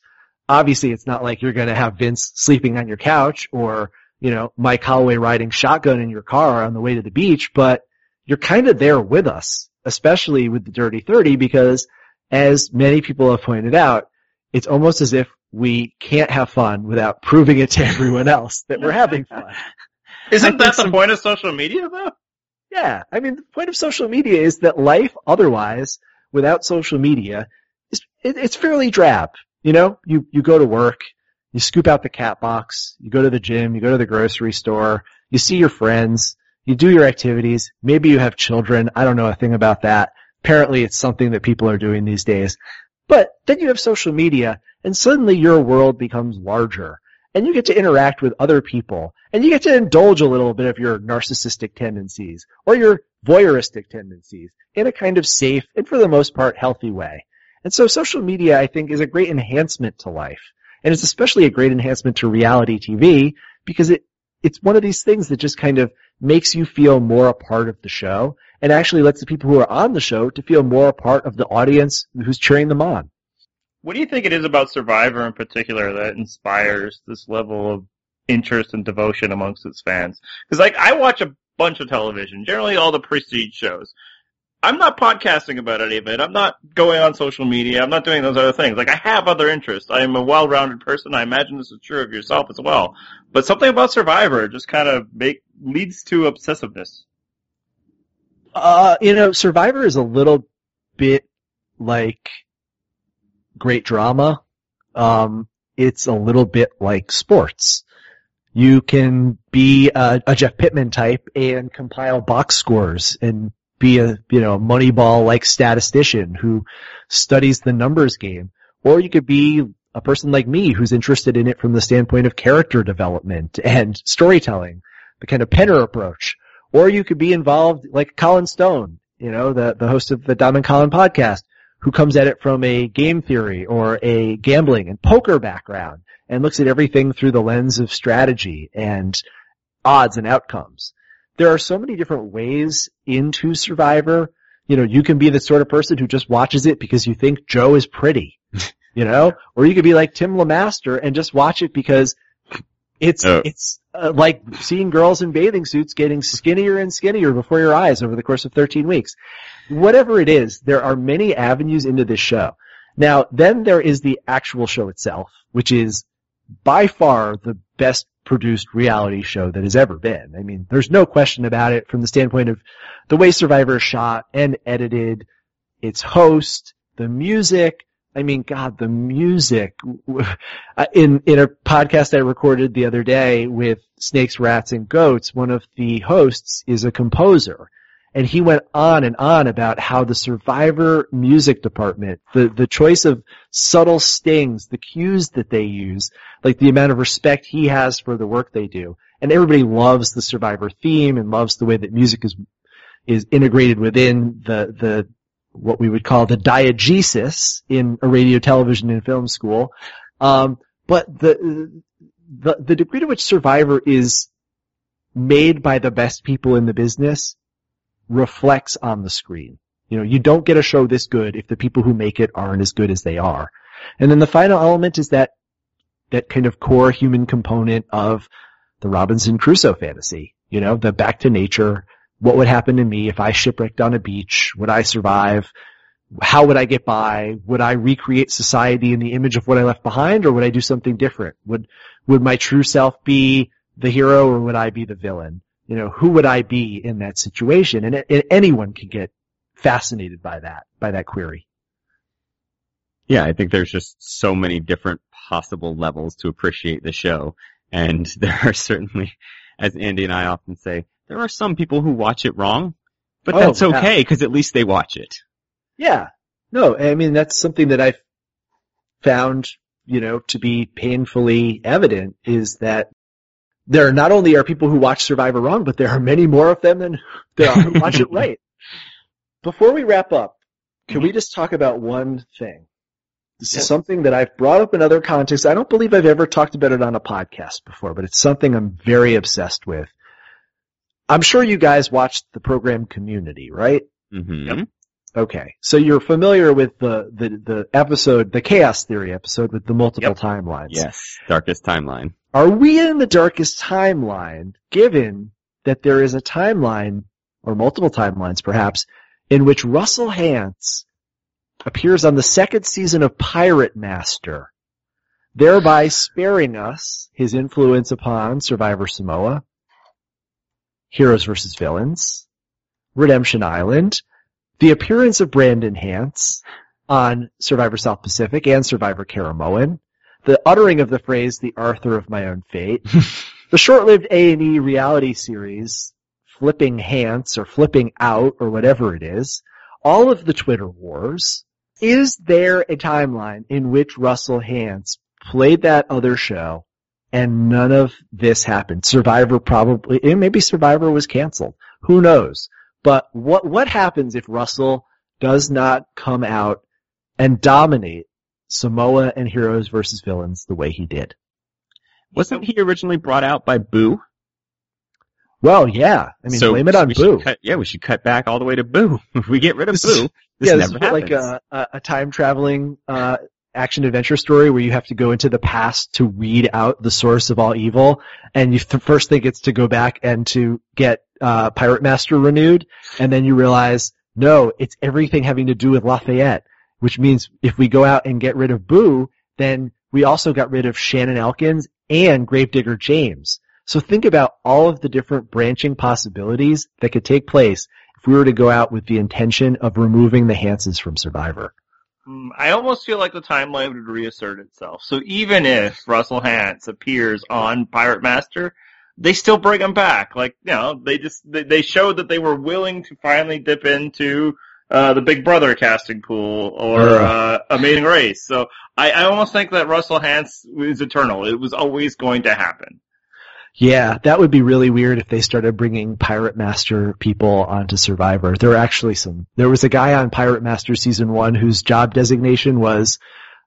obviously it's not like you're going to have Vince sleeping on your couch or, you know, Mike Holloway riding shotgun in your car on the way to the beach, but you're kind of there with us, especially with the Dirty 30 because as many people have pointed out, it's almost as if we can't have fun without proving it to [LAUGHS] everyone else that we're having fun. Isn't that the some, point of social media though? Yeah, I mean, the point of social media is that life otherwise, without social media, is it, it's fairly drab. You know, you you go to work, you scoop out the cat box, you go to the gym, you go to the grocery store, you see your friends, you do your activities. Maybe you have children. I don't know a thing about that. Apparently, it's something that people are doing these days. But then you have social media, and suddenly your world becomes larger and you get to interact with other people and you get to indulge a little bit of your narcissistic tendencies or your voyeuristic tendencies in a kind of safe and for the most part healthy way. And so social media, I think, is a great enhancement to life. And it's especially a great enhancement to reality TV because it, it's one of these things that just kind of makes you feel more a part of the show and actually lets the people who are on the show to feel more a part of the audience who's cheering them on. What do you think it is about Survivor in particular that inspires this level of interest and devotion amongst its fans? Because like I watch a bunch of television, generally all the prestige shows, I'm not podcasting about any of it. I'm not going on social media. I'm not doing those other things. Like I have other interests. I am a well-rounded person. I imagine this is true of yourself as well. But something about Survivor just kind of make leads to obsessiveness. Uh, you know, Survivor is a little bit like great drama. Um, it's a little bit like sports. You can be a, a Jeff Pitman type and compile box scores and be a, you know, moneyball like statistician who studies the numbers game. Or you could be a person like me who's interested in it from the standpoint of character development and storytelling, the kind of Penner approach. Or you could be involved like Colin Stone, you know, the, the host of the Diamond Colin podcast, who comes at it from a game theory or a gambling and poker background and looks at everything through the lens of strategy and odds and outcomes. There are so many different ways into Survivor. You know, you can be the sort of person who just watches it because you think Joe is pretty, [LAUGHS] you know, or you could be like Tim Lamaster and just watch it because it's Oh. it's uh, like seeing girls in bathing suits getting skinnier and skinnier before your eyes over the course of 13 weeks. Whatever it is, there are many avenues into this show. Now, then there is the actual show itself, which is by far the best produced reality show that has ever been. I mean, there's no question about it from the standpoint of the way Survivor is shot and edited, its host, the music. I mean, God, the music. Uh, In in a podcast I recorded the other day with Snakes, Rats, and Goats, one of the hosts is a composer. And he went on and on about how the Survivor music department, the, the choice of subtle stings, the cues that they use, like the amount of respect he has for the work they do. And everybody loves the Survivor theme and loves the way that music is, is integrated within the, the, what we would call the diegesis in a radio, television, and film school. Um, but the, the, the degree to which Survivor is made by the best people in the business reflects on the screen. You know, you don't get a show this good if the people who make it aren't as good as they are. And then the final element is that, that kind of core human component of the Robinson Crusoe fantasy. You know, the back to nature. What would happen to me if I shipwrecked on a beach? Would I survive? How would I get by? Would I recreate society in the image of what I left behind or would I do something different? Would, would my true self be the hero or would I be the villain? You know, who would I be in that situation? And, and anyone can get fascinated by that, by that query. Yeah, I think there's just so many different possible levels to appreciate the show. And [LAUGHS] there are certainly, as Andy and I often say, there are some people who watch it wrong, but Oh, that's okay because at least they watch it. Yeah. No, I mean, that's something that I've found, you know, to be painfully evident is that there are not only are people who watch Survivor wrong, but there are many more of them than [LAUGHS] there are who watch it right. Before we wrap up, can we just talk about one thing? This is something that I've brought up in other contexts. I don't believe I've ever talked about it on a podcast before, but it's something I'm very obsessed with. I'm sure you guys watched the program Community, right? hmm Okay, so you're familiar with the, the, the episode, the chaos theory episode with the multiple Yep. timelines. Yes. Darkest timeline. Are we in the darkest timeline, given that there is a timeline, or multiple timelines perhaps, in which Russell Hantz appears on the second season of Pirate Master, thereby sparing us his influence upon Survivor Samoa, Heroes vs. Villains, Redemption Island, the appearance of Brandon Hantz on Survivor South Pacific and Survivor Caramoan, the uttering of the phrase "the Arthur of my own fate," [LAUGHS] the short-lived A and E reality series "Flipping Hantz" or "Flipping Out" or whatever it is, all of the Twitter wars. Is there a timeline in which Russell Hantz played that other show and none of this happened? Survivor probably, maybe Survivor was canceled. Who knows? But what what happens if Russell does not come out and dominate Samoa and Heroes versus Villains the way he did? Wasn't he originally brought out by Boo? Well, yeah. I mean, so blame it on Boo. cut- yeah, we should cut back all the way to Boo. [LAUGHS] If we get rid of This is- Boo, this yeah, this never is like happens. a, a, a time traveling uh, action adventure story where you have to go into the past to weed out the source of all evil, and you th- first think it's to go back and to get uh, Pirate Master renewed, and then you realize No, it's everything having to do with Lafayette, which means if we go out and get rid of Boo, then we also got rid of Shannon Elkins and Gravedigger James. So think about all of the different branching possibilities that could take place if we were to go out with the intention of removing the Hantzes from Survivor. Mm, I almost feel like the timeline would reassert itself. So even if Russell Hantz appears on Pirate Master, they still bring him back. Like, you know, they just, they, they showed that they were willing to finally dip into, uh, the Big Brother casting pool or, uh, Amazing Race. So I, I almost think that Russell Hantz is eternal. It was always going to happen. Yeah, that would be really weird if they started bringing Pirate Master people onto Survivor. There were actually some, there was a guy on Pirate Master season one whose job designation was,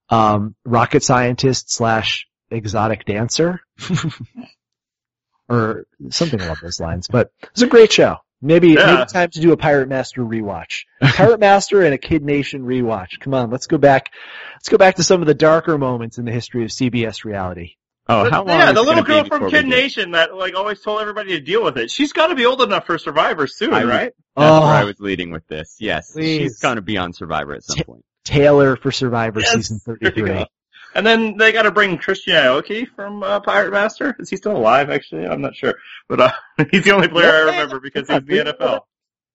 um, rocket scientist slash exotic dancer. [LAUGHS] or something along those lines, but it's a great show. Maybe, Yeah. maybe time to do a Pirate Master rewatch. Pirate Master and a Kid Nation rewatch. Come on, let's go back, let's go back to some of the darker moments in the history of CBS reality. Oh, But, how long? yeah, the little girl from Kid Nation that like always told everybody to deal with it. She's got to be old enough for Survivor soon, I- right? That's Oh. where I was leading with this. Yes, Please. she's gonna be on Survivor at some Ta- point. Taylor for Survivor Yes, season there 33. And then they got to bring Christian Aoki from uh, Pirate Master. Is he still alive? Actually, I'm not sure, but uh, [LAUGHS] he's the only player I remember because he's the NFL.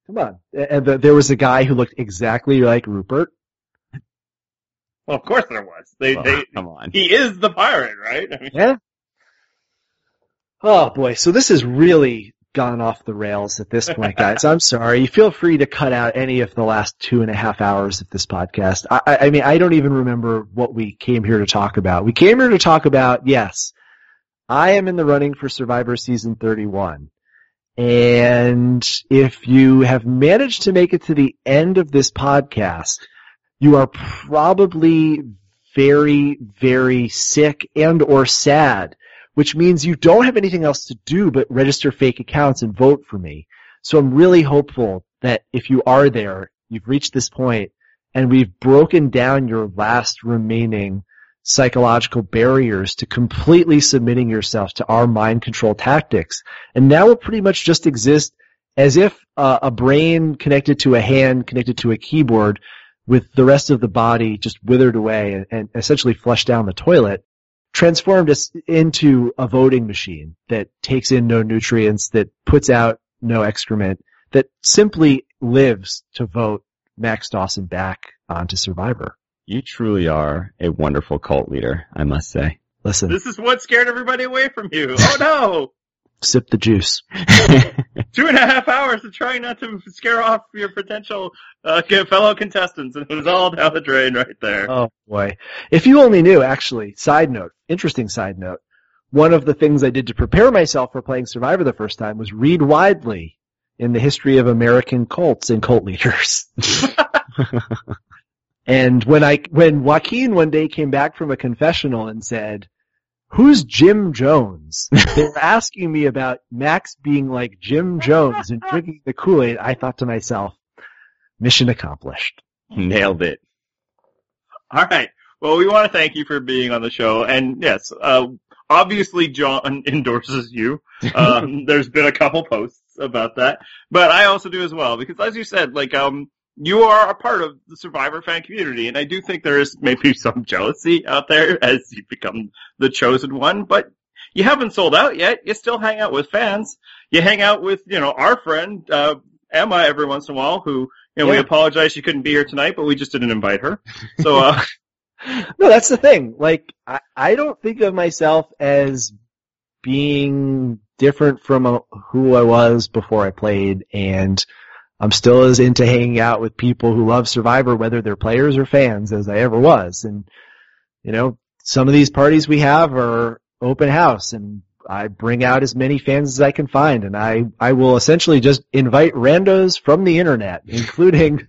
Come on. And the, there was a guy who looked exactly like Rupert. Well, of course there was. They, Well, they, [LAUGHS] come on. he is the pirate, right? I mean, Yeah. Oh boy, so this has really gone off the rails at this point, [LAUGHS] guys. I'm sorry. Feel free to cut out any of the last two and a half hours of this podcast. I, I, I mean, I don't even remember what we came here to talk about. We came here to talk about, yes, I am in the running for Survivor season 31. And if you have managed to make it to the end of this podcast, you are probably very, very sick and or sad, which means you don't have anything else to do but register fake accounts and vote for me. So I'm really hopeful that if you are there, you've reached this point and we've broken down your last remaining psychological barriers to completely submitting yourself to our mind control tactics. And now we'll pretty much just exist as if uh, a brain connected to a hand connected to a keyboard with the rest of the body just withered away and, and essentially flushed down the toilet, transformed us into a voting machine that takes in no nutrients, that puts out no excrement, that simply lives to vote Max Dawson back onto Survivor. You truly are a wonderful cult leader, I must say. Listen, this is what scared everybody away from you. Oh sip the juice. [LAUGHS] Two and a half hours of trying not to scare off your potential uh, fellow contestants, and it was all down the drain right there. Oh boy. If you only knew, actually, side note, interesting side note, one of the things I did to prepare myself for playing Survivor the first time was read widely in the history of American cults and cult leaders. [LAUGHS] [LAUGHS] and when I, when Joaquin one day came back from a confessional and said, Who's Jim Jones? they were asking me about Max being like Jim Jones and drinking the Kool-Aid. I thought to myself, mission accomplished. Nailed it. All right. Well, we want to thank you for being on the show, and yes, uh, obviously John [LAUGHS] endorses you. Um, there's been a couple posts about that, but I also do as well because, as you said, like um, you are a part of the Survivor fan community, and I do think there is maybe [LAUGHS] some jealousy out there as you become the chosen one, but you haven't sold out yet. You still hang out with fans. You hang out with, you know, our friend uh, Emma every once in a while, who you know we apologize she couldn't be here tonight, but we just didn't invite her. So. uh [LAUGHS] No, that's the thing. Like, I, I don't think of myself as being different from uh who I was before I played, and I'm still as into hanging out with people who love Survivor, whether they're players or fans, as I ever was. And, you know, some of these parties we have are open house, and I bring out as many fans as I can find, and I, I will essentially just invite randos from the internet, [LAUGHS] including,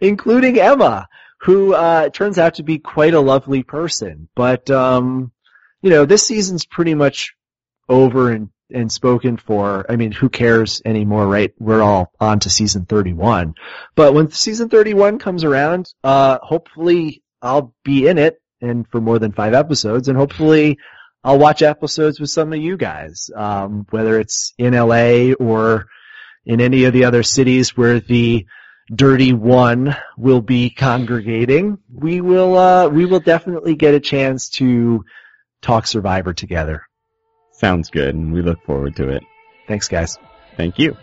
including Emma who uh, turns out to be quite a lovely person. But um, you know, this season's pretty much over and and spoken for. I mean, who cares anymore, right? We're all on to season 31. But when season 31 comes around, uh, hopefully I'll be in it and for more than five episodes, and hopefully I'll watch episodes with some of you guys, um, whether it's in LA or in any of the other cities where the Dirty One will be congregating, we will uh, we will definitely get a chance to talk Survivor together. Sounds good, and we look forward to it. Thanks, guys. Thank you.